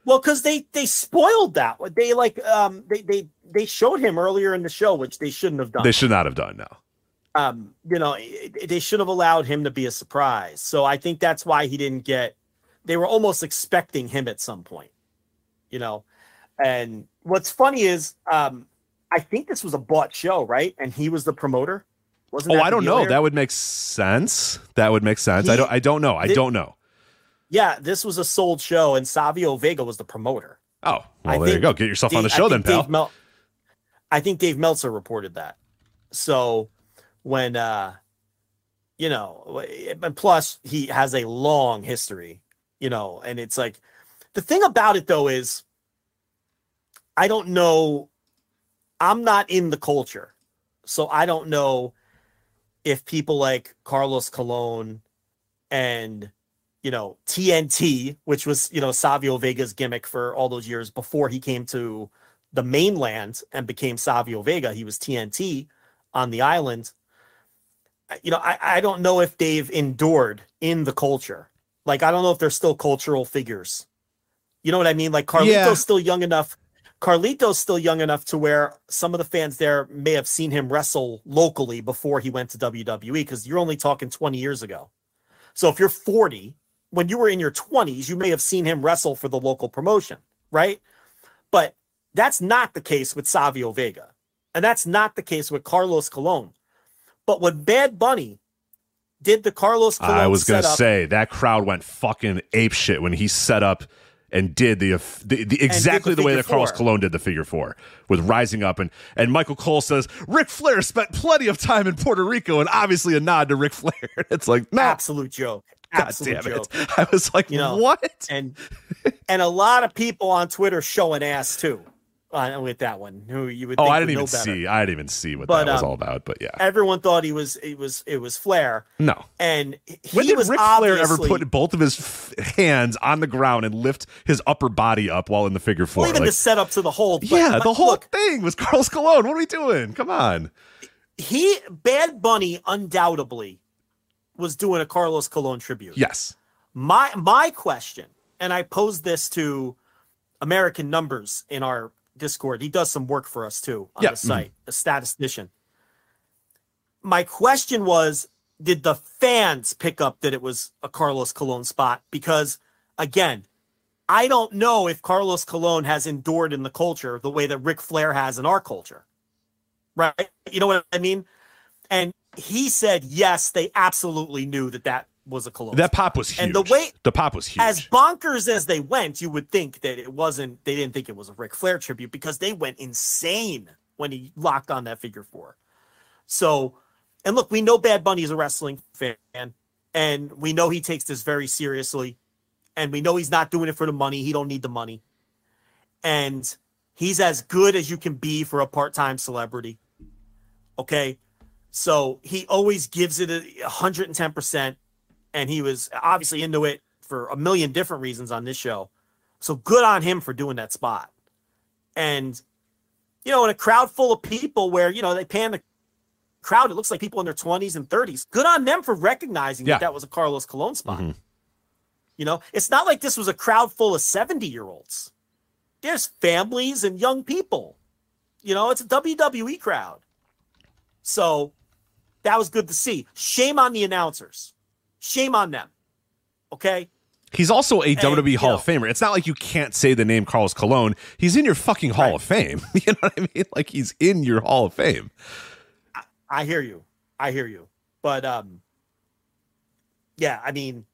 Well, because they they spoiled that. They like um they they they showed him earlier in the show, which they shouldn't have done. They should not have done no. um you know they should have allowed him to be a surprise. So I think that's why he didn't get. They were almost expecting him at some point, you know. And what's funny is um I think this was a bought show, right? And he was the promoter. Wasn't Oh, I don't know. That would make sense. That would make sense. I don't. I don't know. I thi- don't know. Yeah, this was a sold show, and Savio Vega was the promoter. Oh, I well, there you go. Get yourself on the show then, think Dave pal. Mel- I think Dave Meltzer reported that. So when uh you know, and plus he has a long history, you know, and it's like the thing about it though is I don't know I'm not in the culture. So I don't know if people like Carlos Colon and you know TNT, which was you know Savio Vega's gimmick for all those years before he came to the mainland and became Savio Vega. He was TNT on the island. You know, I, I don't know if they've endured in the culture. Like, I don't know if they're still cultural figures. You know what I mean? Like Carlito's Yeah. still young enough. Carlito's still young enough to where some of the fans there may have seen him wrestle locally before he went to WWE because you're only talking 20 years ago. So if you're 40, when you were in your 20s, you may have seen him wrestle for the local promotion, right? But that's not the case with Savio Vega. And that's not the case with Carlos Colon. But when Bad Bunny did the Carlos Colon I was gonna say that crowd went fucking ape shit when he set up and did the the, the exactly the, way figure that Carlos. Colon did the figure four with rising up and and Michael Cole says Ric Flair spent plenty of time in Puerto Rico and obviously a nod to Ric Flair. It's like no, absolute joke. God damn joke. it! I was like, You know, what? And and a lot of people on Twitter showing ass too uh, with that one. Who you would Oh, I didn't even see. I didn't even see what But, that was um, all about. But yeah, Everyone thought he was it was it was Flair. no. And he When did was Ric Flair ever put both of his f- hands on the ground and lift his upper body up while in the figure four? well, even Like, the setup to the hold? yeah, the whole look, thing was Carlos Colon. What are we doing? Come on. he Bad Bunny undoubtedly was doing a Carlos Colon tribute. Yes. My my question, and I posed this to American Numbers in our Discord. He does some work for us too on Yeah, the mm-hmm. site, a statistician. My question was, did the fans pick up that it was a Carlos Colon spot? Because again, I don't know if Carlos Colon has endured in the culture the way that Ric Flair has in our culture. Right? You know what I mean? And he said, yes, they absolutely knew that that was a Colon. That pop was huge. And the way the pop was huge. as bonkers as they went, you would think that it wasn't. They didn't think it was a Ric Flair tribute because they went insane when he locked on that figure four. So, and look, we know Bad Bunny is a wrestling fan, and we know he takes this very seriously, and we know he's not doing it for the money. He don't need the money, and he's as good as you can be for a part-time celebrity. Okay, so he always gives it a hundred and ten percent and he was obviously into it for a million different reasons on this show. So good on him for doing that spot. And you know, in a crowd full of people where you know they pan the crowd, it looks like people in their twenties and thirties. Good on them for recognizing Yeah. that that was a Carlos Colon spot. Mhm. You know, it's not like this was a crowd full of seventy year olds. There's families and young people. You know, it's a WWE crowd. So that was good to see. Shame on the announcers. Shame on them. Okay. He's also a WWE Hall know- of Famer. It's not like you can't say the name Carlos Colon. He's in your fucking Hall of Fame. You know what I mean? Like he's in your Hall of Fame. I hear you. I hear you. But um yeah, I mean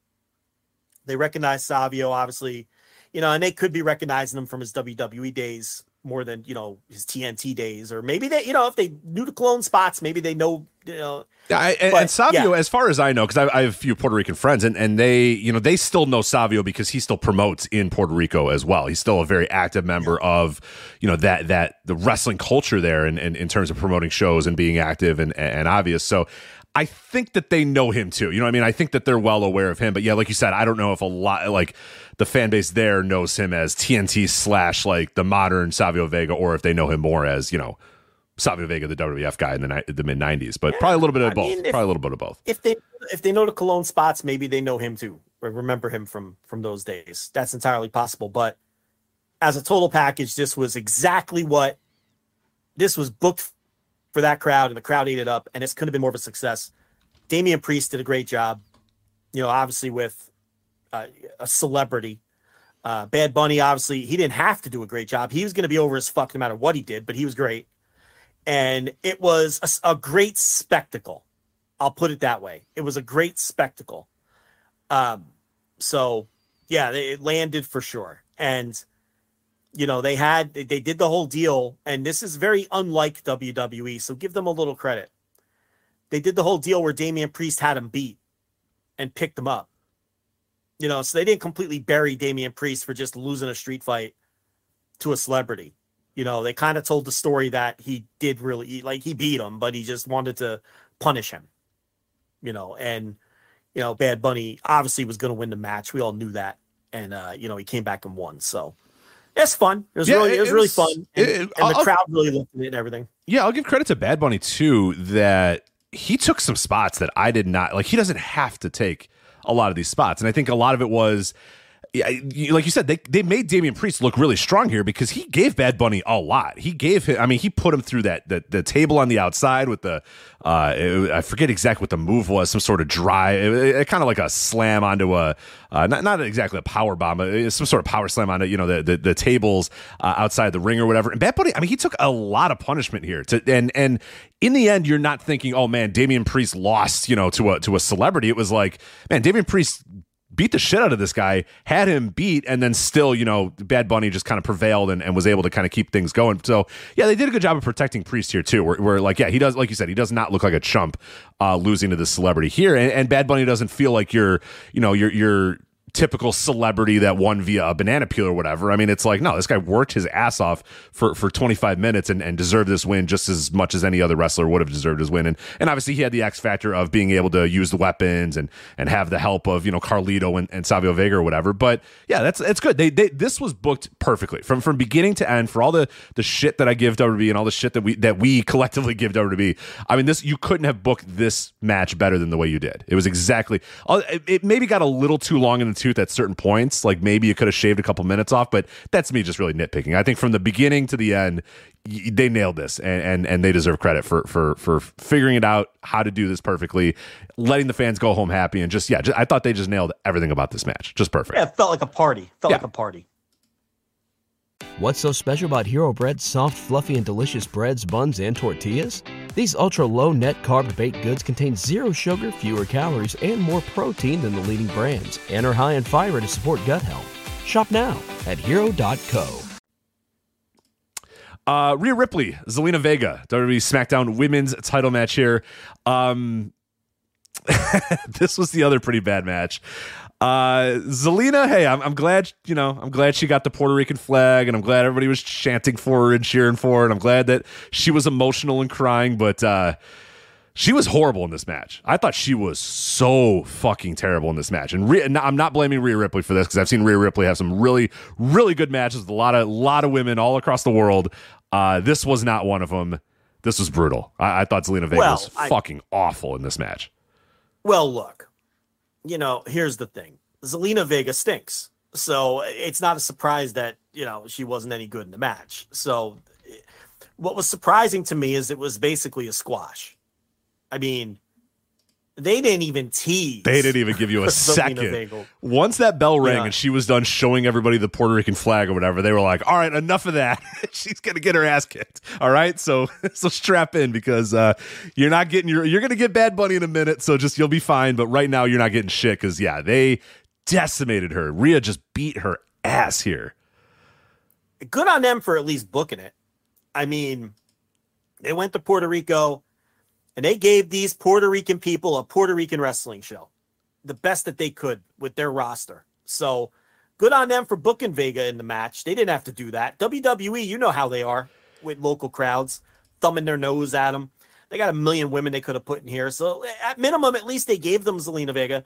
they recognize Savio obviously, you know, and they could be recognizing him from his WWE days more than, you know, his TNT days or maybe they, you know, if they knew the Colon spots, maybe they know, you know, I, and, But, and Savio, yeah. as far as I know, because I, I have a few Puerto Rican friends, and, and they, you know, they still know Savio because he still promotes in Puerto Rico as well. He's still a very active member of, you know, that that the wrestling culture there, and in, in terms of promoting shows and being active and and obvious. So. I think that they know him too. You know what I mean? I think that they're well aware of him. But yeah, like you said, I don't know if a lot like the fan base there knows him as TNT slash like the modern Savio Vega, or if they know him more as, you know, Savio Vega, the WWF guy in the, the mid '90s, but probably a little bit of I both. mean, if- probably a little bit of both. if they if they know the Colon spots, maybe they know him too, or remember him from from those days. That's entirely possible. But as a total package, this was exactly what this was booked for that crowd, and the crowd ate it up, and it's could have been more of a success. Damian Priest did a great job, you know, obviously with uh, a celebrity. Uh, Bad Bunny, obviously, he didn't have to do a great job. He was going to be over his fuck no matter what he did, but he was great. And it was a great spectacle. I'll put it that way. It was a great spectacle. Um, so yeah, it landed for sure. And you know, they had they, they did the whole deal, and this is very unlike WWE, so give them a little credit. They did the whole deal where Damian Priest had him beat and picked him up. You know, so they didn't completely bury Damian Priest for just losing a street fight to a celebrity. You know, they kind of told the story that he did really like he beat him, but he just wanted to punish him. You know, and you know, Bad Bunny obviously was going to win the match. We all knew that, and uh, you know, he came back and won. So it's fun. It was Yeah, really, it it was really was- fun, and, it- and I'll- the crowd really loved it and everything. Yeah, I'll give credit to Bad Bunny too that he took some spots that I did not like. He doesn't have to take a lot of these spots, and I think a lot of it was. Like you said, they they made Damian Priest look really strong here because he gave Bad Bunny a lot. He gave him, I mean, he put him through that the, the table on the outside with the, uh, it- I forget exactly what the move was, some sort of drive, kind of like a slam onto a, uh, not not exactly a power bomb, but some sort of power slam onto you know the the, the tables uh, outside the ring or whatever. And Bad Bunny, I mean, he took a lot of punishment here to and and in the end, you're not thinking, oh man, Damian Priest lost, you know, to a to a celebrity. It was like, man, Damian Priest beat the shit out of this guy, had him beat, and then still, you know, Bad Bunny just kind of prevailed and, and was able to kind of keep things going. So, yeah, they did a good job of protecting Priest here, too. Where, where like, yeah, he does, like you said, he does not look like a chump uh, losing to this celebrity here. And, and Bad Bunny doesn't feel like you're, you know, you're, you're, typical celebrity that won via a banana peel or whatever. I mean, it's like, no, this guy worked his ass off for, for 25 minutes and, and deserved this win just as much as any other wrestler would have deserved his win. And, and obviously he had the X factor of being able to use the weapons and, and have the help of, you know, Carlito and, and Savio Vega or whatever. But yeah, that's, that's good. They, they, this was booked perfectly from, from beginning to end for all the, the shit that I give WWE and all the shit that we, that we collectively give WWE. I mean, this, you couldn't have booked this match better than the way you did. It was exactly, uh, it, it maybe got a little too long in the tooth at certain points. Like maybe you could have shaved a couple minutes off, but that's me just really nitpicking. I think from the beginning to the end, they nailed this, and and, and they deserve credit for for for figuring it out how to do this perfectly, letting the fans go home happy, and just yeah, just, I thought they just nailed everything about this match, just perfect. Yeah, it felt like a party. Felt Yeah. like a party. What's so special about Hero Bread's soft, fluffy, and delicious breads, buns, and tortillas? These ultra low net carb baked goods contain zero sugar, fewer calories, and more protein than the leading brands, and are high in fiber to support gut health. Shop now at hero.co. Uh, Rhea Ripley, Zelina Vega, WWE SmackDown Women's Title match here. Um, this was the other pretty bad match. Uh, Zelina, hey, I'm, I'm glad you know I'm glad she got the Puerto Rican flag, and I'm glad everybody was chanting for her and cheering for her, and I'm glad that she was emotional and crying, but uh, she was horrible in this match. I thought she was so fucking terrible in this match. And Rhea, I'm not blaming Rhea Ripley for this because I've seen Rhea Ripley have some really, really good matches with a lot of, lot of women all across the world. Uh, this was not one of them. This was brutal. I, I thought Zelina Vega Well, was I- fucking awful in this match. Well, look, you know, here's the thing: Zelina Vega stinks, so it's not a surprise that you know she wasn't any good in the match. So, eh, what was surprising to me is it was basically a squash. I mean, they didn't even tease. They didn't even give you a second. Once that bell rang Yeah. and she was done showing everybody the Puerto Rican flag or whatever, they were like, "All right, enough of that. She's gonna get her ass kicked." All right, so so strap in because uh, you're not getting your you're gonna get Bad Bunny in a minute, so just you'll be fine. But right now, you're not getting shit because yeah, they decimated her. Rhea just beat her ass here. good on them for at least booking it. I mean, they went to Puerto Rico and they gave these Puerto Rican people a Puerto Rican wrestling show, the best that they could with their roster. So good on them for booking Vega in the match. They didn't have to do that. WWE, you know how they are with local crowds, thumbing their nose at them. They got a million women they could have put in here. So at minimum, at least they gave them Zelina Vega.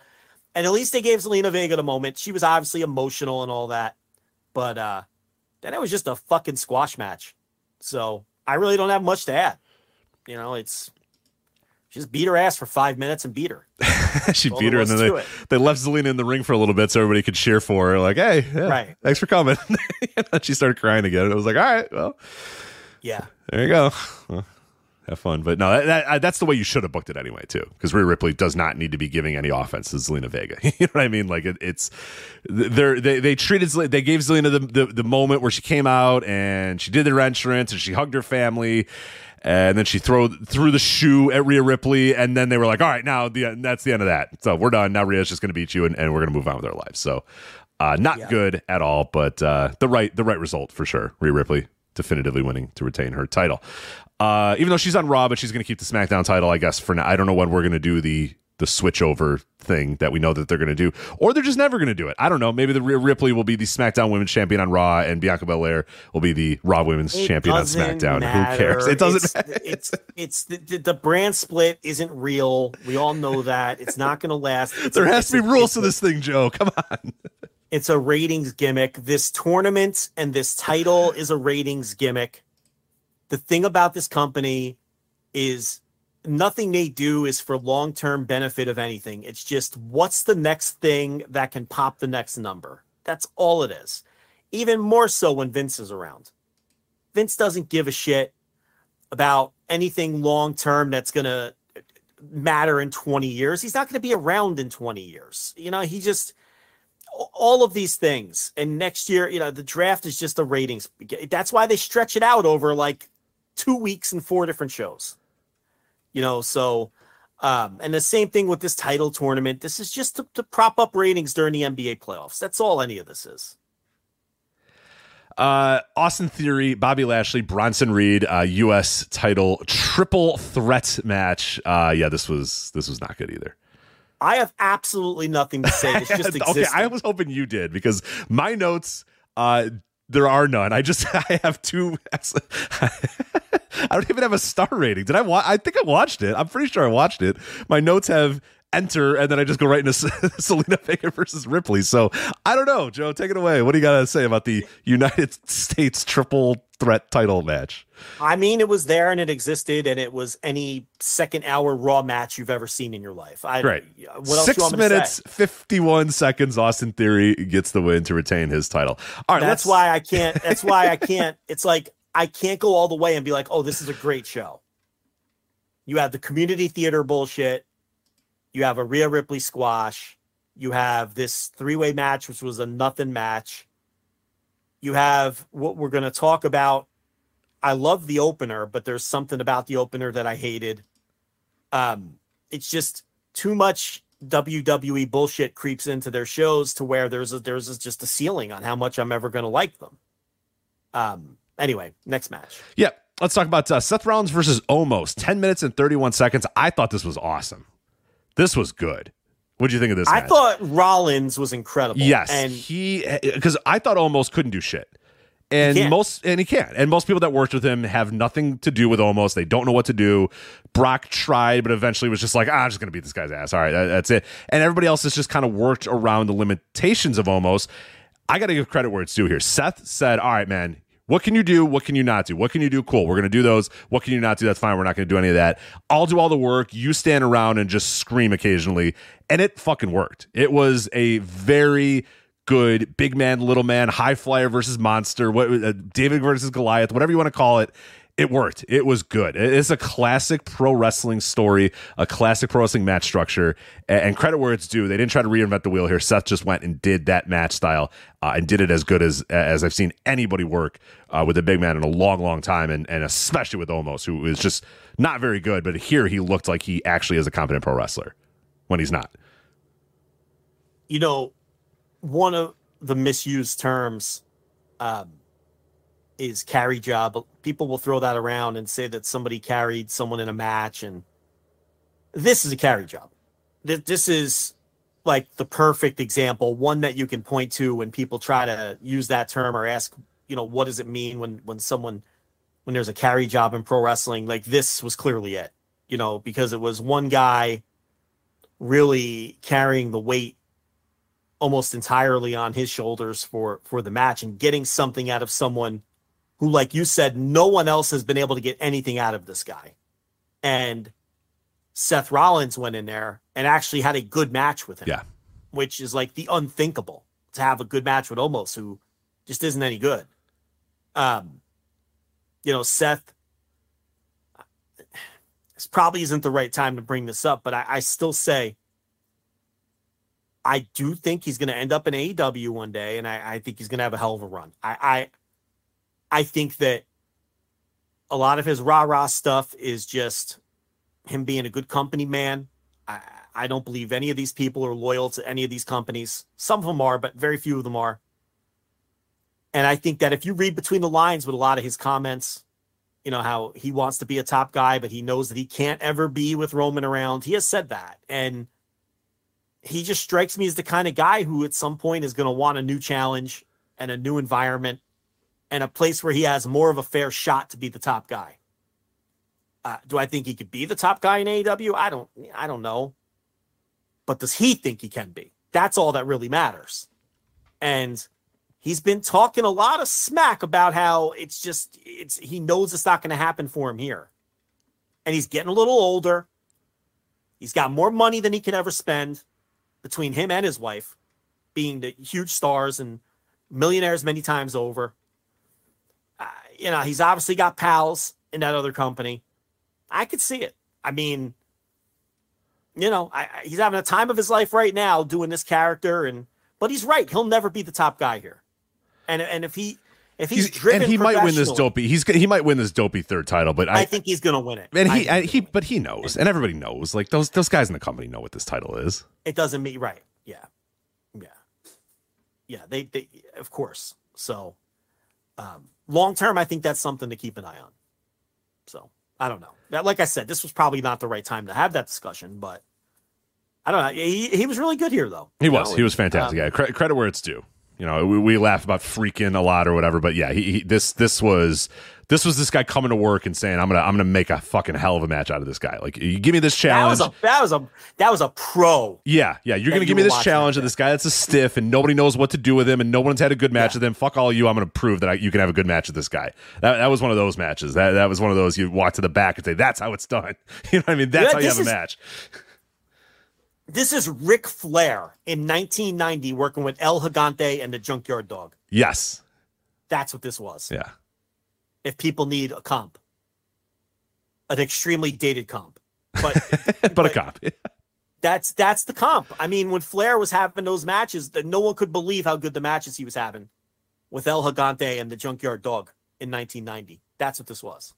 And at least they gave Zelina Vega the moment. She was obviously emotional and all that. But uh then it was just a fucking squash match. So I really don't have much to add. You know, it's just beat her ass for five minutes and beat her. she all beat her, and then they, they left Zelina in the ring for a little bit so everybody could cheer for her. Like, hey, yeah, Right. thanks for coming. and she started crying again. And it was like, all right, well, Yeah. There you go. Well, have fun. But no, that, that, uh, that's the way you should have booked it anyway, too. Because Rhea Ripley does not need to be giving any offense to Zelina Vega. you know what I mean? Like it, it's they're, they they treated they gave Zelina the, the the moment where she came out and she did their entrance and she hugged her family. And then she throw threw the shoe at Rhea Ripley, and then they were like, "All right, now the that's the end of that. So we're done. Now Rhea's just going to beat you, and, and we're going to move on with our lives." So, uh, not Yeah. good at all, but uh, the right the right result for sure. Rhea Ripley definitively winning to retain her title. Uh, even though she's on Raw, but she's going to keep the SmackDown title, I guess. For now, I don't know when we're going to do the the switch over thing that we know that they're going to do, or they're just never going to do it. I don't know. Maybe the Rhea Ripley will be the SmackDown Women's Champion on Raw, and Bianca Belair will be the Raw Women's It Champion on SmackDown. matter. Who cares? It doesn't. It's matter. it's, it's the, the, brand split isn't real. We all know that. It's not going to last. It's there a- has to be rules to this thing, Joe. Come on. It's a ratings gimmick. This tournament and this title is a ratings gimmick. The thing about this company is nothing they do is for long term benefit of anything. It's just what's the next thing that can pop the next number. That's all it is. Even more so when Vince is around. Vince doesn't give a shit about anything long term that's going to matter in 20 years. He's not going to be around in 20 years. You know, he just all of these things. And next year, you know, the draft is just the ratings. That's why they stretch it out over like two weeks and four different shows. You know, so um, and the same thing with this title tournament. This is just to, to prop up ratings during the NBA playoffs. That's all any of this is. Uh, Austin Theory, Bobby Lashley, Bronson Reed, uh, U.S. title triple threat match. Uh, yeah, this was this was not good either. I have absolutely nothing to say. It's just okay. I was hoping you did because my notes, uh, there are none. I just I have two. I don't even have a star rating. Did I watch? I think I watched it. I'm pretty sure I watched it. My notes have enter, and then I just go right into Zelina Vega versus Ripley. So I don't know, Joe. Take it away. What do you got to say about the United States triple threat title match? I mean, it was there and it existed, and it was any second hour Raw match you've ever seen in your life. I, else Six you want me to minutes, say? 51 seconds. Austin Theory gets the win to retain his title. All right, that's why I can't. That's why I can't. It's like I can't go all the way and be like, "Oh, this is a great show." You have the community theater bullshit. You have a Rhea Ripley squash. You have this three-way match, which was a nothing match. You have what we're going to talk about. I love the opener, but there's something about the opener that I hated. Um, it's just too much WWE bullshit creeps into their shows to where there's a, there's a, just a ceiling on how much I'm ever going to like them. Um. Anyway, next match. Yeah, let's talk about uh, Seth Rollins versus Omos. 10 minutes and 31 seconds. I thought this was awesome. This was good. What'd you think of this I thought Rollins was incredible. Yes, and he because I thought Omos couldn't do shit, and most and he can't, and most people that worked with him have nothing to do with Omos. They don't know what to do. Brock tried, but eventually was just like, ah, I'm just gonna beat this guy's ass. All right, that- that's it. And everybody else has just kind of worked around the limitations of Omos. I got to give credit where it's due here. Seth said, "All right, man." What can you do? What can you not do? What can you do? Cool. We're going to do those. What can you not do? That's fine. We're not going to do any of that. I'll do all the work. You stand around and just scream occasionally. And it fucking worked. It was a very good big man, little man, high flyer versus monster, what uh, David versus Goliath, whatever you want to call it. It worked. It was good. It's a classic pro wrestling story, a classic pro wrestling match structure, and, credit where it's due. They didn't try to reinvent the wheel here. Seth just went and did that match style uh, and did it as good as as I've seen anybody work uh, with a big man in a long, long time, and and especially with Omos, who is just not very good. But here he looked like he actually is a competent pro wrestler when he's not. you know, one of the misused terms um, is carry job. People will throw that around and say that somebody carried someone in a match, and this is a carry job. This, is like the perfect example, one that you can point to when people try to use that term or ask, you know, what does it mean when when someone when there's a carry job in pro wrestling? Like this was clearly it, you know, because it was one guy really carrying the weight almost entirely on his shoulders for for the match and getting something out of someone who like you said no one else has been able to get anything out of this guy and Seth Rollins went in there and actually had a good match with him Yeah. which is like the unthinkable to have a good match with Omos who just isn't any good um you know Seth this probably isn't the right time to bring this up but I, I still say I do think he's going to end up in AEW one day, and I, I think he's going to have a hell of a run. I, I, I think that a lot of his rah rah stuff is just him being a good company man. I, I don't believe any of these people are loyal to any of these companies. Some of them are, but very few of them are. And I think that if you read between the lines with a lot of his comments, you know, how he wants to be a top guy, but he knows that he can't ever be with Roman around. He has said that. And he just strikes me as the kind of guy who at some point is going to want a new challenge and a new environment and a place where he has more of a fair shot to be the top guy. Uh, do I think he could be the top guy in AEW? I don't. I don't know. But does he think he can be? That's all that really matters. And he's been talking a lot of smack about how it's just it's he knows it's not going to happen for him here. And he's getting a little older. He's got more money than he can ever spend between him and his wife being the huge stars and millionaires many times over. You know, he's obviously got pals in that other company. I could see it. I mean, you know, I, I, he's having a time of his life right now doing this character, and but he's right. He'll never be the top guy here. And and if he if he's, he's and he might win this dopey, he's he might win this dopey third title, but I, I think he's going to win it. And he I, he but he knows, and everybody knows. Like those those guys in the company know what this title is. It doesn't mean right. Yeah, yeah, yeah. They they of course. So, um, long term, I think that's something to keep an eye on. So I don't know. Like I said, this was probably not the right time to have that discussion, but I don't know. He, he was really good here, though. He was. Know? He was fantastic. Um, yeah, credit, credit where it's due. You know, we, we laugh about freaking a lot or whatever, but yeah, he, he, this this was this was this guy coming to work and saying, "I'm gonna I'm gonna make a fucking hell of a match out of this guy." Like, you give me this challenge. That was a that was a that was a pro. Yeah, yeah. You're gonna give me this challenge of this guy that's a stiff and nobody knows what to do with him and no one's had a good match yeah. with him. Fuck all you. I'm gonna prove that I, you can have a good match with this guy. That that was one of those matches. That that was one of those you walk to the back and say, "That's how it's done." You know what I mean? That's yeah, how you have is, a match. This is Ric Flair in 1990 working with El Gigante and the Junkyard Dog. Yes. That's what this was. Yeah. If people need a comp, an extremely dated comp, but but, but, a comp. that's that's the comp. I mean, when Flair was having those matches, that no one could believe how good the matches he was having with El Gigante and the Junkyard Dog in 1990. That's what this was.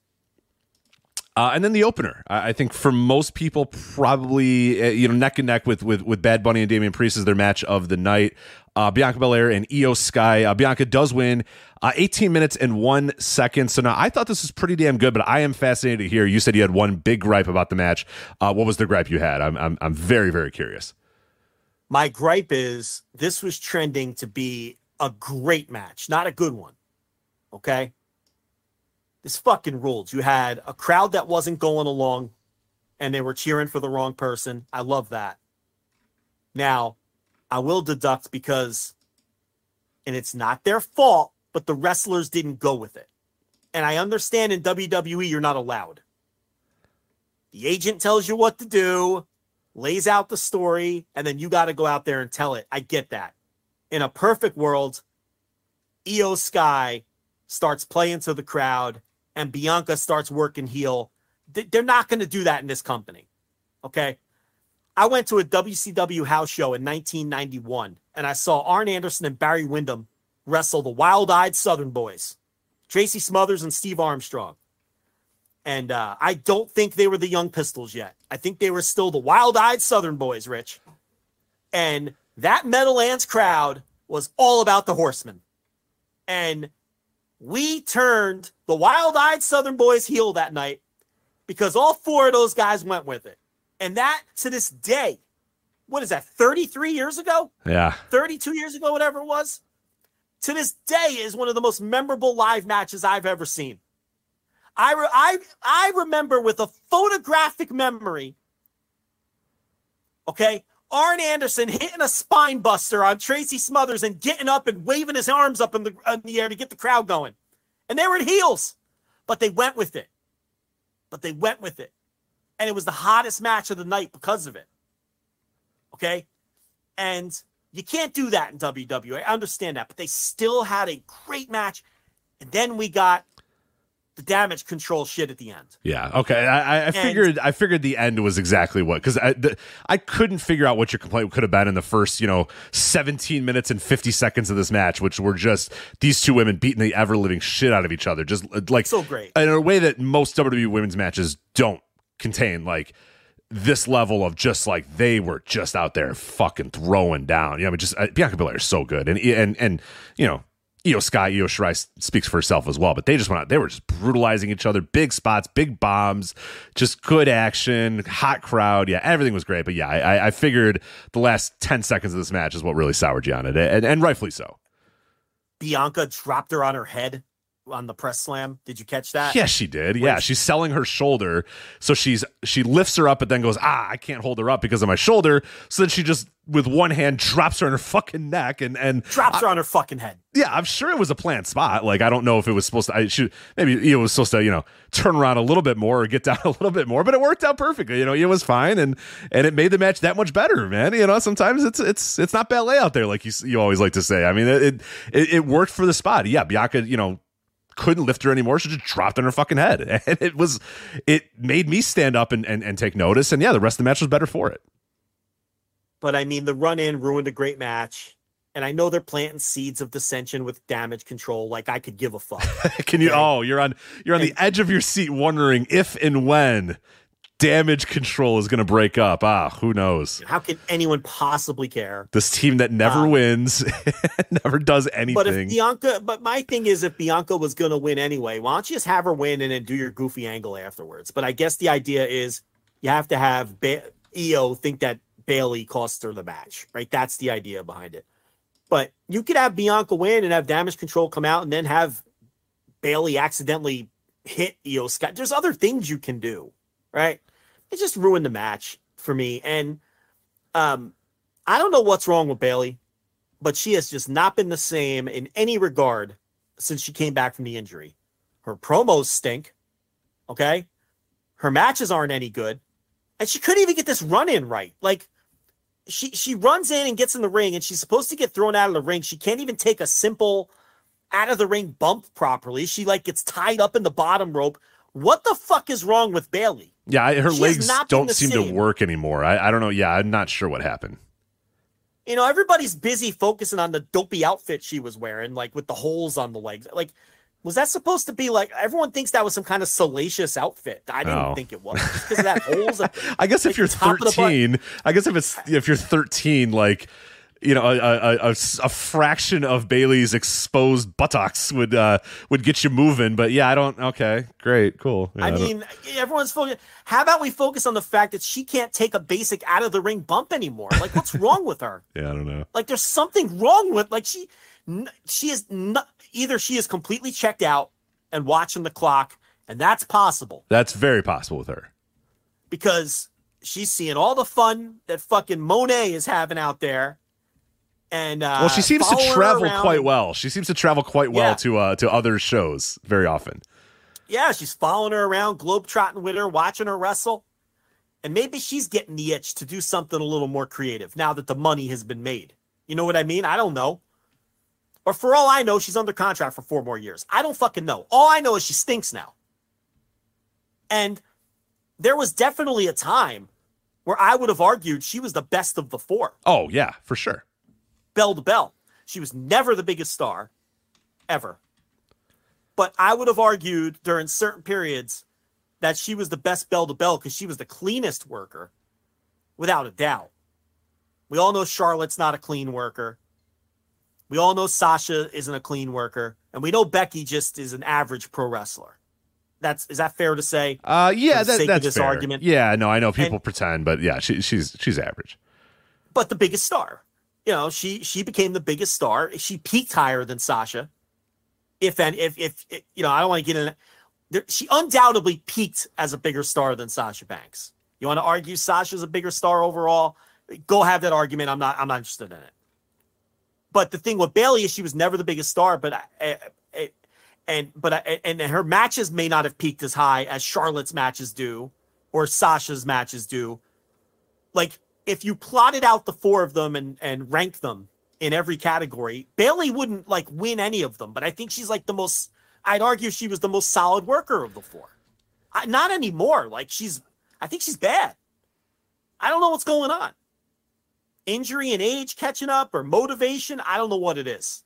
Uh, and then the opener, I think for most people, probably uh, you know neck and neck with with with Bad Bunny and Damian Priest is their match of the night. Uh, Bianca Belair and Iyo Sky. Uh, Bianca does win, uh, 18 minutes and one second. So now I thought this was pretty damn good, but I am fascinated to hear. You said you had one big gripe about the match. Uh, what was the gripe you had? I'm I'm I'm very very curious. My gripe is this was trending to be a great match, not a good one. Okay this fucking ruled. You had a crowd that wasn't going along and they were cheering for the wrong person. I love that. Now, I will deduct because, and it's not their fault, but the wrestlers didn't go with it. And I understand in WWE, you're not allowed. The agent tells you what to do, lays out the story, and then you got to go out there and tell it. I get that. In a perfect world, Iyo Sky starts playing to the crowd and Bianca starts working heel. They're not going to do that in this company. Okay. I went to a WCW house show in 1991 and I saw Arn Anderson and Barry Windham wrestle the Wild Eyed Southern Boys, Tracy Smothers and Steve Armstrong. And uh, I don't think they were the Young Pistols yet. I think they were still the Wild Eyed Southern Boys, Rich. And that Meadowlands crowd was all about the Horsemen. And we turned the wild eyed Southern boys heel that night because all four of those guys went with it. And that to this day, what is that, 33 years ago? Yeah. 32 years ago, whatever it was. To this day is one of the most memorable live matches I've ever seen. I, re- I, I remember with a photographic memory, okay, Arn Anderson hitting a spine buster on Tracy Smothers and getting up and waving his arms up in the, in the air to get the crowd going. And they were heels, but they went with it. But they went with it. And it was the hottest match of the night because of it. Okay? And you can't do that in WWE. I understand that, but they still had a great match. And then we got the damage control shit at the end. Yeah. Okay. I, I figured. I figured the end was exactly what because I the, I couldn't figure out what your complaint could have been in the first you know 17 minutes and 50 seconds of this match, which were just these two women beating the ever living shit out of each other, just uh, like so great in a way that most WWE women's matches don't contain. Like this level of just like they were just out there fucking throwing down. You know, I mean, just uh, Bianca Belair is so good, and and and you know Iyo Sky, Io Shirai speaks for herself as well, but they just went out. They were just brutalizing each other, big spots, big bombs, just good action, hot crowd. Yeah, everything was great. But yeah, I, I figured the last 10 seconds of this match is what really soured you on it, and, and rightfully so. Bianca dropped her on her head on the press slam. Did you catch that? Yes, she did. Yeah, she's selling her shoulder, so she's she lifts her up, but then goes, ah, I can't hold her up because of my shoulder. So then she just with one hand drops her on her fucking neck and and drops her on her fucking head. Yeah, I'm sure it was a planned spot. Like I don't know if it was supposed to. I should maybe it was supposed to you know turn around a little bit more or get down a little bit more, but it worked out perfectly. You know, it was fine and and it made the match that much better, man. You know, sometimes it's it's it's not ballet out there like you you always like to say. I mean, it it, it worked for the spot. Yeah, Bianca, you know couldn't lift her anymore. She just dropped on her fucking head. And it was, it made me stand up and, and, and take notice. And yeah, the rest of the match was better for it. But I mean, the run in ruined a great match. And I know they're planting seeds of dissension with damage control. Like I could give a fuck. Can you? Oh, you're on you're on and, the edge of your seat, wondering if and when damage control is going to break up. Ah, who knows? How can anyone possibly care? This team that never um, wins, never does anything. But if Bianca, but my thing is, if Bianca was going to win anyway, why don't you just have her win and then do your goofy angle afterwards? But I guess the idea is you have to have ba- Iyo think that Bayley cost her the match, right? That's the idea behind it. But you could have Bianca win and have damage control come out and then have Bayley accidentally hit Iyo Sky. There's other things you can do, right? It just ruined the match for me. And um, I don't know what's wrong with Bayley, but she has just not been the same in any regard since she came back from the injury. Her promos stink. Okay. Her matches aren't any good. And she couldn't even get this run in right. Like she she runs in and gets in the ring and she's supposed to get thrown out of the ring. She can't even take a simple out of the ring bump properly. She like gets tied up in the bottom rope. What the fuck is wrong with Bayley? Yeah, her she legs don't seem same. to work anymore. I, I don't know. Yeah, I'm not sure what happened. You know, everybody's busy focusing on the dopey outfit she was wearing, like with the holes on the legs. Like, was that supposed to be like everyone thinks that was some kind of salacious outfit? I didn't oh. think it was because of that holes. I guess like if you're 13, I guess if it's if you're 13, like you know, a, a, a, a, fraction of Bayley's exposed buttocks would uh, would get you moving. But yeah, I don't. Okay, great, cool. Yeah, I, I mean, everyone's focused. How about we focus on the fact that she can't take a basic out of the ring bump anymore? Like, what's wrong with her? Yeah, I don't know. Like, there's something wrong with like she she is not either she is completely checked out and watching the clock, and that's possible. That's very possible with her because she's seeing all the fun that fucking Monet is having out there and uh, well, she seems to travel quite well. She seems to travel quite well yeah. to uh, to other shows very often. Yeah, she's following her around, globetrotting with her, watching her wrestle, and maybe she's getting the itch to do something a little more creative now that the money has been made. You know what I mean? I don't know. Or for all I know, she's under contract for four more years. I don't fucking know. All I know is she stinks now. And there was definitely a time where I would have argued she was the best of the four. Oh, yeah, for sure bell to bell. She was never the biggest star, ever. But I would have argued during certain periods that she was the best bell to bell because she was the cleanest worker, without a doubt. We all know Charlotte's not a clean worker. We all know Sasha isn't a clean worker, and we know Becky just is an average pro wrestler. That's is that fair to say? Uh, yeah, that, that's this fair. argument. Yeah, no, I know people and, pretend, but yeah, she, she's she's average. But the biggest star, you know, she she became the biggest star. She peaked higher than Sasha. If and if if you know, I don't want to get in. There, she undoubtedly peaked as a bigger star than Sasha Banks. You want to argue Sasha's a bigger star overall? Go have that argument. I'm not. I'm not interested in it. But the thing with Bayley is she was never the biggest star, but I, I, and but I, and her matches may not have peaked as high as Charlotte's matches do or Sasha's matches do. Like if you plotted out the four of them and and ranked them in every category, Bayley wouldn't like win any of them. But I think she's like the most. I'd argue she was the most solid worker of the four. I, not anymore. Like she's, I think she's bad. I don't know what's going on. Injury and age catching up or motivation. I don't know what it is.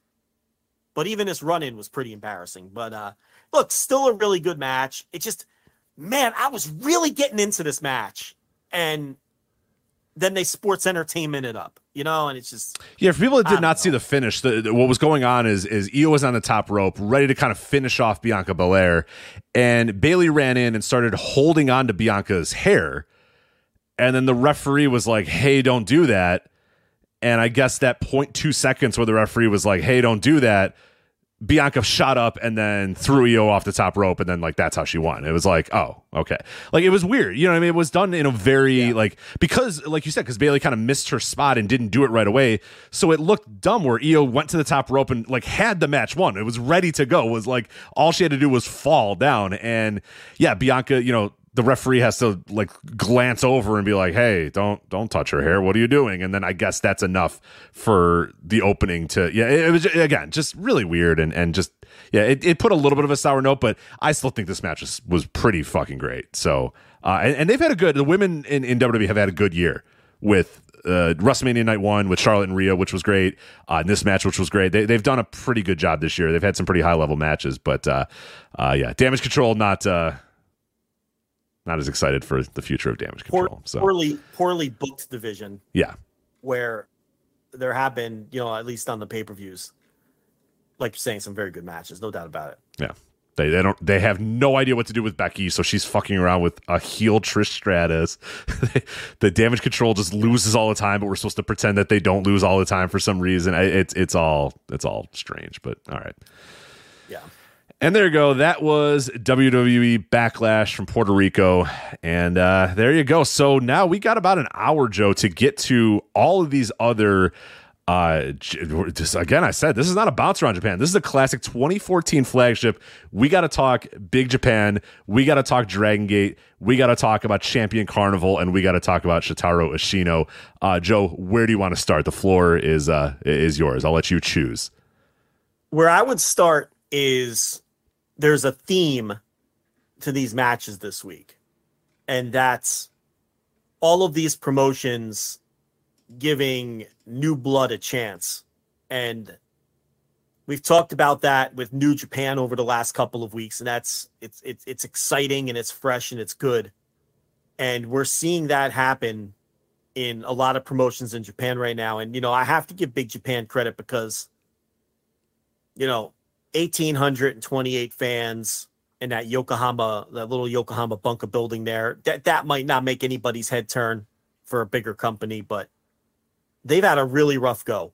But even this run in was pretty embarrassing. But uh look, still a really good match. It just, man, I was really getting into this match. And then they sports entertainment it up, you know, and it's just Yeah, for people that did not see the finish, the, the- what was going on is is Io was on the top rope, ready to kind of finish off Bianca Belair, and Bayley ran in and started holding on to Bianca's hair, and then the referee was like, "Hey, don't do that." And I guess that 0.2 seconds where the referee was like, "Hey, don't do that," Bianca shot up and then threw Io off the top rope, and then like that's how she won. It was like, oh, okay, like it was weird. You know what I mean? It was done in a very like because like you said, because Bayley kind of missed her spot and didn't do it right away, so it looked dumb. Where Io went to the top rope and like had the match won. It was ready to go. It was like all she had to do was fall down, and yeah, Bianca, you know. The referee has to like glance over and be like, "Hey, don't don't touch her hair. What are you doing?" And then I guess that's enough for the opening to yeah. It, it was again just really weird and and just yeah. It, it put a little bit of a sour note, but I still think this match was, was pretty fucking great. So uh, and, and they've had a good the women in in WWE have had a good year with uh, WrestleMania Night One with Charlotte and Rhea, which was great. Uh, and this match, which was great. They, they've done a pretty good job this year. They've had some pretty high level matches, but uh, uh, yeah, Damage Control not uh, not as excited for the future of Damage poor, Control. So poorly, poorly booked division yeah, where there have been, you know, at least on the pay per views, like you're saying, some very good matches, no doubt about it. yeah. They, they don't they have no idea what to do with Becky, so she's fucking around with a heel Trish Stratus. the damage control just loses all the time, but we're supposed to pretend that they don't lose all the time for some reason. I- It's it's all it's all strange, but all right. Yeah. And there you go. That was WWE Backlash from Puerto Rico. And uh, there you go. So now we got about an hour, Joe, to get to all of these other. Uh, just again, I said this is not a bouncer on Japan. This is a classic 2014 flagship. We got to talk Big Japan. We got to talk Dragon Gate. We got to talk about Champion Carnival, and we got to talk about Shotaro Ashino. Uh, Joe, where do you want to start? The floor is uh is yours. I'll let you choose. Where I would start is there's a theme to these matches this week, and that's all of these promotions giving new blood a chance. And we've talked about that with New Japan over the last couple of weeks, and that's it's it's it's exciting and it's fresh and it's good. And we're seeing that happen in a lot of promotions in Japan right now. And you know, I have to give Big Japan credit because you know, 1828 fans in that Yokohama, that little Yokohama bunker building there. That that might not make anybody's head turn for a bigger company, but they've had a really rough go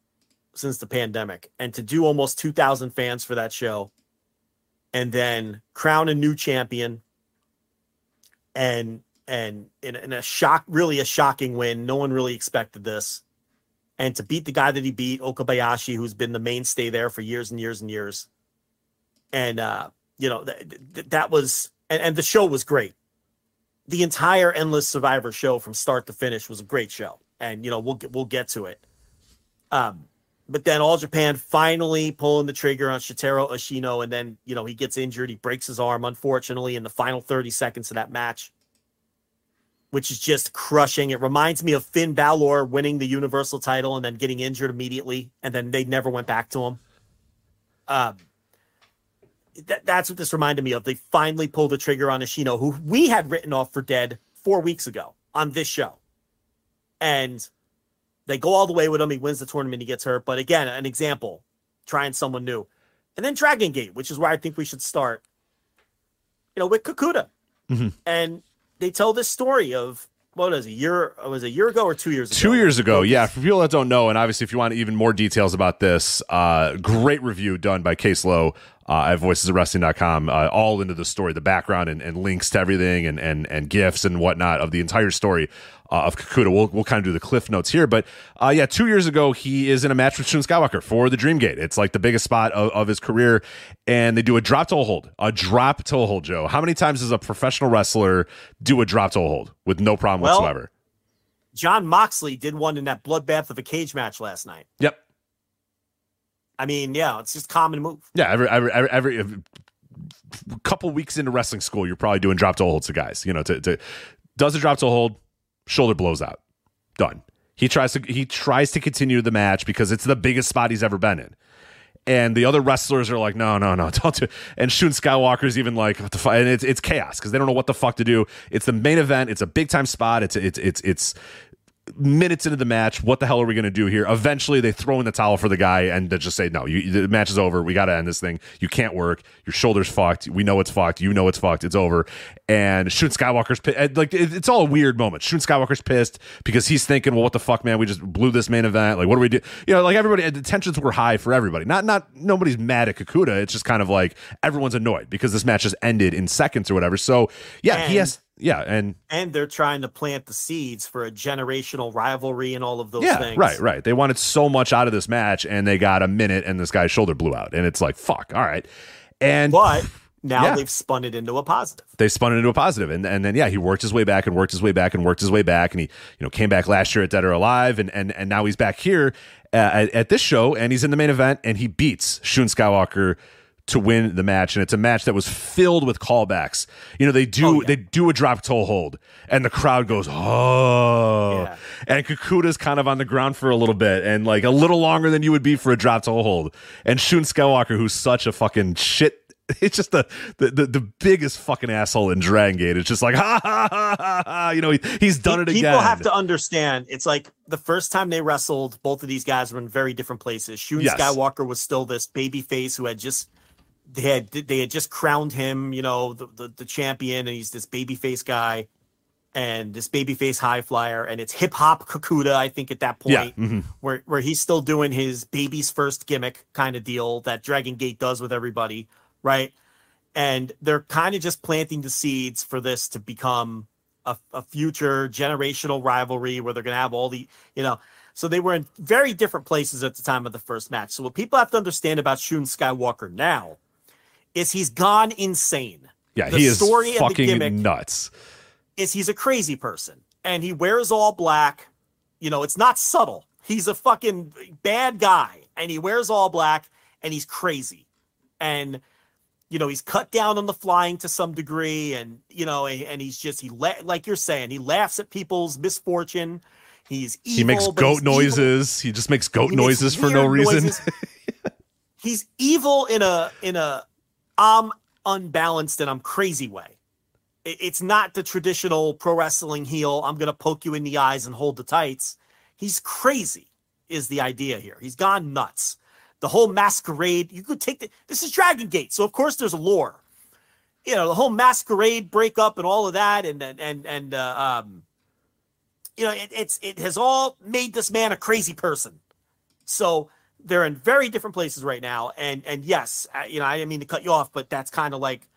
since the pandemic. And to do almost 2,000 fans for that show and then crown a new champion and and in, in a shock really a shocking win no one really expected this and to beat the guy that he beat okabayashi who's been the mainstay there for years and years and years and uh you know th- th- that was and, and the show was great. The entire endless survivor show from start to finish was a great show. And you know we'll get we'll get to it. Um but then all japan finally pulling the trigger on shotaro ashino and then you know he gets injured. He breaks his arm unfortunately in the final 30 seconds of that match which is just crushing. It reminds me of finn Balor winning the universal title and then getting injured immediately. And then they never went back to him. Um that, that's what this reminded me of. They finally pulled the trigger on Ashino, who we had written off for dead four weeks ago on this show. And they go all the way with him. He wins the tournament, he gets hurt. But again, an example, trying someone new. And then Dragon Gate, which is where I think we should start, you know, with Kikuta. Mhm. And they tell this story of what was it, a year was it a year ago or two years ago? Two years ago, yeah. For people that don't know, and obviously if you want even more details about this, uh, great review done by Case Lowe uh, at voicesofwrestling.com, uh, all into the story, the background, and, and links to everything, and and and gifs and whatnot of the entire story uh, of Kikuta. We'll we'll kind of do the cliff notes here, but uh, yeah, two years ago he is in a match with Shun Skywalker for the Dream Gate. It's like the biggest spot of, of his career, and they do a drop toe hold, a drop toe hold. Joe, how many times does a professional wrestler do a drop toe hold with no problem Well, whatsoever? Jon Moxley did one in that bloodbath of a cage match last night. Yep. I mean, yeah, it's just common move. Yeah, every every every, every a couple weeks into wrestling school, you're probably doing drop toe holds to guys. You know, to, to does a drop toe hold, shoulder blows out, done. He tries to he tries to continue the match because it's the biggest spot he's ever been in. And the other wrestlers are like, no, no, no, don't do. And Shun Skywalker's even like, what the fuck? And it's it's chaos because they don't know what the fuck to do. It's the main event. It's a big time spot. It's it's it's it's minutes into the match, what the hell are we going to do here? Eventually, they throw in the towel for the guy and they just say, "No, you, the match is over. We got to end this thing. You can't work. Your shoulder's fucked. We know it's fucked. You know it's fucked. It's over." And Shun Skywalker's pissed. like it's all a weird moment. Shun Skywalker's pissed because he's thinking, "Well, what the fuck, man? We just blew this main event. Like, what do we do?" You know, like everybody, the tensions were high for everybody. Not not nobody's mad at Kikuta. It's just kind of like everyone's annoyed because this match just ended in seconds or whatever. So yeah, And- he has. Yeah, and And they're trying to plant the seeds for a generational rivalry and all of those yeah, things. right, right. They wanted so much out of this match, and they got a minute, and this guy's shoulder blew out, and it's like, fuck, all right. And But now Yeah. they've spun it into a positive. they spun it into a positive, and and then yeah, he worked his way back and worked his way back and worked his way back, and he you know came back last year at Dead or Alive, and and and now he's back here uh, at, at this show, and he's in the main event, and he beats Shun Skywalker to win the match and it's a match that was filled with callbacks you know they do oh, they do a drop toe hold and the crowd goes oh and kikuta's kind of on the ground for a little bit and like a little longer than you would be for a drop toe hold and shun skywalker who's such a fucking shit it's just the, the the the biggest fucking asshole in Dragon Gate. It's just like ha ha ha ha ha. You know he, he's done it again. People again. have to understand. It's like the first time they wrestled, both of these guys were in very different places. Shun Yes. Skywalker was still this baby face who had just they had they had just crowned him, you know, the the, the champion, and he's this baby face guy and this baby face high flyer, and it's hip hop Kikuta, I think, at that point, Yeah, mhm. where where he's still doing his baby's first gimmick kind of deal that Dragon Gate does with everybody, right? And they're kind of just planting the seeds for this to become a, a future generational rivalry where they're going to have all the, you know, so they were in very different places at the time of the first match. So what people have to understand about Shun Skywalker now is he's gone insane. yeah, the he is story and the fucking gimmick- nuts. is he's a crazy person and he wears all black. You know, it's not subtle. He's a fucking bad guy and he wears all black and he's crazy. And you know, he's cut down on the flying to some degree and you know, and, he's just he la- like you're saying, he laughs at people's misfortune. He's evil, he makes goat evil- noises. He just makes goat he makes noises for no reason. he's evil in a in a I'm unbalanced and I'm crazy way. It's not the traditional pro wrestling heel. I'm gonna poke you in the eyes and hold the tights. He's crazy, is the idea here. He's gone nuts. The whole masquerade. You could take the. This is Dragon Gate, so of course there's a lore. You know the whole masquerade breakup and all of that, and and and and uh, um, you know it, it's it has all made this man a crazy person. So they're in very different places right now. And and yes, you know, I didn't mean to cut you off, but that's kind of like,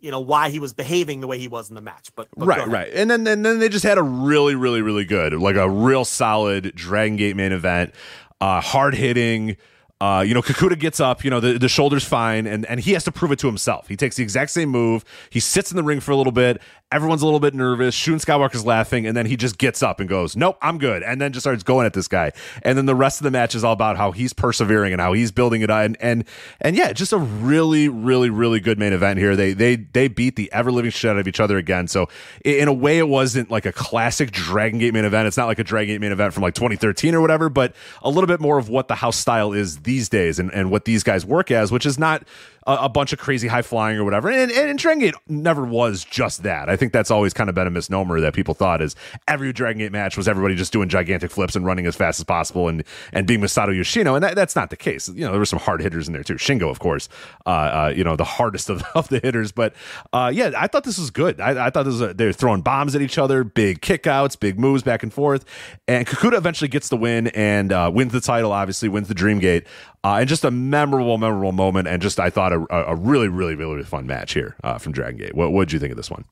you know, why he was behaving the way he was in the match. But, but right, right. And then, and then they just had a really, really, really good, like a real solid Dragon Gate main event, uh, hard hitting. Uh, you know, Kikuta gets up, you know, the, the shoulder's fine, and, and he has to prove it to himself. He takes the exact same move. He sits in the ring for a little bit. Everyone's a little bit nervous. Shun Skywalker's laughing, and then he just gets up and goes, Nope, I'm good. And then just starts going at this guy. And then the rest of the match is all about how he's persevering and how he's building it up. And and and yeah, just a really, really, really good main event here. They they they beat the ever living shit out of each other again. So in a way, it wasn't like a classic Dragon Gate main event. It's not like a Dragon Gate main event from like 2013 or whatever, but a little bit more of what the house style is these days and, and what these guys work as, which is not a, a bunch of crazy high flying or whatever. And, and, and Dragon Gate never was just that. I think that's always kind of been a misnomer that people thought is every Dragon Gate match was everybody just doing gigantic flips and running as fast as possible and and being Masato Yoshino. And that, that's not the case. You know, there were some hard hitters in there too. Shingo, of course, uh, uh, you know, the hardest of, of the hitters. But uh, yeah, I thought this was good. I, I thought this was a, they were throwing bombs at each other, big kickouts, big moves back and forth. And Kikuta eventually gets the win and uh, wins the title, obviously, wins the Dream Gate. Uh, and just a memorable, memorable moment. And just, I thought, a, a really, really, really fun match here uh, from Dragon Gate. What did you think of this one?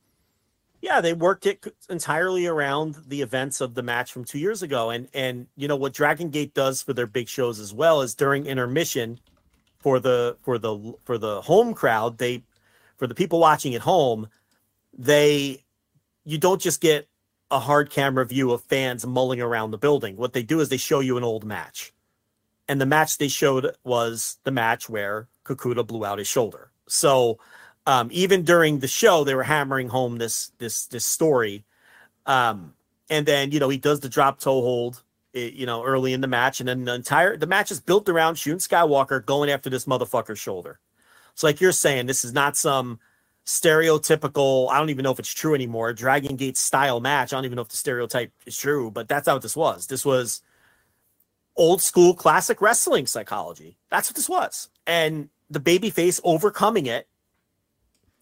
Yeah, they worked it entirely around the events of the match from two years ago. And and you know what Dragon Gate does for their big shows as well is during intermission for the for the for the home crowd, they for the people watching at home, they you don't just get a hard camera view of fans mulling around the building. What they do is they show you an old match. And the match they showed was the match where Kikuta blew out his shoulder. So um, even during the show, they were hammering home this this this story. Um, and then you know he does the drop toe hold, eh, you know, early in the match, and then the entire the match is built around Shun Skywalker going after this motherfucker's shoulder. So like you're saying, this is not some stereotypical. I don't even know if it's true anymore. Dragon Gate style match. I don't even know if the stereotype is true, but that's how this was. This was old school classic wrestling psychology. That's what this was. And the babyface overcoming it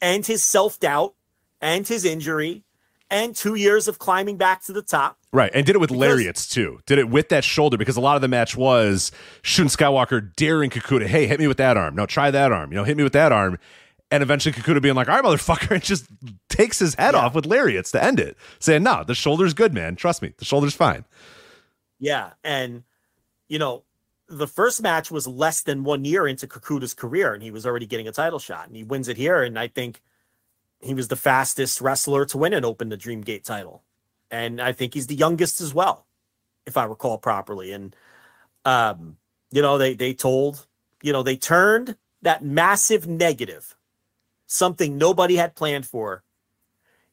and his self doubt and his injury and two years of climbing back to the top. Right, and did it with because, lariats too. Did it with that shoulder because a lot of the match was Shun Skywalker daring Kikuta, "Hey, hit me with that arm. No, try that arm. You know, hit me with that arm." And eventually Kikuta being like, "All right, motherfucker," and just takes his head yeah. off with lariats to end it, saying, "No, the shoulder's good, man. Trust me, the shoulder's fine." Yeah, and you know, the first match was less than one year into Kikuta's career, and he was already getting a title shot, and he wins it here. And I think he was the fastest wrestler to win and open the Dreamgate title, and I think he's the youngest as well, if I recall properly. And um, you know, they they told, you know, they turned that massive negative, something nobody had planned for,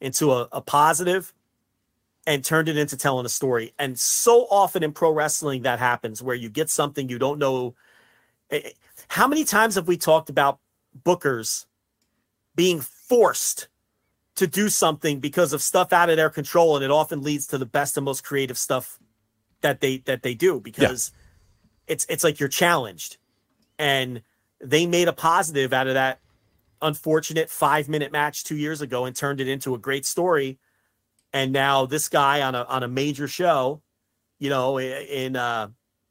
into a, a positive and turned it into telling a story. And so often in pro wrestling, that happens where you get something you don't know. Eh, eh, how many times have we talked about bookers being forced to do something because of stuff out of their control, and it often leads to the best and most creative stuff that they that they do because yeah. it's it's like you're challenged, and they made a positive out of that unfortunate five minute match two years ago and turned it into a great story and now this guy on a on a major show, you know, in uh,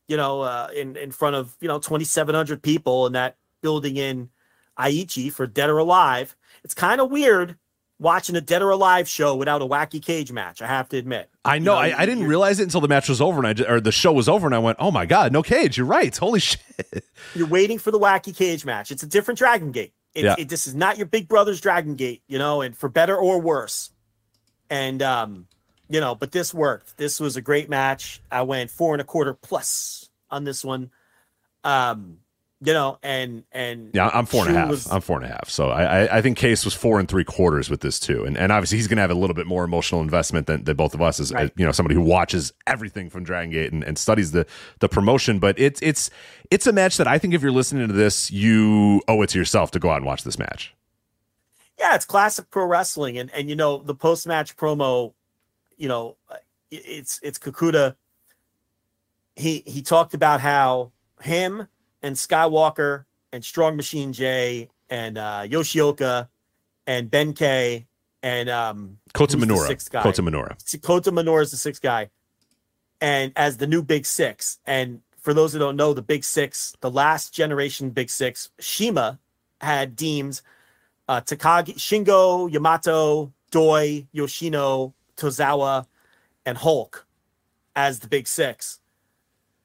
you know, uh, in in front of you know 2,700 people in that building in Aichi for Dead or Alive. It's kind of weird watching a Dead or Alive show without a wacky cage match. I have to admit. I know. You know I, I, didn't realize it until the match was over and I or the show was over and I went, "Oh my god, no cage! You're right. Holy shit!" You're waiting for the wacky cage match. It's a different Dragon Gate. It, yeah. It, this is not your Big Brother's Dragon Gate, you know, and for better or worse. And um, you know, but this worked. This was a great match. I went four and a quarter plus on this one. Um, you know, and and yeah, I'm four and a half. Was, I'm four and a half. So I, I think Case was four and three quarters with this too, and and obviously he's going to have a little bit more emotional investment than, than both of us as, right. as you know somebody who watches everything from Dragon Gate and, and studies the the promotion. But it's it's it's a match that I think if you're listening to this, you owe it to yourself to go out and watch this match yeah, it's classic pro wrestling, and and you know the post match promo, you know, it's it's Kikuta. He he talked about how him and Skywalker and Strong Machine J and uh, Yoshioka and Ben K and um, Kota Minora. Kota Minora. Kota Minoura is the sixth guy, and as the new Big Six. And for those who don't know, the Big Six, the last generation Big Six, Shima had deemed uh, Takagi, Shingo, Yamato, Doi, Yoshino, Tozawa, and Hulk as the big six.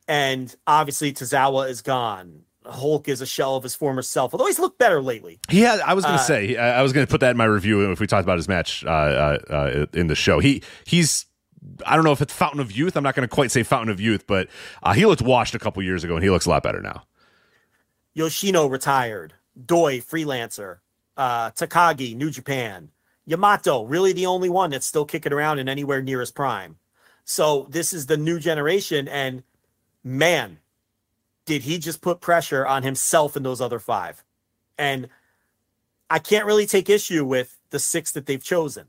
And obviously, Tozawa is gone. Hulk is a shell of his former self, although he's looked better lately. He had, I was going to uh, say, I was going to put that in my review if we talked about his match uh, uh, uh, in the show. He he's I don't know if it's fountain of youth. I'm not going to quite say fountain of youth, but uh, he looked washed a couple years ago, and he looks a lot better now. Yoshino retired. Doi freelancer uh, Takagi, New Japan, Yamato, really the only one that's still kicking around in anywhere near his prime. So this is the new generation, and man, did he just put pressure on himself and those other five? And I can't really take issue with the six that they've chosen.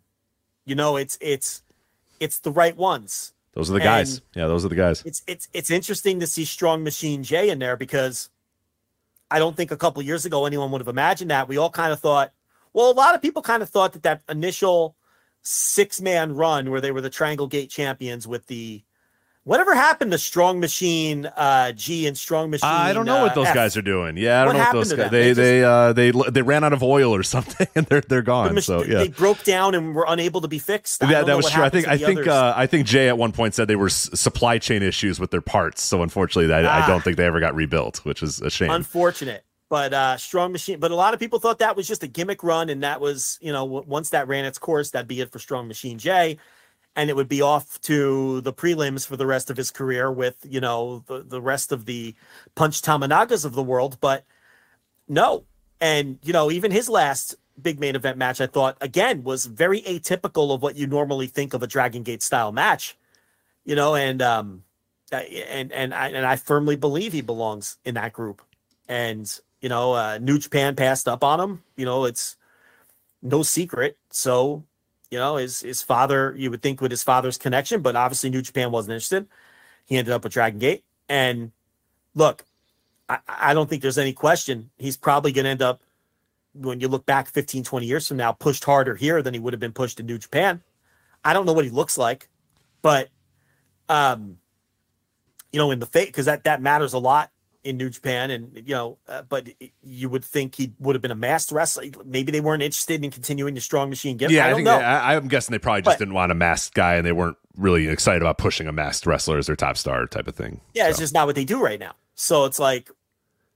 You know, it's it's it's the right ones. Those are the guys. Yeah, those are the guys. It's it's it's interesting to see Strong Machine J in there because I don't think a couple years ago anyone would have imagined that. We all kind of thought, well, a lot of people kind of thought that that initial six man run where they were the Triangle Gate champions with the Whatever happened to Strong Machine uh, G and Strong Machine? I don't know uh, what those F. guys are doing. Yeah, I don't what know what those guys. They they they, uh, they they ran out of oil or something, and they're they're gone. The so yeah, they broke down and were unable to be fixed. Yeah, that was true. I think I think uh, I think Jay at one point said they were s- supply chain issues with their parts. So unfortunately, I, ah. I don't think they ever got rebuilt, which is a shame. Unfortunate. But uh, Strong Machine, but a lot of people thought that was just a gimmick run, and that was, you know, once that ran its course, that'd be it for Strong Machine J, and it would be off to the prelims for the rest of his career with, you know, the the rest of the Punch Tominagas of the world. But no, And, you know, even his last big main event match, I thought, again, was very atypical of what you normally think of a Dragon Gate style match, you know, and, um, and, and I, and I firmly believe he belongs in that group. And, you know, uh, New Japan passed up on him. You know, it's no secret. So, you know, his, his father, you would think with his father's connection, but obviously New Japan wasn't interested. He ended up with Dragon Gate. And look, I, I don't think there's any question he's probably going to end up when you look back 15, 20 years from now, pushed harder here than he would have been pushed in New Japan. I don't know what he looks like, but um, you know, in the face because that that matters a lot in New Japan, and you know, uh, but you would think he would have been a masked wrestler. Maybe they weren't interested in continuing the Strong Machine gimmick. Yeah, I, I, don't think know. they- I, I'm guessing they probably just But- didn't want a masked guy, and they weren't really excited about pushing a masked wrestler as their top star type of thing. Yeah, it's just not what they do right now. So it's like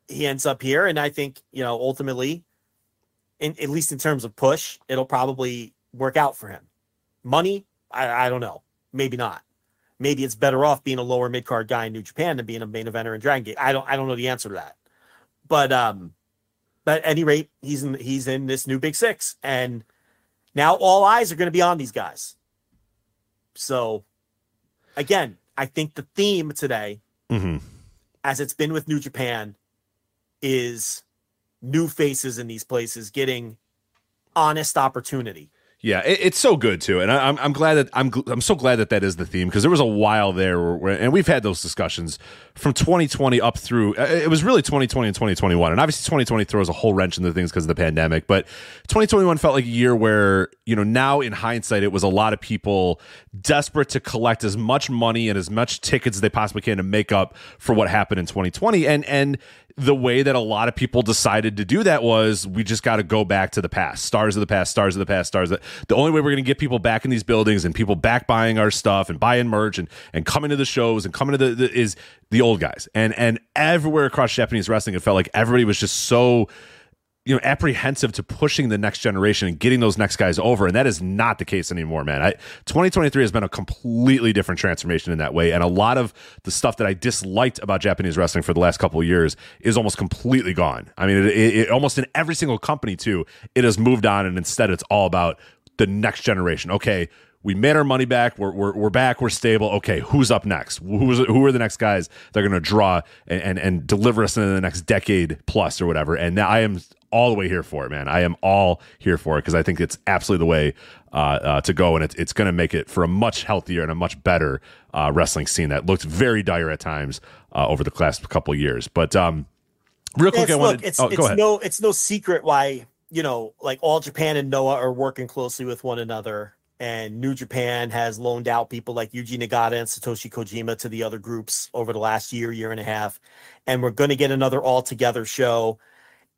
he ends up here, and I think you know ultimately, in at least in terms of push, it'll probably work out for him. Money, I, I don't know, maybe not. Maybe it's better off being a lower mid card guy in New Japan than being a main eventer in Dragon Gate. I don't, I don't know the answer to that. But um, but at any rate, he's in he's in this new Big Six, and now all eyes are going to be on these guys. So, again, I think the theme today Mhm. as it's been with New Japan, is new faces in these places getting honest opportunity. Yeah, it, it's so good too, and I, I'm I'm glad that I'm I'm so glad that that is the theme because there was a while there where, where- and we've had those discussions from 2020 up through uh, it was really 2020 and 2021, and obviously 2020 throws a whole wrench into things because of the pandemic, but 2021 felt like a year where you know now in hindsight it was a lot of people desperate to collect as much money and as much tickets as they possibly can to make up for what happened in 2020, and and the way that a lot of people decided to do that was we just got to go back to the past. Stars of the past stars of the past stars of the only way we're going to get people back in these buildings and people back buying our stuff and buying merch and, and coming to the shows and coming to the, the is the old guys. And and everywhere across japanese wrestling it felt like everybody was just so you know apprehensive to pushing the next generation and getting those next guys over and that is not the case anymore man I, 2023 has been a completely different transformation in that way and a lot of the stuff that i disliked about japanese wrestling for the last couple of years is almost completely gone i mean it, it, it almost in every single company too it has moved on and instead it's all about the next generation okay we made our money back. We're, we're, we're back. We're stable. Okay, who's up next? Who's who are the next guys that are going to draw and, and and deliver us in the next decade plus or whatever? And now I am all the way here for it, man. I am all here for it because I think it's absolutely the way uh, uh, to go, and it's it's going to make it for a much healthier and a much better uh, wrestling scene that looked very dire at times uh, over the last couple of years. But um, real quick, It's, I wanted. it's, oh, it's go ahead. no it's no secret why you know like all Japan and Noah are working closely with one another, and New Japan has loaned out people like Yuji Nagata and Satoshi Kojima to the other groups over the last year, year and a half, and we're going to get another all together show,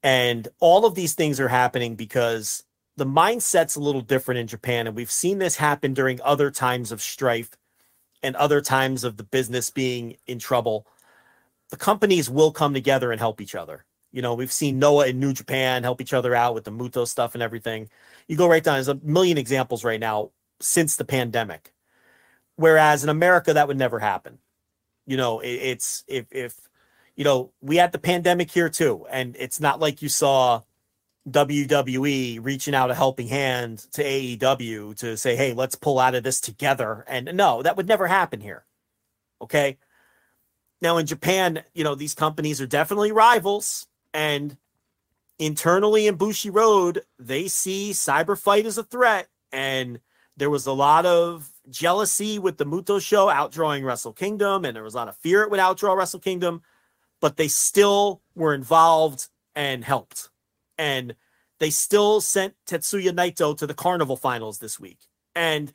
and all of these things are happening because the mindset's a little different in Japan, and we've seen this happen during other times of strife and other times of the business being in trouble the companies will come together and help each other. You know, we've seen Noah and New Japan help each other out with the Muto stuff and everything. You go right down, there's a million examples right now since the pandemic. Whereas in America, that would never happen. You know, it, it's if, if, you know, we had the pandemic here too. And it's not like you saw WWE reaching out a helping hand to AEW to say, hey, let's pull out of this together. And no, that would never happen here. Okay. Now in Japan, you know, these companies are definitely rivals and internally in Bushiroad, they see Cyber Fight as a threat and there was a lot of jealousy with the Muto show outdrawing Wrestle Kingdom and there was a lot of fear it would outdraw Wrestle Kingdom, but they still were involved and helped. And they still sent Tetsuya Naito to the Carnival finals this week. And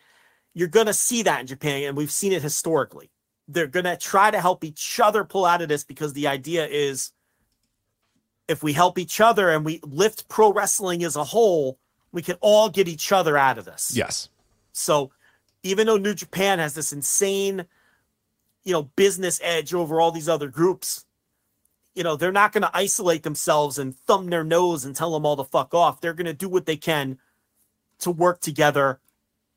you're going to see that in Japan and we've seen it historically they're going to try to help each other pull out of this because the idea is if we help each other and we lift pro wrestling as a whole, we can all get each other out of this. Yes. So even though New Japan has this insane, you know, business edge over all these other groups, you know, they're not going to isolate themselves and thumb their nose and tell them all to fuck off. They're going to do what they can to work together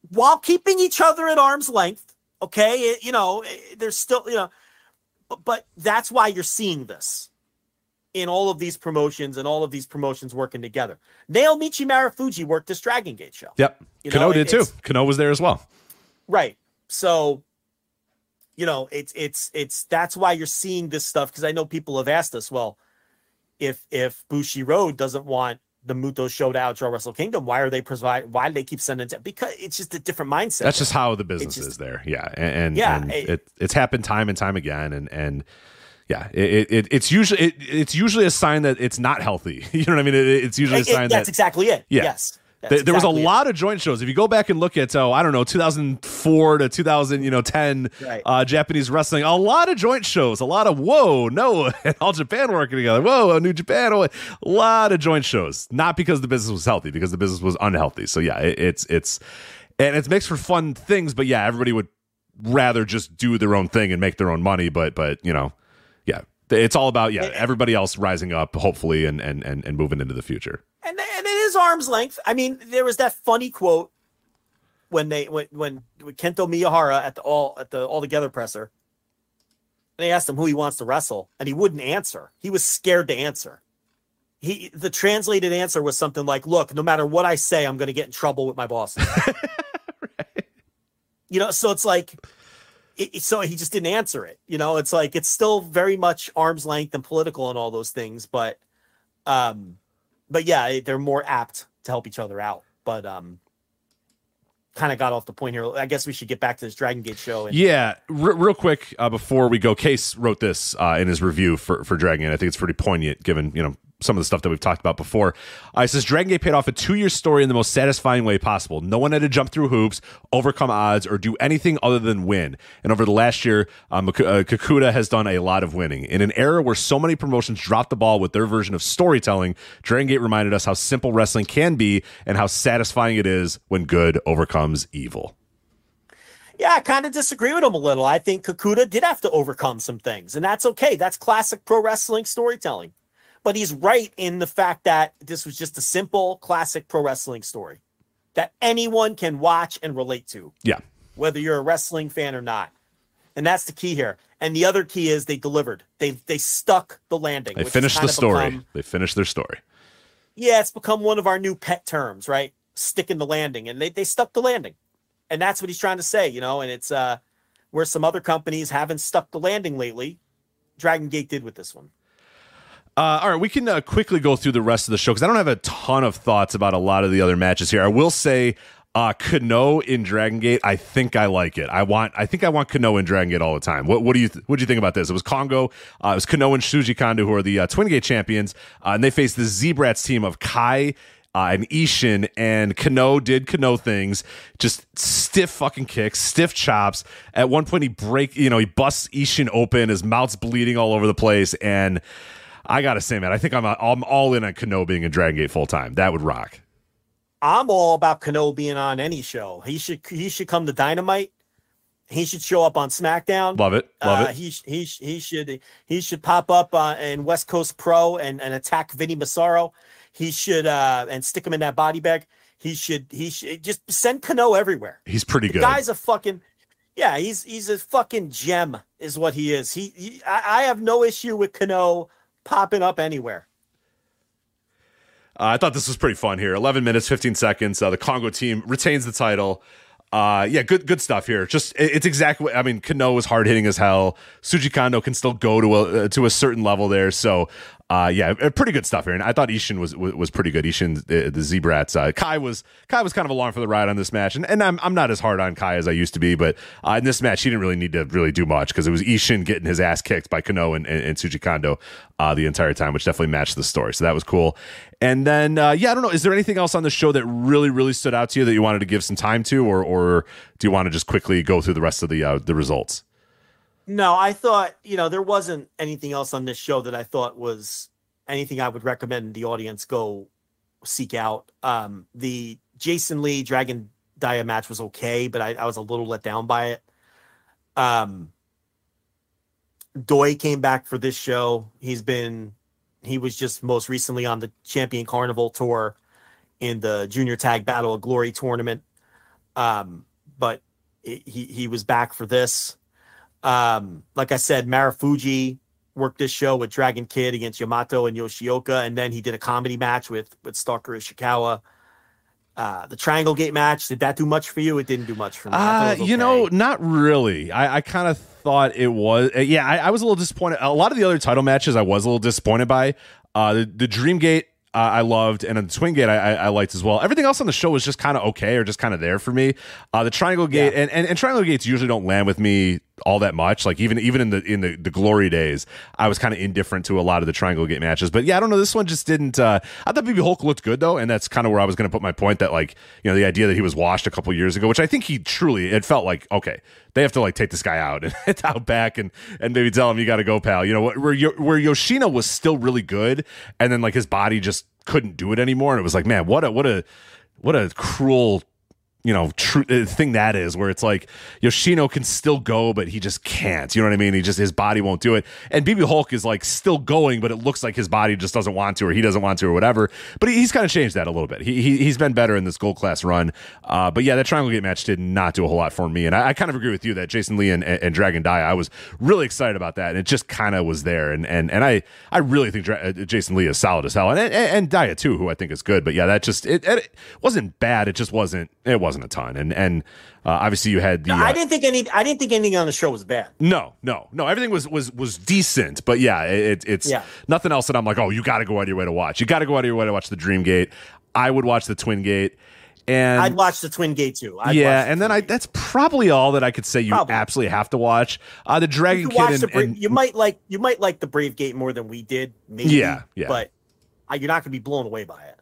while keeping each other at arm's length. Okay. It- you know, it- there's still, you know, but, but that's why you're seeing this. in all of these promotions and all of these promotions working together. Naomichi Marufuji worked this Dragon Gate show. Yep. You Kano know, did too. Kano was there as well. Right. So, you know, it's it's it's that's why you're seeing this stuff because I know people have asked us, well, if if Bushiroad doesn't want the Muto show to outdraw Wrestle Kingdom, why are they provide why do they keep sending it? Because it's just a different mindset. That's just how the business just- is there. Yeah. And, and Yeah, and it- it, it's happened time and time again. And, and, yeah, it, it it's usually it, it's usually a sign that it's not healthy. You know what I mean? It, it's usually a sign that's that exactly it. Yeah. Yes. That's There, there was a it. lot of joint shows. If you go back and look at, oh, I don't know, 2004 to 2000, you know, 10 Right. uh, Japanese wrestling, a lot of joint shows, a lot of whoa, no, and all Japan working together. Whoa, a New Japan, oh, a lot of joint shows. Not because the business was healthy, because the business was unhealthy. So yeah, it, it's it's and it's makes for fun things. But yeah, everybody would rather just do their own thing and make their own money. But but you know, yeah, it's all about yeah, everybody else rising up, hopefully, and and and, and moving into the future. And and it is arm's length. I mean, there was that funny quote when they when when with Kento Miyahara at the all at the all together presser. They asked him who he wants to wrestle, and he wouldn't answer. He was scared to answer. He the translated answer was something like, "Look, no matter what I say, I'm going to get in trouble with my boss." You know, so it's like, it- so he just didn't answer it. You know, it's like it's still very much arm's length and political and all those things, but, um, but yeah, they're more apt to help each other out. But um, kind of got off the point here. I guess we should get back to this Dragon Gate show. And, Yeah, r- real quick uh, before we go, Case wrote this uh, in his review for for Dragon. Gate. I think it's pretty poignant given you know some of the stuff that we've talked about before. Uh, it says Dragon Gate paid off a two year story in the most satisfying way possible. No one had to jump through hoops, overcome odds, or do anything other than win. And over the last year, um, Kikuta has done a lot of winning. In an era where so many promotions dropped the ball with their version of storytelling, Dragon Gate reminded us how simple wrestling can be and how satisfying it is when good overcomes evil. yeah, I kind of disagree with him a little. I think Kikuta did have to overcome some things, and that's okay. That's classic pro wrestling storytelling. But he's right in the fact that this was just a simple, classic pro wrestling story that anyone can watch and relate to. Yeah. whether you're a wrestling fan or not. And that's the key here. And the other key is they delivered. They they stuck the landing. They finished the story. become- they finished their story. yeah, it's become one of our new pet terms, right? Sticking the landing. And they, they stuck the landing. And that's what he's trying to say, you know, and it's uh where some other companies haven't stuck the landing lately. Dragon Gate did with this one. Uh, all right, we can uh, quickly go through the rest of the show because I don't have a ton of thoughts about a lot of the other matches here. I will say, uh, Kenoh in Dragon Gate, I think I like it. I want, I think I want Kenoh in Dragon Gate all the time. What, what do you, th- what do you think about this? It was Kongo, uh, it was Kenoh and Shuji Kondo who are the uh, Twin Gate champions, uh, and they faced the Z-Brats team of Kai. Uh, and Ishin and Kenoh did Kenoh things, just stiff fucking kicks, stiff chops. At one point, he break, you know, he busts Ishin open, his mouth's bleeding all over the place, and I gotta say, man, I think I'm I'm all in on Kenoh being in Dragon Gate full time. That would rock. I'm all about Kenoh being on any show. He should he should come to Dynamite. He should show up on SmackDown. Love it, love Uh, it. He he he should he should pop up uh, in West Coast Pro and, and attack Vinny Massaro. He should uh, and stick him in that body bag. He should he should just send Kenoh everywhere. He's pretty The good. guy's a fucking yeah. He's he's a fucking gem is what he is. He, he I, I have no issue with Kenoh popping up anywhere. Uh, I thought this was pretty fun here. 11 minutes, 15 seconds. Uh, the Kongo team retains the title. Uh, yeah, good good stuff here. Just it- it's exactly. I mean, Kenoh is hard hitting as hell. Shuji Kondo can still go to a uh, to a certain level there. So, uh, yeah, uh, pretty good stuff here. And I thought Ishin was was, pretty good. Ishin, the, the Z-Brats. Uh, Kai was Kai was kind of along for the ride on this match, and, and I'm I'm not as hard on Kai as I used to be, but uh, in this match he didn't really need to really do much because it was Ishin getting his ass kicked by Kenoh and, and, and Kondo uh, the entire time, which definitely matched the story. So that was cool. And then, uh, yeah, I don't know. Is there anything else on the show that really, really stood out to you that you wanted to give some time to, or, or do you want to just quickly go through the rest of the uh, the results? No, I thought, you know, there wasn't anything else on this show that I thought was anything I would recommend the audience go seek out. Um, the Jason Lee Dragon Dia match was okay, but I, I was a little let down by it. Um, Doi came back for this show. He's been, he was just most recently on the Champion Carnival tour in the Junior Tag Battle of Glory tournament. Um, but he, he he was back for this. Um, like I said, Marufuji worked this show with Dragon Kid against Yamato and Yoshioka, and then he did a comedy match with with Stalker Ichikawa. Uh, the Triangle Gate match did that do much for you? It didn't do much for me. Uh, was you know, not really. I, I kind of thought it was. uh, yeah, I, I was a little disappointed. A lot of the other title matches, I was a little disappointed by. Uh, the, the Dream Gate, uh, I loved, and the Twin Gate, I, I, I liked as well. Everything else on the show was just kind of okay, or just kind of there for me. Uh, the Triangle Gate, and, and and Triangle Gates usually don't land with me all that much. Like even even in the in the, the glory days, I was kind of indifferent to a lot of the Triangle Gate matches. But yeah, I don't know. This one just didn't. Uh, I thought BB Hulk looked good though, and that's kind of where I was going to put my point. That like you know the idea that he was washed a couple years ago, which I think he truly it felt like okay, they have to like take this guy out and out back and and maybe tell him you got to go, pal. You know where where Yoshino was still really good, and then like his body just couldn't do it anymore, and it was like man, what a what a what a cruel you know true uh, thing that is where it's like Yoshino can still go but he just can't. You know what I mean? He just his body won't do it. And BB Hulk is like still going but it looks like his body just doesn't want to or he doesn't want to or whatever. But he, he's kind of changed that a little bit. He, he he's been better in this gold class run. Uh, but yeah that triangle gate match did not do a whole lot for me. And I, I kind of agree with you that Jason Lee and, and, and Dragon Dia I was really excited about that and it just kind of was there. And and and I I really think Dra- uh, Jason Lee is solid as hell. And, and and Dia too who I think is good. But yeah that just it, it wasn't bad. It just wasn't it wasn't a ton and and uh, obviously you had the No, I uh, didn't think any. I didn't think anything on the show was bad. no no no everything was was was decent but yeah it, it's Yeah. nothing else that I'm like oh you got to go out of your way to watch you got to go out of your way to watch the Dream Gate I would watch the Twin Gate and I'd watch the Twin Gate too. I'd yeah, the and then I, that's probably all that I could say you Probably. absolutely have to watch. Uh the Dragon Kid and, the Bra- and- you might like you might like the Brave Gate more than we did. Maybe, Yeah, yeah. But uh, you're not going to be blown away by it.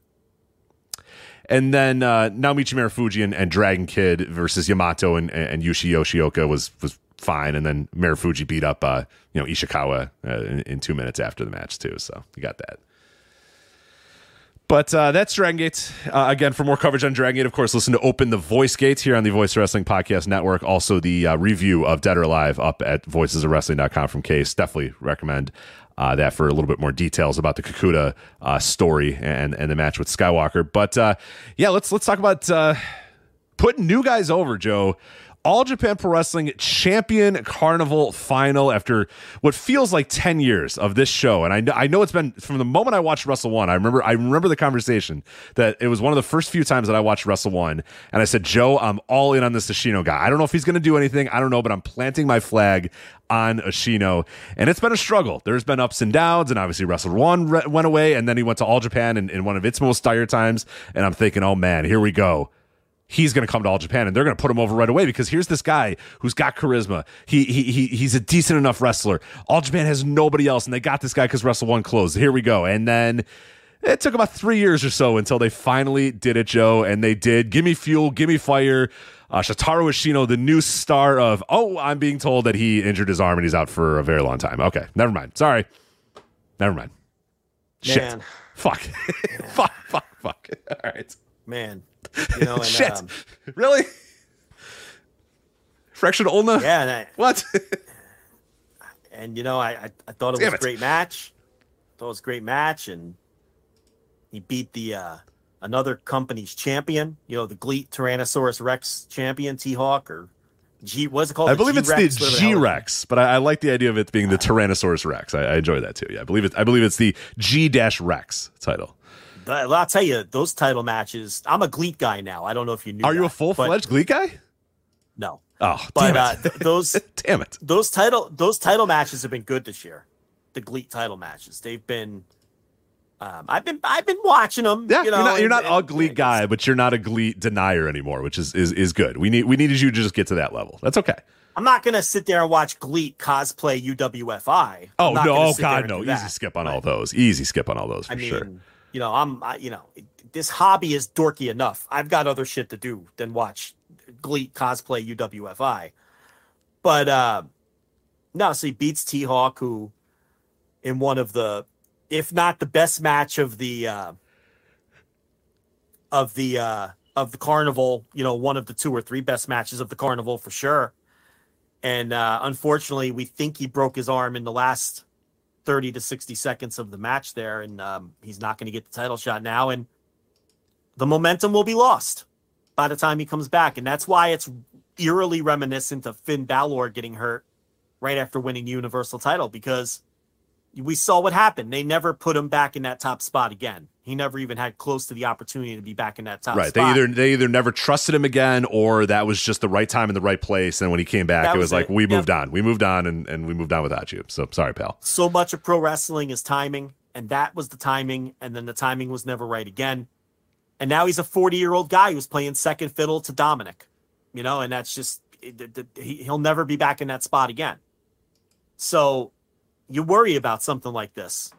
And then uh Naomichi Marufuji and, and Dragon Kid versus Yamato and, and Yushi Yoshioka was was fine and then Marufuji beat up uh you know Ichikawa uh, in, in 2 minutes after the match too so you got that But uh, that's Dragon Gate. Uh, again, for more coverage on Dragon Gate, of course, listen to Open the Voice Gates here on the Voice Wrestling Podcast Network. Also, the uh, review of Dead or Alive up at voicesofwrestling.com from Case. Definitely recommend uh, that for a little bit more details about the Kikuta uh, story and and the match with Skywalker. But uh, yeah, let's let's talk about uh, putting new guys over, Joe. All Japan Pro Wrestling Champion Carnival final after what feels like 10 years of this show. And I know, I know it's been from the moment I watched Wrestle One. I remember, I remember the conversation that it was one of the first few times that I watched Wrestle One. And I said, Joe, I'm all in on this Ashino guy. I don't know if he's going to do anything. I don't know, but I'm planting my flag on Ashino. And it's been a struggle. There's been ups and downs. And obviously, Wrestle One re- went away. And then he went to All Japan in, in one of its most dire times. And I'm thinking, oh man, here we go he's going to come to All Japan and they're going to put him over right away because here's this guy who's got charisma. He he, he he's a decent enough wrestler. All Japan has nobody else, and they got this guy because Wrestle One closed. Here we go, and then. It took about three years or so until they finally did it, Joe, and they did. Give me fuel, give me fire. Uh, Shotaro Ashino, the new star of. Oh, I'm being told that he injured his arm and he's out for a very long time. Okay, never mind. Sorry, never mind. Shit. Man. Fuck. fuck. Fuck. Fuck. All right. Man, you know, and, Shit. um, really? Fraction ulna? yeah, and, I, What? and you know, I I, thought it Damn was it. a great match. Thought it was a great match, and he beat the uh another company's champion. You know, the GLEAT Tyrannosaurus Rex champion, T Hawk or G. What's it called? I believe it's G-Rex, the G Rex, but I, I like the idea of it being the Tyrannosaurus Rex. I, I enjoy that too. Yeah, I believe it. I believe it's the G Rex title. I'll tell you, those title matches. I'm a GLEAT guy now. I don't know if you knew. Are you a full fledged Glee guy? No, Oh, but damn uh, those damn it! those title those title matches have been good this year. The GLEAT title matches. They've been. Um, I've been I've been watching them. Yeah, you know, are not, you're not and- a and- Glee guy, but you're not a Glee denier anymore, which is is is good. We need we needed you to just get to that level. That's okay. I'm not gonna sit there and watch GLEAT cosplay UWFI. Oh I'm not no! Oh god, no! Easy skip on all those. Easy skip on all those for I mean, sure. You know, I'm I, you know, this hobby is dorky enough. I've got other shit to do than watch Glee cosplay UWFI. But uh no, so he beats T Hawk, who in one of the, if not the best match of the uh of the uh of the carnival, you know, one of the two or three best matches of the carnival for sure. And uh unfortunately, we think he broke his arm in the last 30 to 60 seconds of the match there, and um, he's not going to get the title shot now. And the momentum will be lost by the time he comes back. And that's why it's eerily reminiscent of Finn Balor getting hurt right after winning the Universal title because we saw what happened. They never put him back in that top spot again. He never even had close to the opportunity to be back in that top right. spot. They either they either never trusted him again, or that was just the right time in the right place. And when he came back, That it was was like it. we Yep. moved on, we moved on, and and we moved on without you. So sorry, pal. so much of pro wrestling is timing, and that was the timing, and then the timing was never right again. And now he's a 40 year old guy who's playing second fiddle to Dominic, you know, and that's just he'll never be back in that spot again. So you worry about something like this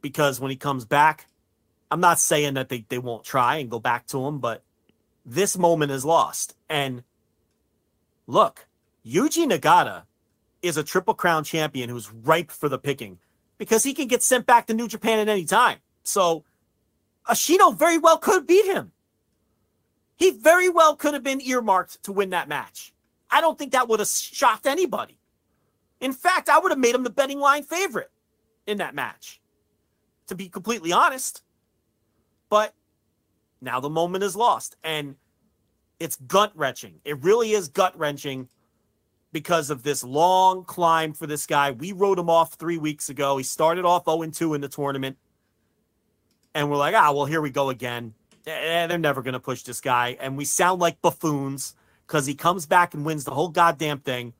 because when he comes back, I'm not saying that they, they won't try and go back to him, but this moment is lost. And look, Yuji Nagata is a triple crown champion who's ripe for the picking because he can get sent back to New Japan at any time. So Ashino very well could beat him. He very well could have been earmarked to win that match. I don't think that would have shocked anybody. In fact, I would have made him the betting line favorite in that match, to be completely honest. But now the moment is lost, and it's gut wrenching. It really is gut wrenching because of this long climb for this guy. We wrote him off three weeks ago. He started off 0 2 in the tournament. And we're like, ah, well, here we go again. Eh, They're never going to push this guy. And we sound like buffoons because he comes back and wins the whole goddamn thing.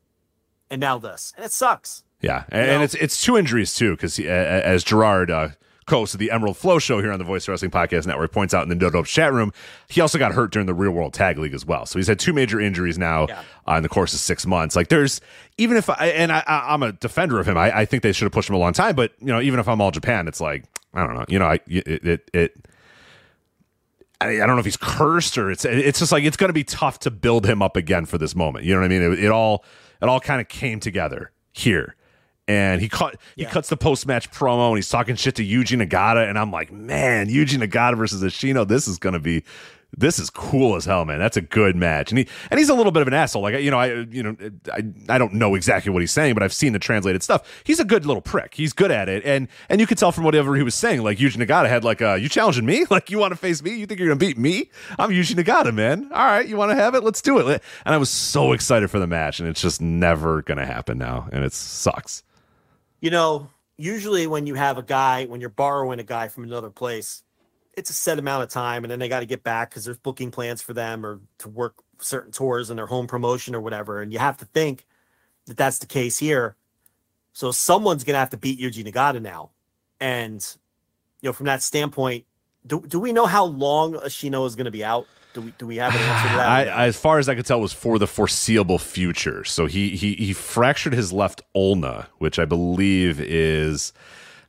And now this. And it sucks. Yeah, and, and it's it's two injuries too, because as Gerard, uh, co-host of the Emerald Flow Show here on the Voice Wrestling Podcast Network, points out in the No Dope chat room, he also got hurt during the Real World Tag League as well. So he's had two major injuries now uh, in the course of six months. Like there's even if I and I, I, I'm a defender of him, I, I think they should have pushed him a long time. But you know, even if I'm all Japan, it's like I don't know, you know, I it it. it I, I don't know if he's cursed or it's it's just like it's going to be tough to build him up again for this moment. You know what I mean? It, it all it all kind of came together here, and he cut he cuts the post match promo and he's talking shit to Yuji Nagata, and I'm like, man, Yuji Nagata versus Ashino, this is going to be. This is cool as hell, man. That's a good match, and he and he's a little bit of an asshole. Like you know, I you know, I I don't know exactly what he's saying, but I've seen the translated stuff. He's a good little prick. He's good at it, and and you could tell from whatever he was saying. Like Yuji Nagata had like, uh, you challenging me? Like you want to face me? You think you're gonna beat me? I'm Yuji Nagata, man. All right, you want to have it? Let's do it. And I was so excited for the match, and it's just never gonna happen now, and it sucks. You know, usually when you have a guy, when you're borrowing a guy from another place, it's a set amount of time and then they got to get back because there's booking plans for them or to work certain tours and their home promotion or whatever. And you have to think that that's the case here. So someone's going to have to beat Yuji Nagata now. And, you know, from that standpoint, do, do we know how long Ashino is going to be out? Do we, do we have an answer to that? I, as far as I could tell, was for the foreseeable future. So he he he fractured his left ulna, which I believe is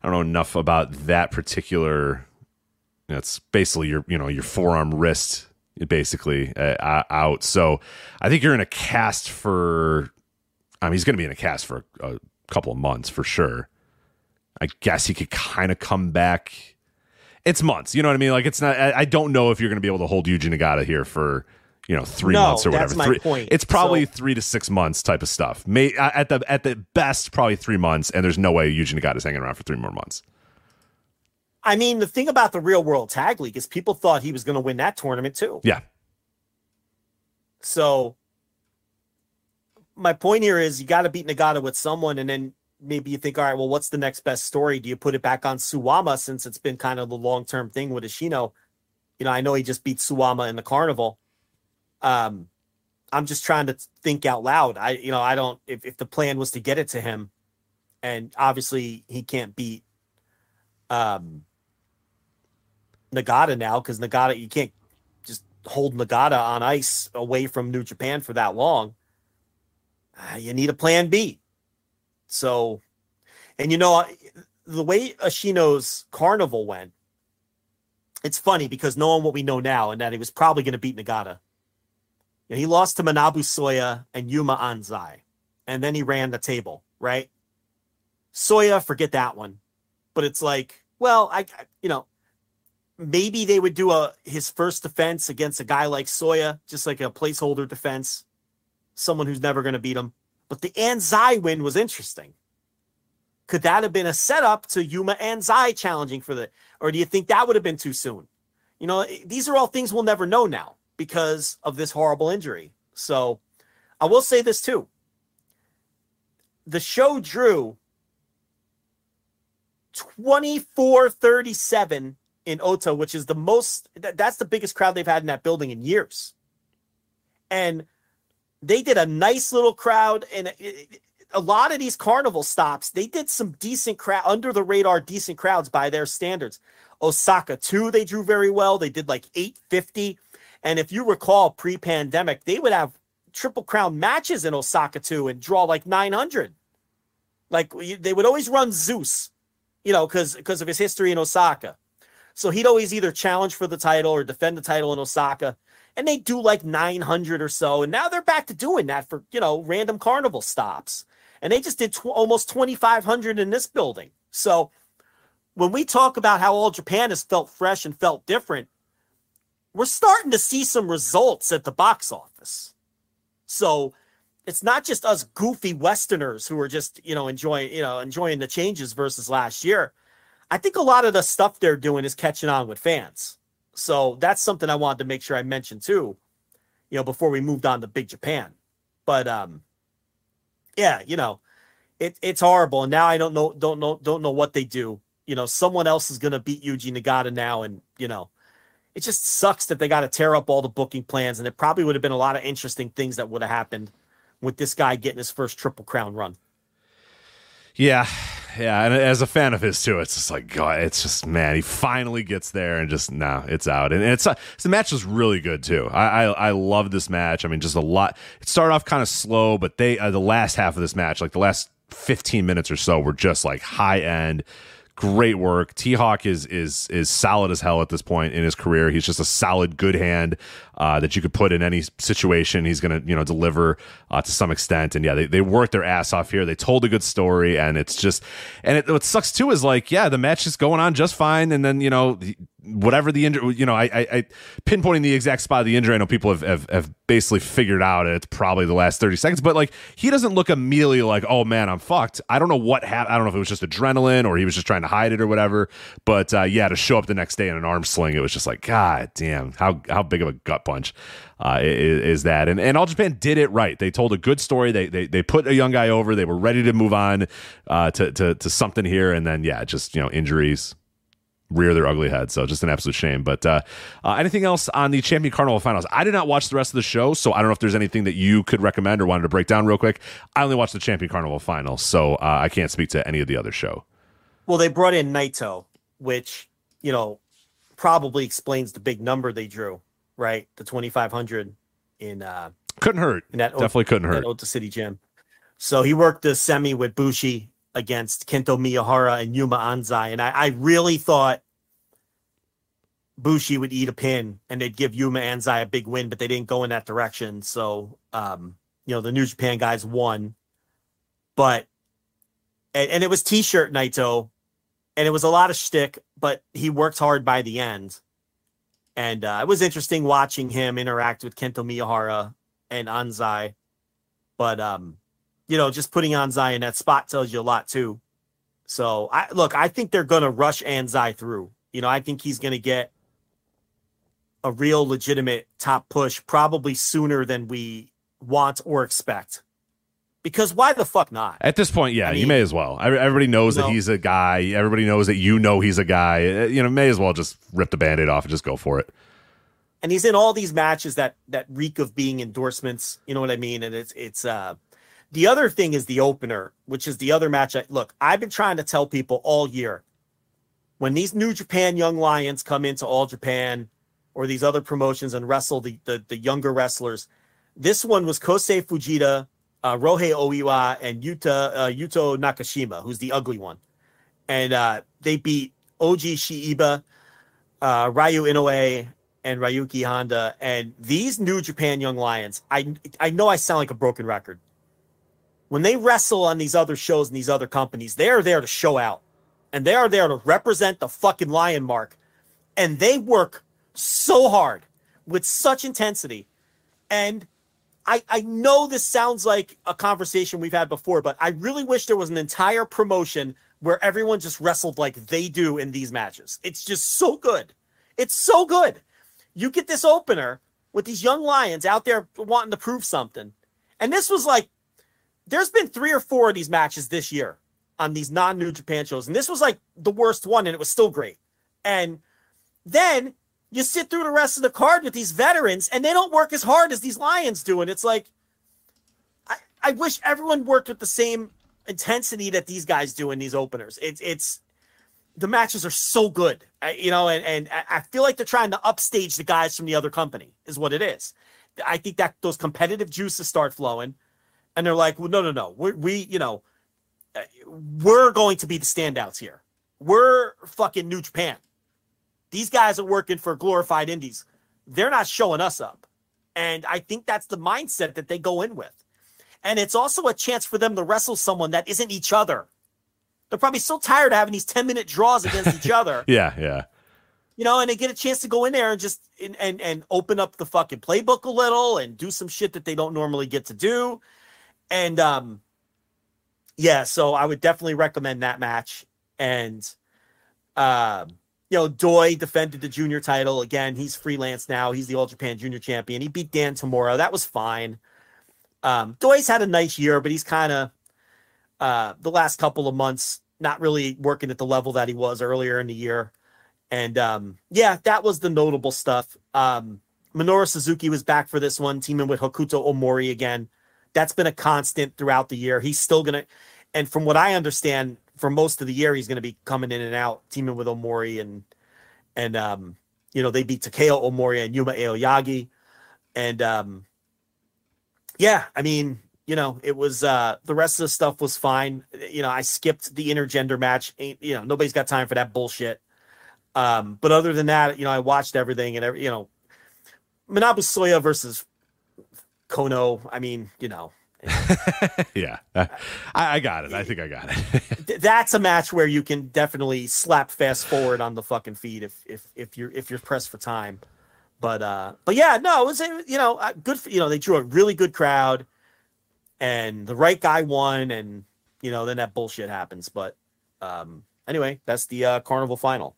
I don't know enough about that particular. You know, it's basically your you know your forearm wrist basically uh, out. So I think you're in a cast for. I mean, he's going to be in a cast for a couple of months for sure. I guess he could kind of come back it's months. You know what I mean? Like it's not. I, I don't know if you're going to be able to hold Yuji Nagata here for you know three No, months or that's whatever. my Three- point. It's probably So- three to six months type of stuff. May at the at the best probably three months, and there's no way Yuji Nagata is hanging around for three more months. I mean, the thing about the real world tag league is people thought he was going to win that tournament too. Yeah, So my point here is you got to beat Nagata with someone, and then maybe you think, all right, well, what's the next best story? Do you put it back on Suwama since it's been kind of the long term thing with Ashino? You know, I know he just beat Suwama in the carnival. Um, I'm just trying to think out loud. I, you know, I don't. If if the plan was to get it to him, and obviously he can't beat um Nagata now because Nagata you can't just hold Nagata on ice away from New Japan for that long. Uh, you need a plan B. So, and you know, the way Ashino's carnival went, it's funny because knowing what we know now and that he was probably going to beat Nagata. Know, he lost to Manabu Soya and Yuma Anzai, and then he ran the table, right? Soya, forget that one. But it's like, well, I, I- you know, maybe they would do a his first defense against a guy like Soya, just like a placeholder defense, someone who's never going to beat him. But the Anzai win was interesting. Could that have been a setup to Yuma Anzai challenging for the, or do you think that would have been too soon? You know, eh, these are all things we'll never know now because of this horrible injury. So I will say this too. The show drew 2437 in Ota, which is the most, that's the biggest crowd they've had in that building in years. And they did a nice little crowd. And a lot of these carnival stops, they did some decent crowd, under the radar, decent crowds by their standards. Osaka, too, they drew very well. They did like 850. And if you recall pre pandemic, they would have triple crown matches in Osaka, too, and draw like 900. Like they would always run Zeus, you know, because because of his history in Osaka. So he'd always either challenge for the title or defend the title in Osaka. And they do like 900 or so. And now they're back to doing that for, you know, random carnival stops. And they just did tw- almost 2,500 in this building. So when we talk about how all Japan has felt fresh and felt different, we're starting to see some results at the box office. So it's not just us goofy Westerners who are just, you know, enjoying, you know, enjoying the changes versus last year. I think a lot of the stuff they're doing is catching on with fans. So that's something I wanted to make sure I mentioned too, you know, before we moved on to Big Japan. But um yeah, you know, it, it's horrible. And now I don't know don't know don't know what they do. You know, someone else is gonna beat Yuji Nagata now, and you know, it just sucks that they got to tear up all the booking plans, and it probably would have been a lot of interesting things that would have happened with this guy getting his first triple crown run. Yeah, yeah, and as a fan of his too, it's just like God, it's just man, he finally gets there and just now it's out, and it's, the match was really good too. I, I I love this match. I mean, just a lot. It started off kind of slow, but they uh, the last half of this match, like the last fifteen minutes or so, were just like high end great work. T Hawk is is is solid as hell at this point in his career. He's just a solid, good hand uh, that you could put in any situation. He's going to you know deliver uh, to some extent. And yeah, they they worked their ass off here. They told a good story, and it's just and it, what sucks too is like yeah, the match is going on just fine, and then you know whatever the injury, you know, I, I, I, pinpointing the exact spot of the injury. I know people have, have, have basically figured out it's probably the last 30 seconds, but like he doesn't look immediately like, oh man, I'm fucked. I don't know what happened. I don't know if it was just adrenaline or he was just trying to hide it or whatever. But uh, yeah, to show up the next day in an arm sling, it was just like, God damn, how, how big of a gut punch uh, is, is, that? And, and All Japan did it right. They told a good story. They, they, they put a young guy over. They were ready to move on uh, to, to, to something here. And then, yeah, just, you know, injuries rear their ugly head. So just an absolute shame. But uh, uh, anything else on the Champion Carnival finals? I did not watch the rest of the show, so I don't know if there's anything that you could recommend or wanted to break down real quick. I only watched the Champion Carnival final, so uh, I can't speak to any of the other show. Well, they brought in Naito, which you know probably explains the big number they drew, right? The 2,500 in uh couldn't hurt. In that definitely couldn't hurt. Ota City Gym. So he worked the semi with Bushi against Kento Miyahara and Yuma Anzai. And I, I really thought Bushi would eat a pin and they'd give Yuma Anzai a big win, but they didn't go in that direction. So, um, you know, the New Japan guys won. But, and, and it was t shirt Naito, and it was a lot of shtick, but he worked hard by the end. And uh, it was interesting watching him interact with Kento Miyahara and Anzai. But um, you know, just putting Anzai in that spot tells you a lot too. So I look, I think they're gonna rush Anzai through. You know, I think he's gonna get a real legitimate top push probably sooner than we want or expect. Because why the fuck not? At this point, yeah, I mean, you may as well. Everybody knows that he's a guy. Everybody knows that you know he's a guy. Uh, you know, may as well just rip the band-aid off and just go for it. And he's in all these matches that that reek of being endorsements. You know what I mean? And it's it's uh the other thing is the opener, which is the other match. I, look, I've been trying to tell people all year when these New Japan Young Lions come into All Japan or these other promotions and wrestle the, the, the younger wrestlers. This one was Kosei Fujita, uh, Ryohei Oiwa, and Yuta uh, Yuto Nakashima, who's the ugly one. And uh, they beat Oji Shiiba, uh, Ryu Inoue, and Ryuki Honda. And these New Japan Young Lions, I I know I sound like a broken record, when they wrestle on these other shows and these other companies, they are there to show out and they are there to represent the fucking lion mark. And they work so hard with such intensity. And I, I know this sounds like a conversation we've had before, but I really wish there was an entire promotion where everyone just wrestled like they do in these matches. It's just so good. It's so good. You get this opener with these young lions out there wanting to prove something. And this was like there's been three or four of these matches this year. on these non New Japan shows. And this was like the worst one, and it was still great. And then you sit through the rest of the card with these veterans, and they don't work as hard as these Lions do. And it's like, I, I wish everyone worked with the same intensity that these guys do in these openers. It's, it's, the matches are so good, I, you know, and, and I feel like they're trying to upstage the guys from the other company, is what it is. I think that those competitive juices start flowing, and they're like, well, no, no, no, we, we, you know, uh, we're going to be the standouts here. We're fucking New Japan. These guys are working for glorified indies. They're not showing us up. And I think that's the mindset that they go in with. And it's also a chance for them to wrestle someone that isn't each other. They're probably so tired of having these 10 minute draws against each other. yeah, yeah. You know, and they get a chance to go in there and just and, and and open up the fucking playbook a little and do some shit that they don't normally get to do. And um yeah, so I would definitely recommend that match. And um, you know, Doi defended the junior title again. He's freelance now. He's the All Japan Junior Champion. He beat Dan Tamura. That was fine. Um, Doi's had a nice year, but he's kind of uh, the last couple of months not really working at the level that he was earlier in the year. And um, yeah, that was the notable stuff. Um, Minoru Suzuki was back for this one, teaming with Hokuto Omori again. That's been a constant throughout the year. He's still gonna, and from what I understand, for most of the year, he's gonna be coming in and out, teaming with Omori and and um, you know, they beat Takao Omori and Yuma Aoyagi. And um, yeah, I mean, you know, it was uh the rest of the stuff was fine. You know, I skipped the intergender match. Ain't you know, nobody's got time for that bullshit. Um, but other than that, you know, I watched everything and every you know, Manabu Soya versus Kono. I mean, you know. yeah, I, I got it. I think I got it. that's a match where you can definitely slap fast forward on the fucking feed if if if you're if you're pressed for time. But uh, but yeah, no, it was you know uh, good. For, you know, they drew a really good crowd, and the right guy won, and you know then that bullshit happens. But um, anyway, that's the uh, carnival final.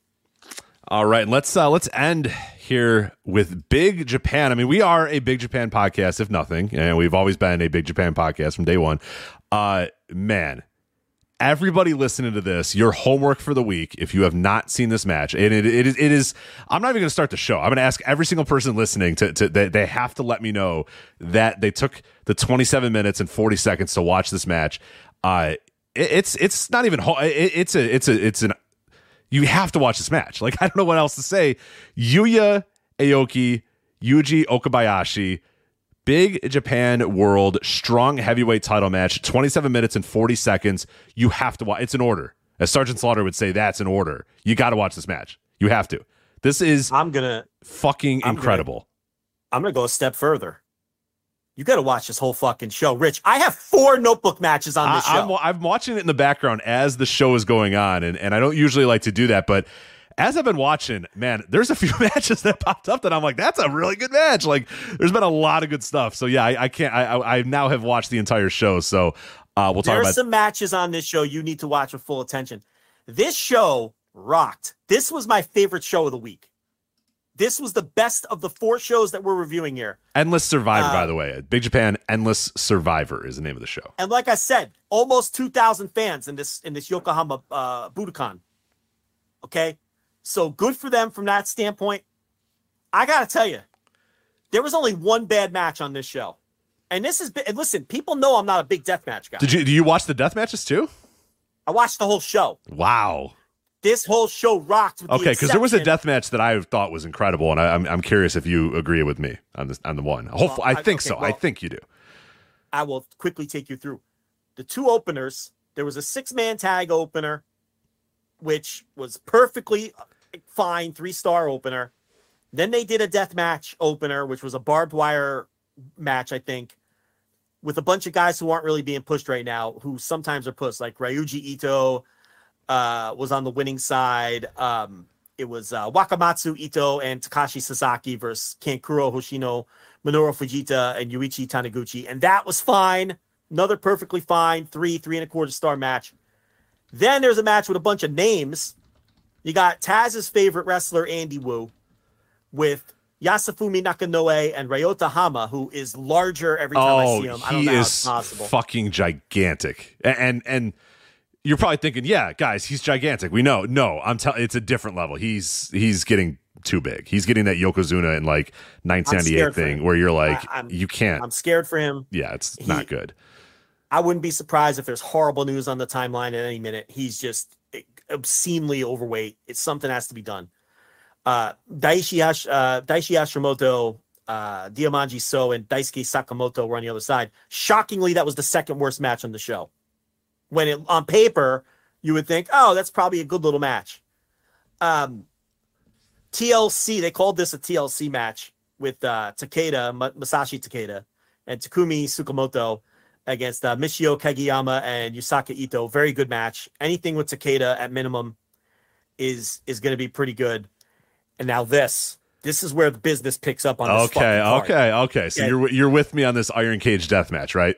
All right, let's uh, let's end here with Big Japan. I mean, we are a Big Japan podcast, if nothing, and we've always been a Big Japan podcast from day one. Uh, man, everybody listening to this, your homework for the week, if you have not seen this match, and it, it is, it is, I'm not even going to start the show. I'm going to ask every single person listening to, to they, they have to let me know that they took the 27 minutes and 40 seconds to watch this match. Uh, it, it's it's not even it, it's a it's a it's an you have to watch this match. Like I don't know what else to say. Yuya Aoki, Yuji Okabayashi, Big Japan World Strong Heavyweight Title match, 27 minutes and 40 seconds. You have to watch. It's an order. As Sergeant Slaughter would say, that's an order. You got to watch this match. You have to. This is I'm gonna fucking I'm incredible. Gonna, I'm gonna go a step further. You got to watch this whole fucking show, Rich. I have four notebook matches on this I, show. I'm, I'm, watching it in the background as the show is going on, and, and I don't usually like to do that, but as I've been watching, man, there's a few matches that popped up that I'm like, that's a really good match. Like, there's been a lot of good stuff. So yeah, I, I can't. I, I now have watched the entire show. So uh, we'll talk about There's about some matches on this show you need to watch with full attention. This show rocked. This was my favorite show of the week. This was the best of the four shows that we're reviewing here. Endless Survivor, Uh, by the way. Big Japan Endless Survivor is the name of the show. And like I said, almost 2,000 fans in this in this Yokohama uh, Budokan. Okay, so good for them from that standpoint. I gotta tell you, there was only one bad match on this show, and this is and listen. People know I'm not a big deathmatch guy. Did you do you watch the death matches too? I watched the whole show. Wow. This whole show rocked. With Okay, because there was a death match that I thought was incredible, and I, I'm I'm curious if you agree with me on this on the one. Hopefully, I I- think okay, so. I think you do. I will quickly take you through the two openers. There was a six man tag opener, which was perfectly uh, fine, three star opener. Then they did a death match opener, which was a barbed wire match, I think, with a bunch of guys who aren't really being pushed right now, who sometimes are pushed, like Ryuji Ito uh, was on the winning side. Um, it was uh, Wakamatsu Ito and Takashi Sasaki versus Kankuro Hoshino, Minoru Fujita, and Yuichi Taniguchi. And that was fine. Another perfectly fine three, three and a quarter star match. Then there's a match with a bunch of names. You got Taz's favorite wrestler, Andy Wu, with Yasufumi Nakanoue and Ryota Hama, who is larger every time I see Oh, him. I don't he know how it's possible. fucking gigantic, and and you're probably thinking, yeah, guys, he's gigantic. We know. No, I'm telling. It's a different level. He's he's getting too big. He's getting that Yokozuna in like 1998 thing where you're like, I- you can't. I'm scared for him. yeah, it's he- not good. I wouldn't be surprised if there's horrible news on the timeline at any minute. He's just obscenely overweight. It's something has to be done. Uh, Daishi, Hash, uh, Daichi Hashimoto, uh, Diamanji So, and Daisuke Sekimoto were on the other side. Shockingly, that was the second worst match on the show. When it on paper, you would think, oh, that's probably a good little match. Um, TLC, they called this a TLC match with uh, Takeda, Masashi Takeda, and Takumi Tsukamoto against uh, Michio Kageyama and Yusaka Ito. Very good match. Anything with Takeda at minimum is is going to be pretty good. And now this, this is where the business picks up on this Okay, okay, okay. So Yeah. you're you're with me on this Iron Cage death match, right?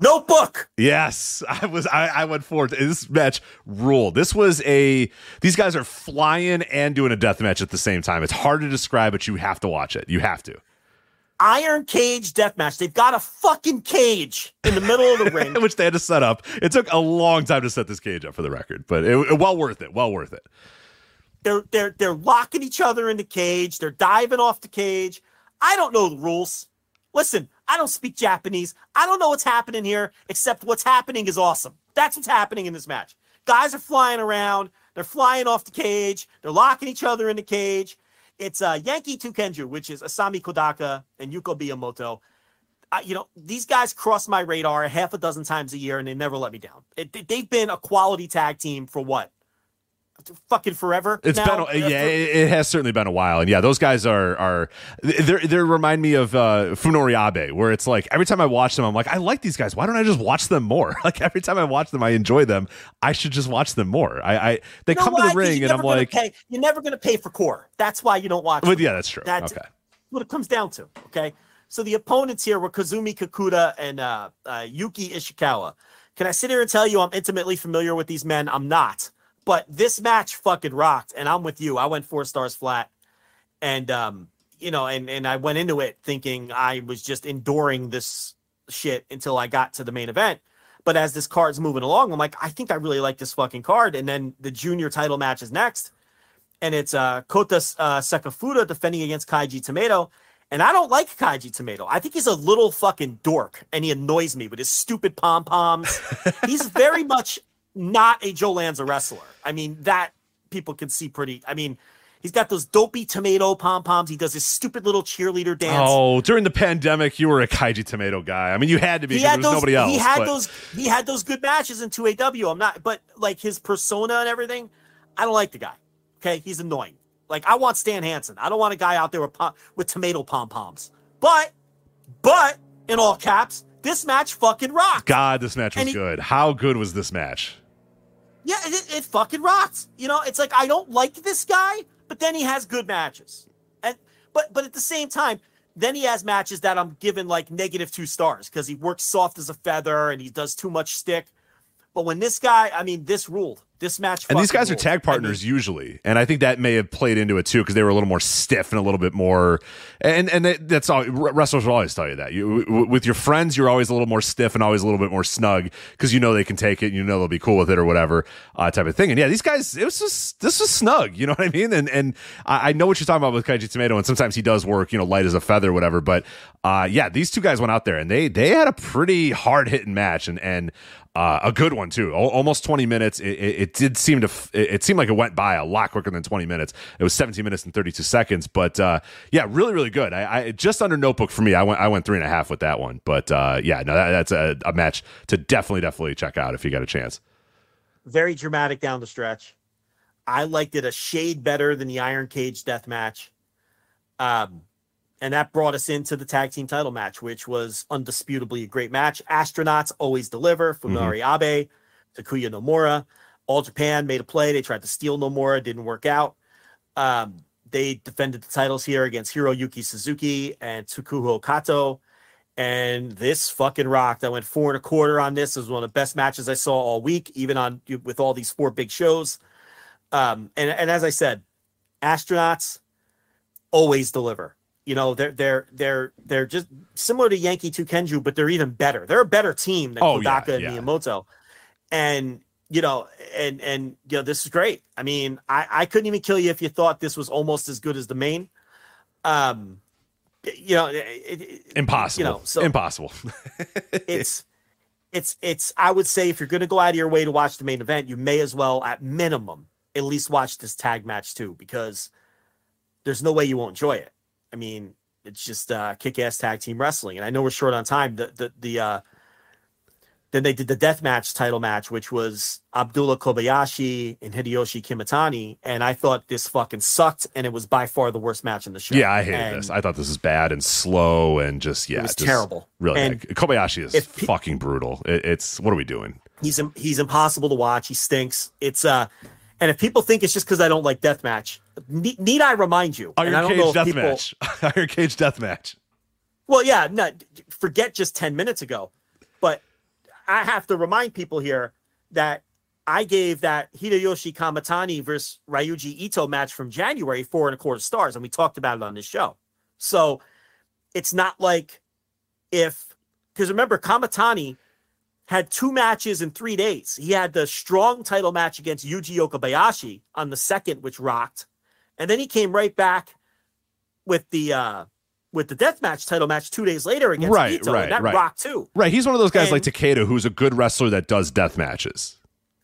Notebook. Yes, I was. I, I went forward. This match ruled. This was a. These guys are flying and doing a death match at the same time. It's hard to describe, but you have to watch it. You have to. Iron Cage death match. They've got a fucking cage in the middle of the ring. Which they had to set up. It took a long time to set this cage up for the record, but it, it- well worth it. Well worth it. They're they're they're locking each other in the cage. They're diving off the cage. I don't know the rules. Listen, I don't speak Japanese. I don't know what's happening here, except what's happening is awesome. That's what's happening in this match. Guys are flying around. They're flying off the cage. They're locking each other in the cage. It's uh, Yankee Tukenju, which is Isami Kodaka and Yuko Miyamoto. You know, these guys cross my radar half a dozen times a year, and they never let me down. It, they- they've been a quality tag team for what? Fucking forever. It's now? been yeah, it, it has certainly been a while, and yeah, those guys are are they they remind me of uh, Funori Abe, where it's like every time I watch them, I'm like, I like these guys. Why don't I just watch them more? Like every time I watch them, I enjoy them. I should just watch them more. I, I they You know come why? to the ring, and I'm like, pay- you're never going to pay for core. That's why you don't watch. but them. yeah, that's true. That's okay. what it comes down to. Okay. So the opponents here were Kazumi Kikuta and uh, uh, Yuki Ishikawa. Can I sit here and tell you I'm intimately familiar with these men? I'm not. But this match fucking rocked, and I'm with you. I went four stars flat, and um, you know, and and I went into it thinking I was just enduring this shit until I got to the main event. But as this card's moving along, I'm like, I think I really like this fucking card. And then the junior title match is next and it's uh, Kota uh, Sekifuda defending against Kaiji Tomato. And I don't like Kaiji Tomato. I think he's a little fucking dork, and he annoys me with his stupid pom poms. he's very much not a Joe Lanza wrestler. I mean, that people can see pretty. I mean, he's got those dopey tomato pom poms. He does his stupid little cheerleader dance. Oh, during the pandemic, you were a Kaiji Tomato guy. I mean, you had to be he had there was those. nobody else. he had but- those. He had those good matches in 2AW. I'm not, but like his persona and everything, I don't like the guy. Okay, he's annoying. Like I want Stan Hansen. I don't want a guy out there with pom- with tomato pom poms. But, but in all caps, this match fucking rocked. God, this match was he- good. How good was this match? Yeah, it, it fucking rocks. You know, it's like I don't like this guy, but then he has good matches. And but but at the same time, then he has matches that I'm giving like negative two stars because he works soft as a feather and he does too much stick. But when this guy, I mean, this ruled. This match, And these guys are tag partners usually, and I think that may have played into it too because they were a little more stiff and a little bit more. And and that- that's all wrestlers will always tell you that. You w- with your friends, you're always a little more stiff and always a little bit more snug because you know they can take it, and you know they'll be cool with it or whatever uh, type of thing. And yeah, these guys, it was just this was snug. You know what I mean? And and I, I know what you're talking about with Kaiji Tomato, and sometimes he does work, you know, light as a feather, whatever. But uh, yeah, these two guys went out there and they they had a pretty hard hitting match and and. Uh, a good one too. Al- almost 20 minutes. It, it, it did seem to. F- it, it seemed like it went by a lot quicker than 20 minutes. It was 17 minutes and 32 seconds. But uh, yeah, really, really good. I, I just under notebook for me. I went. I went three and a half with that one. But uh, yeah, no, that, that's a, a match to definitely, definitely check out if you got a chance. very dramatic down the stretch. I liked it a shade better than the Iron Cage death match. Um, and that brought us into the tag team title match, which was undisputably a great match. Astronauts always deliver. Funari Abe, Takuya Nomura. All Japan made a play. They tried to steal Nomura, didn't work out. Um, they defended the titles here against Hiroyuki Suzuki and Tsukuho Kato. And this fucking rocked. I went four and a quarter on this. It was one of the best matches I saw all week, even on with all these four big shows. Um, and and as I said, astronauts always deliver. You know, they're they're they're they're just similar to Yankee Tukenju, but they're even better. They're a better team than Oh, yeah, Kodaka yeah. and Miyamoto. And you know, and and you know, this is great. I mean, I I couldn't even kill you if you thought this was almost as good as the main. Um, you know, it, it, Impossible. You know, so Impossible. it's it's it's. I would say if you're going to go out of your way to watch the main event, you may as well, at minimum, at least watch this tag match too, because there's no way you won't enjoy it. I mean, it's just uh, kick-ass tag team wrestling, and I know we're short on time. The the the uh, then they did the death match title match, which was Abdullah Kobayashi and Hideyoshi Kamitani, and I thought this fucking sucked, and it was by far the worst match in the show. yeah, I hated And this. I thought this was bad and slow and just yeah, It was just terrible. Really, And bad. Kobayashi is pe- fucking brutal. It, it's what are we doing? he's he's impossible to watch. He stinks. It's uh, and if people think it's just because I don't like deathmatch, need, need I remind you? and I Iron don't know Cage if death people- match. Iron Cage death match. Well, yeah, no, forget just 10 minutes ago. But I have to remind people here that I gave that Hideyoshi Kamitani versus Ryuji Ito match from January four and a quarter stars, and we talked about it on this show. So it's not like if, because remember, Kamitani had two matches in three days. He had the strong title match against Yuji Okabayashi on the second, which rocked. And then he came right back with the uh with the deathmatch title match two days later against Right, Ito, right, and that right. rocked too. Right. He's one of those guys like Takeda who's a good wrestler that does death matches.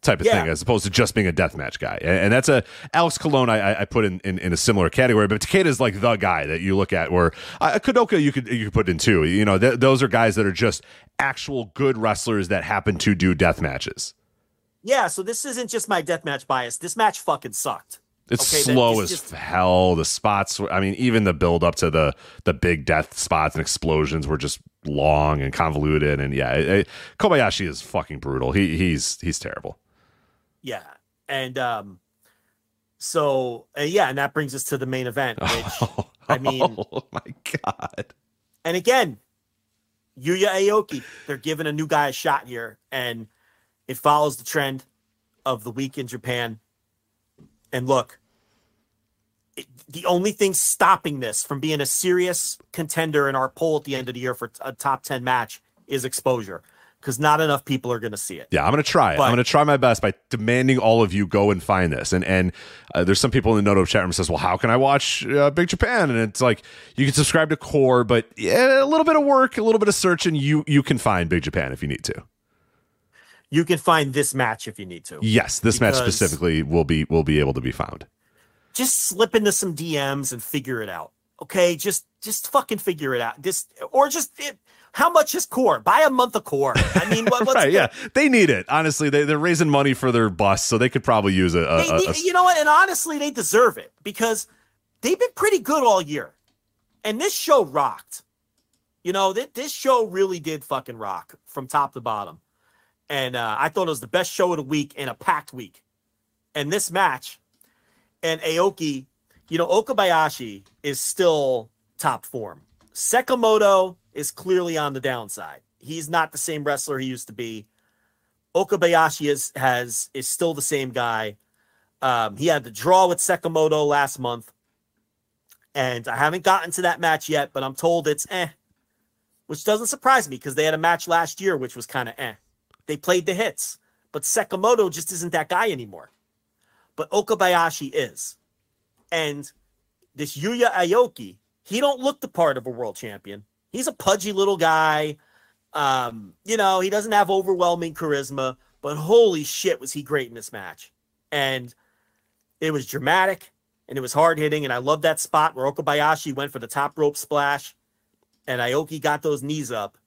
Type of Yeah. thing, as opposed to just being a deathmatch guy, and, and that's a Alex Colon. I, I- put in, in in a similar category, but Takeda is like the guy that you look at. Where uh, Kodaka, you could you could put in too. You know, th- those are guys that are just actual good wrestlers that happen to do death matches. Yeah, so this isn't just my deathmatch bias. This match fucking sucked. It's Okay, slow as just- hell. The spots, were- I mean, even the build up to the the big death spots and explosions were just long and convoluted. And yeah, it, it- Kobayashi is fucking brutal. He he's he's terrible. Yeah. And um so uh, yeah, and that brings us to the main event, which I mean oh my god. And again, Yuya Aoki, they're giving a new guy a shot here, and it follows the trend of the week in Japan. And look, it, the only thing stopping this from being a serious contender in our poll at the end of the year for a top 10 match is exposure because not enough people are going to see it. Yeah, I'm gonna try it. But- I'm gonna try my best by demanding all of you go and find this. And and uh, there's some people in the Noto chat room says, well, how can I watch uh, Big Japan? And it's like you can subscribe to Core, but yeah, a little bit of work, a little bit of searching, you you can find Big Japan if you need to. You can find this match if you need to. Yes, this match specifically will be will be able to be found. just slip into some DMs and figure it out. Okay, just just fucking figure it out. Just or just it, how much is core? Buy a month of core. I mean, what, what's right? Yeah, they need it. Honestly, they they're raising money for their bus, so they could probably use a. a, They, a- you know what? And honestly, they deserve it because they've been pretty good all year, and this show rocked. You know, th- this show really did fucking rock from top to bottom, and uh, I thought it was the best show of the week in a packed week. And this match, and Aoki, you know, Okabayashi is still top form. Sekimoto is clearly on the downside. He's not the same wrestler he used to be. Okabayashi is has is still the same guy. Um, he had the draw with Sekimoto last month, and I haven't gotten to that match yet, but I'm told it's eh, which doesn't surprise me because they had a match last year which was kind of eh. They played the hits, but Sekimoto just isn't that guy anymore. But Okabayashi is, and this Yuya Aoki, he don't look the part of a world champion. He's a pudgy little guy. Um, you know, he doesn't have overwhelming charisma, but holy shit, was he great in this match. And it was dramatic and it was hard hitting. And I love that spot where Okabayashi went for the top rope splash and Aoki got those knees up.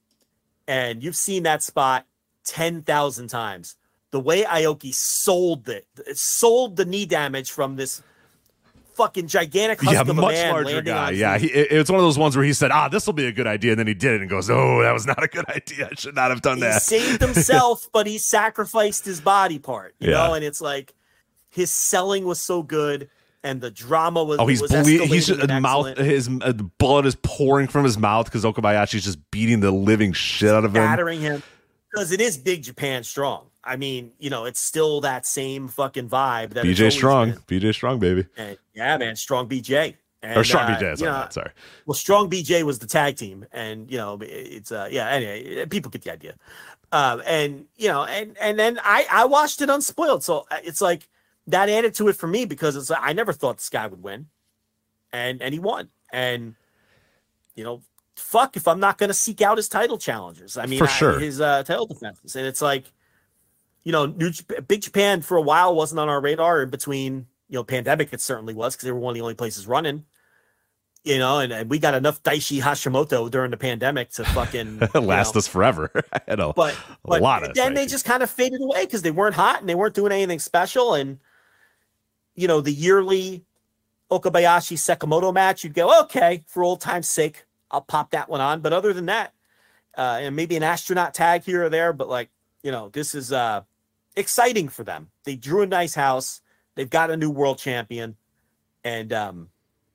And you've seen that spot 10,000 times. The way Aoki sold it, sold the knee damage from this fucking gigantic husk yeah, of a much man larger guy. Yeah, he, it, it's one of those ones where he said, "Ah, this will be a good idea," and then he did it and goes, "Oh, that was not a good idea. I should not have done he that." saved himself, but he sacrificed his body part, you Yeah. know. And it's like his selling was so good, and the drama was. Oh, he's was bleeding. He's and mouth. His uh, blood is pouring from his mouth because Okabayashi's just beating the living shit out of him. battering him because it is Big Japan strong. I mean, you know, it's still that same fucking vibe that BJ Strong, been. BJ Strong, baby, And, yeah, man, strong BJ. And, or Strong uh, BJ. That's you what I know, Sorry. Well, Strong BJ was the tag team, and you know, it's uh, yeah. Anyway, people get the idea. Um, and you know, and and then I I watched it unspoiled, so uh, it's like that added to it for me because it's like I never thought this guy would win, and and he won, and you know, fuck if I'm not going to seek out his title challengers. I mean, For I- sure. his uh, title defenses, and it's like, you know, New Big Japan for a while wasn't on our radar. In between, you know, pandemic, it certainly was because they were one of the only places running. You know, and, and we got enough Daichi Hashimoto during the pandemic to fucking last know, us forever. I know. but, a but lot of then they just kind of faded away because they weren't hot and they weren't doing anything special. And you know, the yearly Okabayashi Sekimoto match, you'd go, okay, for old time's sake, I'll pop that one on. But other than that, uh, and maybe an astronaut tag here or there, but like, you know, this is uh exciting for them. They drew a nice house, they've got a new world champion, and um,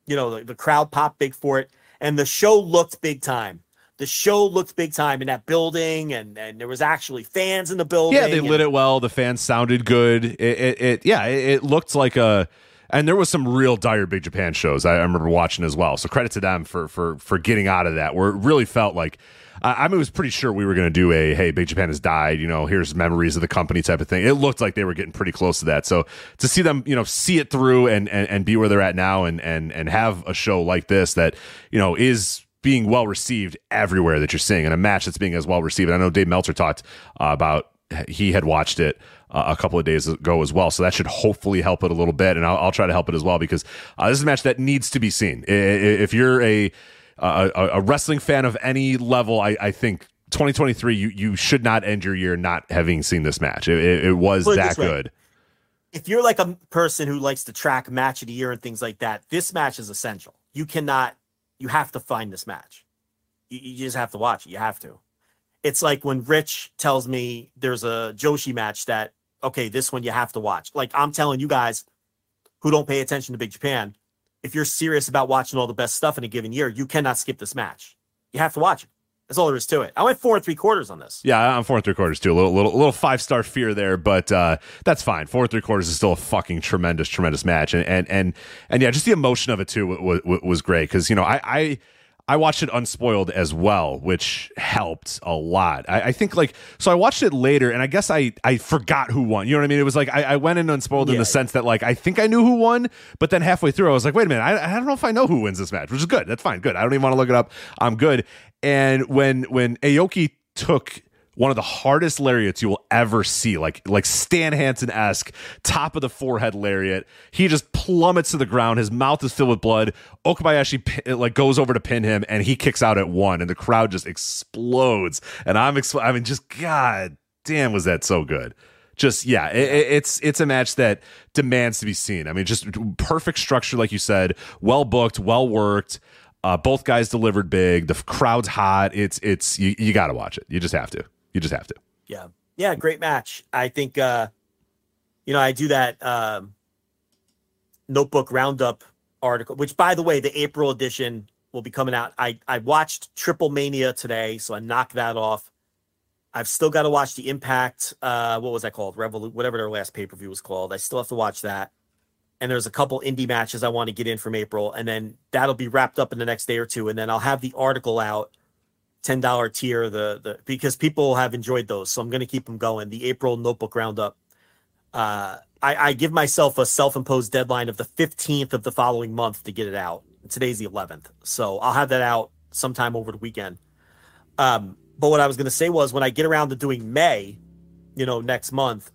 you know, the, the crowd popped big for it, and the show looked big time. The show looked big time in that building, and and there was actually fans in the building. Yeah, they and- lit it well. The fans sounded good. It, it, it yeah, it, it looked like a. And there was some real dire Big Japan shows I, I remember watching as well. So credit to them for for for getting out of that. Where it really felt like I, I was pretty sure we were going to do a hey Big Japan has died. You know, here's memories of the company type of thing. It looked like they were getting pretty close to that. So to see them, you know, see it through and and, and be where they're at now, and and and have a show like this that you know is being well received everywhere that you're seeing, and a match that's being as well received. I know Dave Meltzer talked uh, about he had watched it uh, a couple of days ago as well, so that should hopefully help it a little bit, and I'll, I'll try to help it as well because uh, this is a match that needs to be seen. If you're a a, a wrestling fan of any level, I, I think. 2023, you you should not end your year not having seen this match. It, it, it was Put it that way. good. if you're like a person who likes to track match of the year and things like that, this match is essential. You cannot, you have to find this match. You, you just have to watch it. You have to. It's like when Rich tells me there's a Joshi match that, okay, this one you have to watch. Like I'm telling you guys who don't pay attention to Big Japan, if you're serious about watching all the best stuff in a given year, you cannot skip this match. You have to watch it. That's all there is to it. I went four and three quarters on this. Yeah, I'm four and three quarters too. A little, little, little five star fear there, but uh, that's fine. Four and three quarters is still a fucking tremendous, tremendous match, and and and and yeah, just the emotion of it too was, was great because you know I. I I watched it unspoiled as well, which helped a lot. I, I think like so I watched it later, and I guess I I forgot who won. You know what I mean? It was like I, I went in unspoiled in the sense that like I think I knew who won, but then halfway through I was like, wait a minute, I, I don't know if I know who wins this match, which is good. That's fine, good. I don't even want to look it up. I'm good. And when when Aoki took one of the hardest lariats you will ever see, like like Stan Hansen esque, top of the forehead lariat. He just plummets to the ground. His mouth is filled with blood. Okabayashi pi- like goes over to pin him, and he kicks out at one, and the crowd just explodes. And I'm, expl- I mean, just god damn, was that so good? Just yeah, it- it's it's a match that demands to be seen. I mean, just perfect structure, like you said, well booked, well worked. Uh, both guys delivered big. The crowd's hot. It's it's you, you got to watch it. You just have to. You just have to. Yeah. Yeah, great match. I think uh you know, I do that um notebook roundup article, which by the way, the April edition will be coming out. I I watched Triplemania today, so I knocked that off. I've still got to watch the Impact uh what was that called? Revolut whatever their last pay-per-view was called. I still have to watch that. And there's a couple indie matches I want to get in from April and then that'll be wrapped up in the next day or two and then I'll have the article out ten dollar tier the the because people have enjoyed those, so I'm going to keep them going. The April notebook roundup. Uh, I, I give myself a self imposed deadline of the 15th of the following month to get it out. Today's the 11th, so I'll have that out sometime over the weekend. Um, but what I was going to say was when I get around to doing May, you know, next month,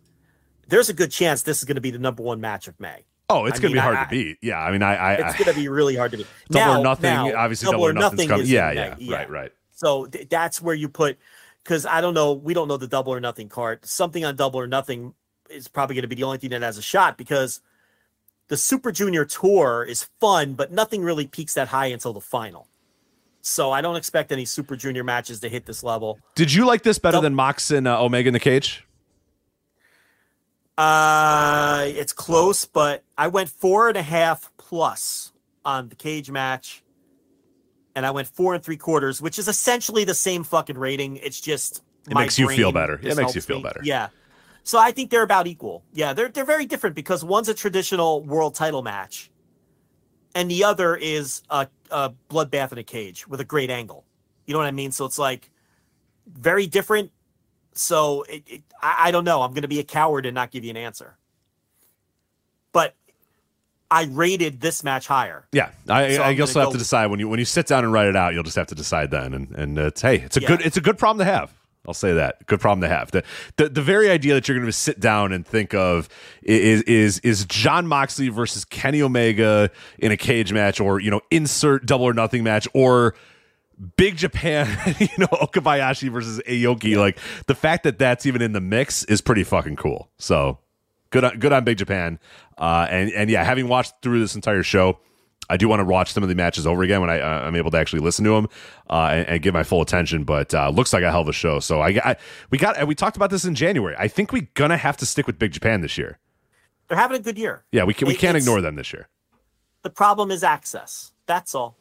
there's a good chance this is going to going to be the number one match of May. Oh, it's gonna be hard I- to beat. Yeah, I mean, I, I, It's going to be really hard to beat. double Now- or nothing. now, obviously, double, or nothing's coming. is in Yeah, yeah, right, right. So th- that's where you put, because I don't know, we don't know the double or nothing card. Something on double or nothing is probably going to be the only thing that has a shot because the Super Junior Tour is fun, but nothing really peaks that high until the final. So I don't expect any Super Junior matches to hit this level. Did you like this better than Mox and uh, Omega in the cage? Uh, it's close, but I went four and a half plus on the cage match, and I went four and three quarters, which is essentially the same fucking rating. It's just It makes you feel better. It makes you feel me. better. Yeah. So I think they're about equal. Yeah, they're they're very different because one's a traditional world title match, and the other is a, a bloodbath in a cage with a great angle. You know what I mean? So it's like very different so it, it, I, I don't know. I'm going to be a coward and not give you an answer. I rated this match higher. Yeah, I, So I I'm guess gonna you'll have to decide when you when you sit down and write it out. You'll just have to decide then, and and uh, it's hey, it's a Yeah. good it's a good problem to have. I'll say that good problem to have. The the, the very idea that you're going to sit down and think of is is is Jon Moxley versus Kenny Omega in a cage match, or you know, insert double or nothing match, or Big Japan, you know, Okabayashi versus Aoki. Like the fact that that's even in the mix is pretty fucking cool. So good on good on Big Japan. Uh, and and yeah, having watched through this entire show, I do want to watch some of the matches over again when I uh, I'm able to actually listen to them uh, and, and give my full attention. But uh, looks like a hell of a show. So I, I we got we talked about this in January. I think we're gonna have to stick with Big Japan this year. They're having a good year. Yeah, we can we can't it's- ignore them this year. The problem is access. That's all.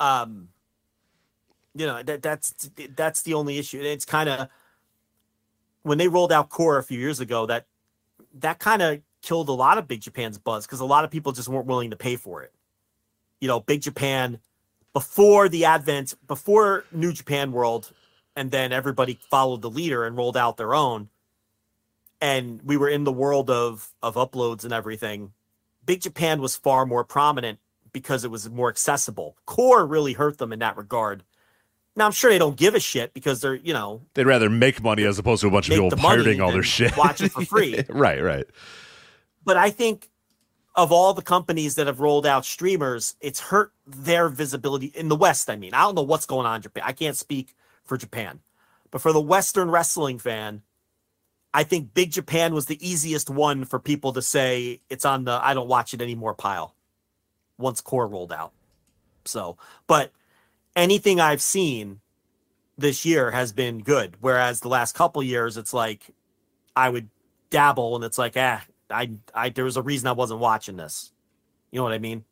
Um, you know that that's that's the only issue. It's kind of when they rolled out Core a few years ago. That that kind of killed a lot of Big Japan's buzz because a lot of people just weren't willing to pay for it. You know, Big Japan before the advent, before New Japan World, and then everybody followed the leader and rolled out their own. And we were in the world of of uploads and everything. Big Japan was far more prominent because it was more accessible. Core really hurt them in that regard. Now I'm sure they don't give a shit because they're, you know, They'd rather make money as opposed to a bunch of people pirating all their shit. watch it for free. right, right. but I think of all the companies that have rolled out streamers, it's hurt their visibility in the West. I mean, I don't know what's going on in Japan. I can't speak for Japan, but for the Western wrestling fan, I think Big Japan was the easiest one for people to say it's on the I don't watch it anymore pile once Core rolled out. So, but anything I've seen this year has been good. Whereas the last couple years, it's like I would dabble and it's like, ah, I, I, there was a reason I wasn't watching this. You know what I mean?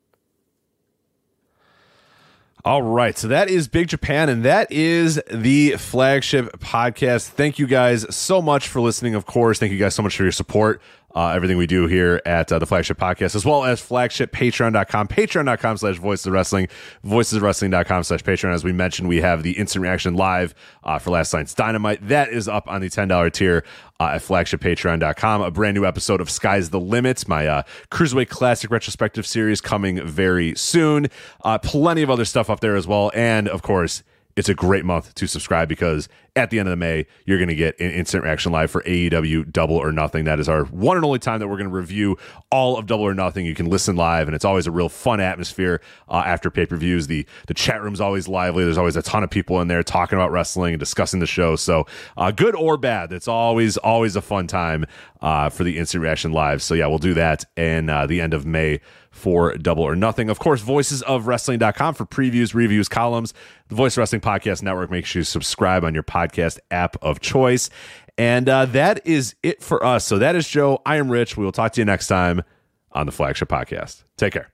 All right. So that is Big Japan, and that is the flagship podcast. Thank you guys so much for listening. Of course, thank you guys so much for your support. Uh, everything we do here at uh, the flagship podcast, as well as flagship patreon.com, patreon.com slash voices of wrestling, voicesofwrestling.com slash patreon. As we mentioned, we have the instant reaction live uh, for last night's dynamite. That is up on the $10 tier uh, at flagshippatreon.com. A brand new episode of Sky's the limits my uh, Cruiserweight Classic retrospective series coming very soon. Uh, plenty of other stuff up there as well. And of course, it's a great month to subscribe because at the end of the May, you're going to get an instant reaction live for AEW Double or Nothing. That is our one and only time that we're going to review all of Double or Nothing. You can listen live, and it's always a real fun atmosphere uh, after pay per views. The the chat room's always lively. There's always a ton of people in there talking about wrestling and discussing the show. So, uh, good or bad, it's always always a fun time uh, for the instant reaction live. So yeah, we'll do that in uh, the end of May for Double or Nothing. Of course, voicesofwrestling.com for previews, reviews, columns. The Voice Wrestling Podcast Network. Make sure you subscribe on your podcast app of choice. And uh, that is it for us. So that is Joe. I am Rich. We will talk to you next time on the Flagship Podcast. Take care.